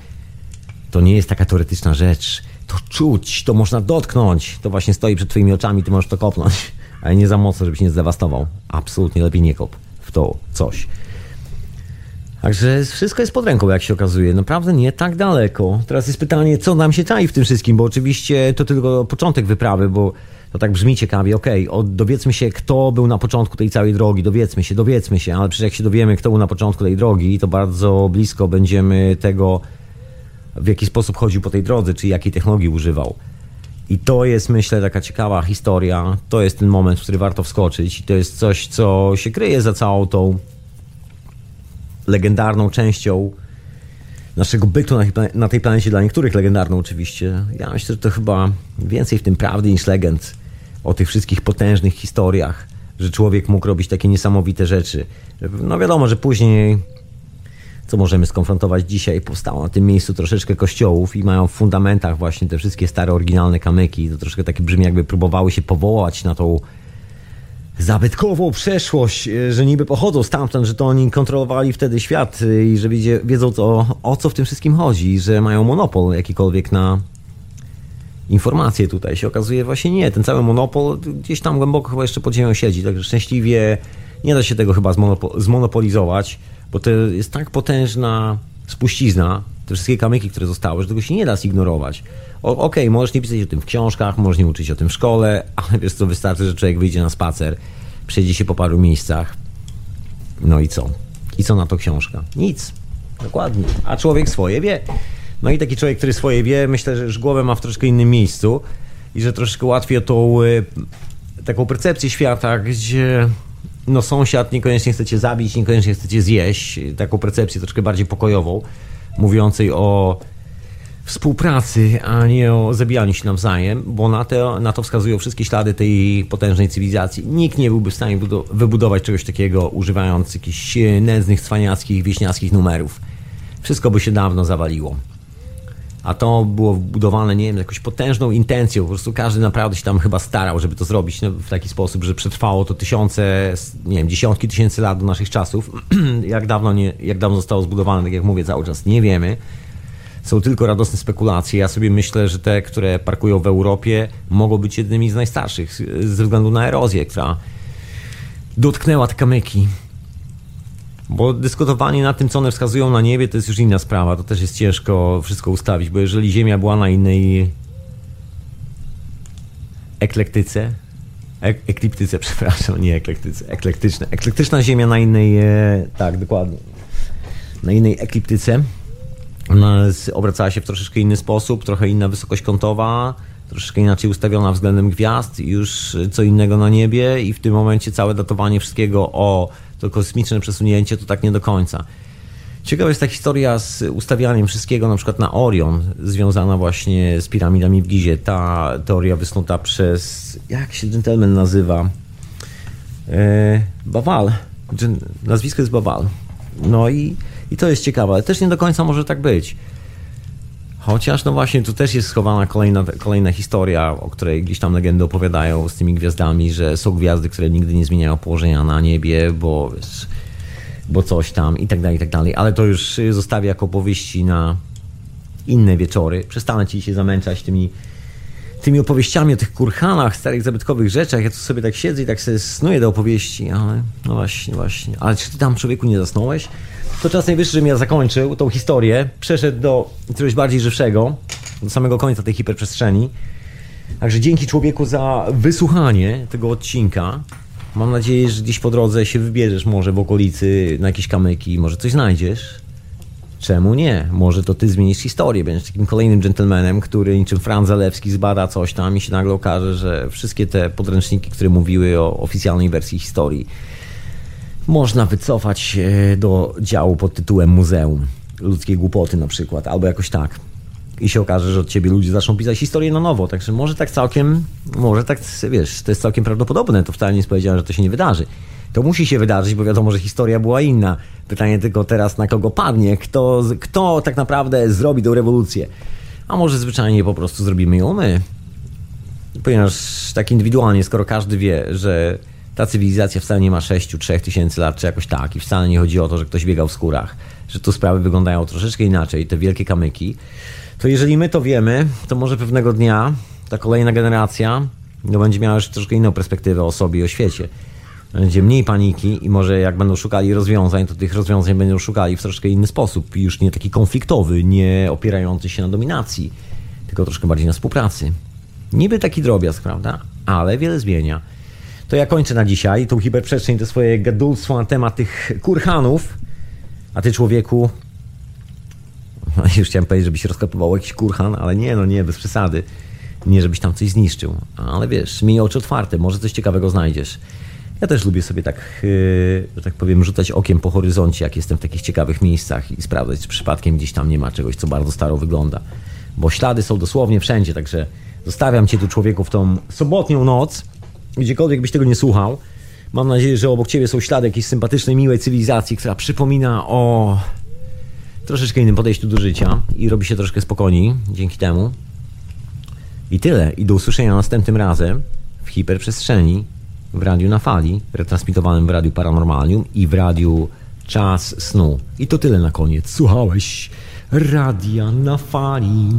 to nie jest taka teoretyczna rzecz. To czuć, to można dotknąć. To właśnie stoi przed twoimi oczami, ty możesz to kopnąć, ale nie za mocno, żebyś nie zdewastował. Absolutnie lepiej nie kop w to coś. Także wszystko jest pod ręką, jak się okazuje. Naprawdę nie tak daleko. Teraz jest pytanie, co nam się czai w tym wszystkim, bo oczywiście to tylko początek wyprawy, bo to tak brzmi ciekawie. Okej, okay, dowiedzmy się, kto był na początku tej całej drogi. Dowiedzmy się, dowiedzmy się, ale przecież jak się dowiemy, kto był na początku tej drogi, to bardzo blisko będziemy tego, w jaki sposób chodził po tej drodze, czy jakiej technologii używał. I to jest, myślę, taka ciekawa historia. To jest ten moment, w który warto wskoczyć. I to jest coś, co się kryje za całą tą legendarną częścią naszego bytu na tej planecie, dla niektórych legendarną oczywiście. Ja myślę, że to chyba więcej w tym prawdy niż legend o tych wszystkich potężnych historiach, że człowiek mógł robić takie niesamowite rzeczy. No wiadomo, że później co możemy skonfrontować dzisiaj, powstało na tym miejscu troszeczkę kościołów i mają w fundamentach właśnie te wszystkie stare, oryginalne kamyki. To troszkę takie brzmi, jakby próbowały się powołać na tą zabytkową przeszłość, e, że niby pochodzą stamtąd, że to oni kontrolowali wtedy świat e, i że wiecie, wiedzą to, o co w tym wszystkim chodzi, że mają monopol jakikolwiek na informacje tutaj. Się okazuje właśnie nie. Ten cały monopol gdzieś tam głęboko chyba jeszcze pod ziemią siedzi, także szczęśliwie nie da się tego chyba zmonopo zmonopolizować, bo to jest tak potężna spuścizna, te wszystkie kamyki, które zostały, że tego się nie da zignorować. Okej, okay, możesz nie pisać o tym w książkach, możesz nie uczyć o tym w szkole, ale wiesz co, wystarczy, że człowiek wyjdzie na spacer, przejdzie się po paru miejscach. No i co? I co na to książka? Nic. Dokładnie. A człowiek swoje wie. No i taki człowiek, który swoje wie, myślę, że już głowę ma w troszkę innym miejscu i że troszkę łatwiej o tą y, taką percepcję świata, gdzie no sąsiad niekoniecznie chce cię zabić, niekoniecznie chce cię zjeść, taką percepcję troszkę bardziej pokojową, mówiącej o współpracy, a nie o zabijaniu się nawzajem, bo na to, na to wskazują wszystkie ślady tej potężnej cywilizacji. Nikt nie byłby w stanie wybudować czegoś takiego używając jakichś nędznych, cwaniackich, wieśniackich numerów. Wszystko by się dawno zawaliło. A to było budowane, nie wiem, jakąś potężną intencją. Po prostu każdy naprawdę się tam chyba starał, żeby to zrobić no, w taki sposób, że przetrwało to tysiące, nie wiem, dziesiątki tysięcy lat do naszych czasów. jak, dawno nie, jak dawno zostało zbudowane, tak jak mówię, cały czas nie wiemy są tylko radosne spekulacje. Ja sobie myślę, że te, które parkują w Europie, mogą być jednymi z najstarszych ze względu na erozję, która dotknęła te kamyki. Bo dyskutowanie nad tym, co one wskazują na niebie, to jest już inna sprawa. To też jest ciężko wszystko ustawić, bo jeżeli Ziemia była na innej eklektyce, ek ekliptyce, przepraszam, nie eklektyce, eklektyczne, eklektyczna Ziemia na innej, e, tak, dokładnie, na innej ekliptyce, ona obracała się w troszeczkę inny sposób, trochę inna wysokość kątowa, troszeczkę inaczej ustawiona względem gwiazd, już co innego na niebie i w tym momencie całe datowanie wszystkiego o to kosmiczne przesunięcie to tak nie do końca. Ciekawa jest ta historia z ustawianiem wszystkiego na przykład na Orion, związana właśnie z piramidami w Gizie. Ta teoria wysnuta przez, jak się gentleman nazywa? Eee, Bawal. Nazwisko jest Bawal. No i i to jest ciekawe, ale też nie do końca może tak być. Chociaż, no właśnie, tu też jest schowana kolejna, kolejna historia, o której gdzieś tam legendy opowiadają z tymi gwiazdami, że są gwiazdy, które nigdy nie zmieniają położenia na niebie, bo, bo coś tam i tak dalej, i tak dalej. Ale to już zostawię jako powieści na inne wieczory. Przestanę ci się zamęczać tymi, tymi opowieściami o tych kurhanach, starych zabytkowych rzeczach. Ja tu sobie tak siedzę i tak sobie snuję do opowieści, ale no właśnie, właśnie. Ale czy ty tam człowieku nie zasnąłeś? To czas najwyższy, żebym ja zakończył tą historię, przeszedł do czegoś bardziej żywszego, do samego końca tej hiperprzestrzeni. Także dzięki człowieku za wysłuchanie tego odcinka. Mam nadzieję, że gdzieś po drodze się wybierzesz może w okolicy na jakieś kamyki, może coś znajdziesz. Czemu nie? Może to ty zmienisz historię, będziesz takim kolejnym gentlemanem, który niczym Franz Zalewski zbada coś tam i się nagle okaże, że wszystkie te podręczniki, które mówiły o oficjalnej wersji historii, można wycofać do działu pod tytułem Muzeum Ludzkiej Głupoty na przykład, albo jakoś tak. I się okaże, że od ciebie ludzie zaczną pisać historię na nowo. Także może tak całkiem, może tak, wiesz, to jest całkiem prawdopodobne. To wcale nie jest powiedziane, że to się nie wydarzy. To musi się wydarzyć, bo wiadomo, że historia była inna. Pytanie tylko teraz, na kogo padnie, kto, kto tak naprawdę zrobi tę rewolucję. A może zwyczajnie po prostu zrobimy ją my. Ponieważ tak indywidualnie, skoro każdy wie, że ta cywilizacja wcale nie ma 6-3 tysięcy lat, czy jakoś tak, i wcale nie chodzi o to, że ktoś biegał w skórach, że tu sprawy wyglądają troszeczkę inaczej, te wielkie kamyki, to jeżeli my to wiemy, to może pewnego dnia ta kolejna generacja no, będzie miała już troszkę inną perspektywę o sobie i o świecie. Będzie mniej paniki i może jak będą szukali rozwiązań, to tych rozwiązań będą szukali w troszkę inny sposób. Już nie taki konfliktowy, nie opierający się na dominacji, tylko troszkę bardziej na współpracy. Niby taki drobiazg, prawda? Ale wiele zmienia. To ja kończę na dzisiaj tą hiperprzestrzeń, to swoje gadulstwo na temat tych kurhanów. A ty człowieku, już chciałem powiedzieć, żebyś rozkopywał jakiś kurhan, ale nie, no nie, bez przesady. Nie, żebyś tam coś zniszczył. Ale wiesz, miej oczy otwarte, może coś ciekawego znajdziesz. Ja też lubię sobie tak, yy, że tak powiem, rzucać okiem po horyzoncie, jak jestem w takich ciekawych miejscach i sprawdzać, czy przypadkiem gdzieś tam nie ma czegoś, co bardzo staro wygląda. Bo ślady są dosłownie wszędzie, także zostawiam cię tu człowieku w tą sobotnią noc, gdziekolwiek byś tego nie słuchał. Mam nadzieję, że obok ciebie są ślady jakiejś sympatycznej, miłej cywilizacji, która przypomina o troszeczkę innym podejściu do życia i robi się troszkę spokojniej dzięki temu. I tyle. I do usłyszenia następnym razem w hiperprzestrzeni, w radiu na fali, retransmitowanym w radiu Paranormalium i w radiu Czas Snu. I to tyle na koniec. Słuchałeś radia na fali.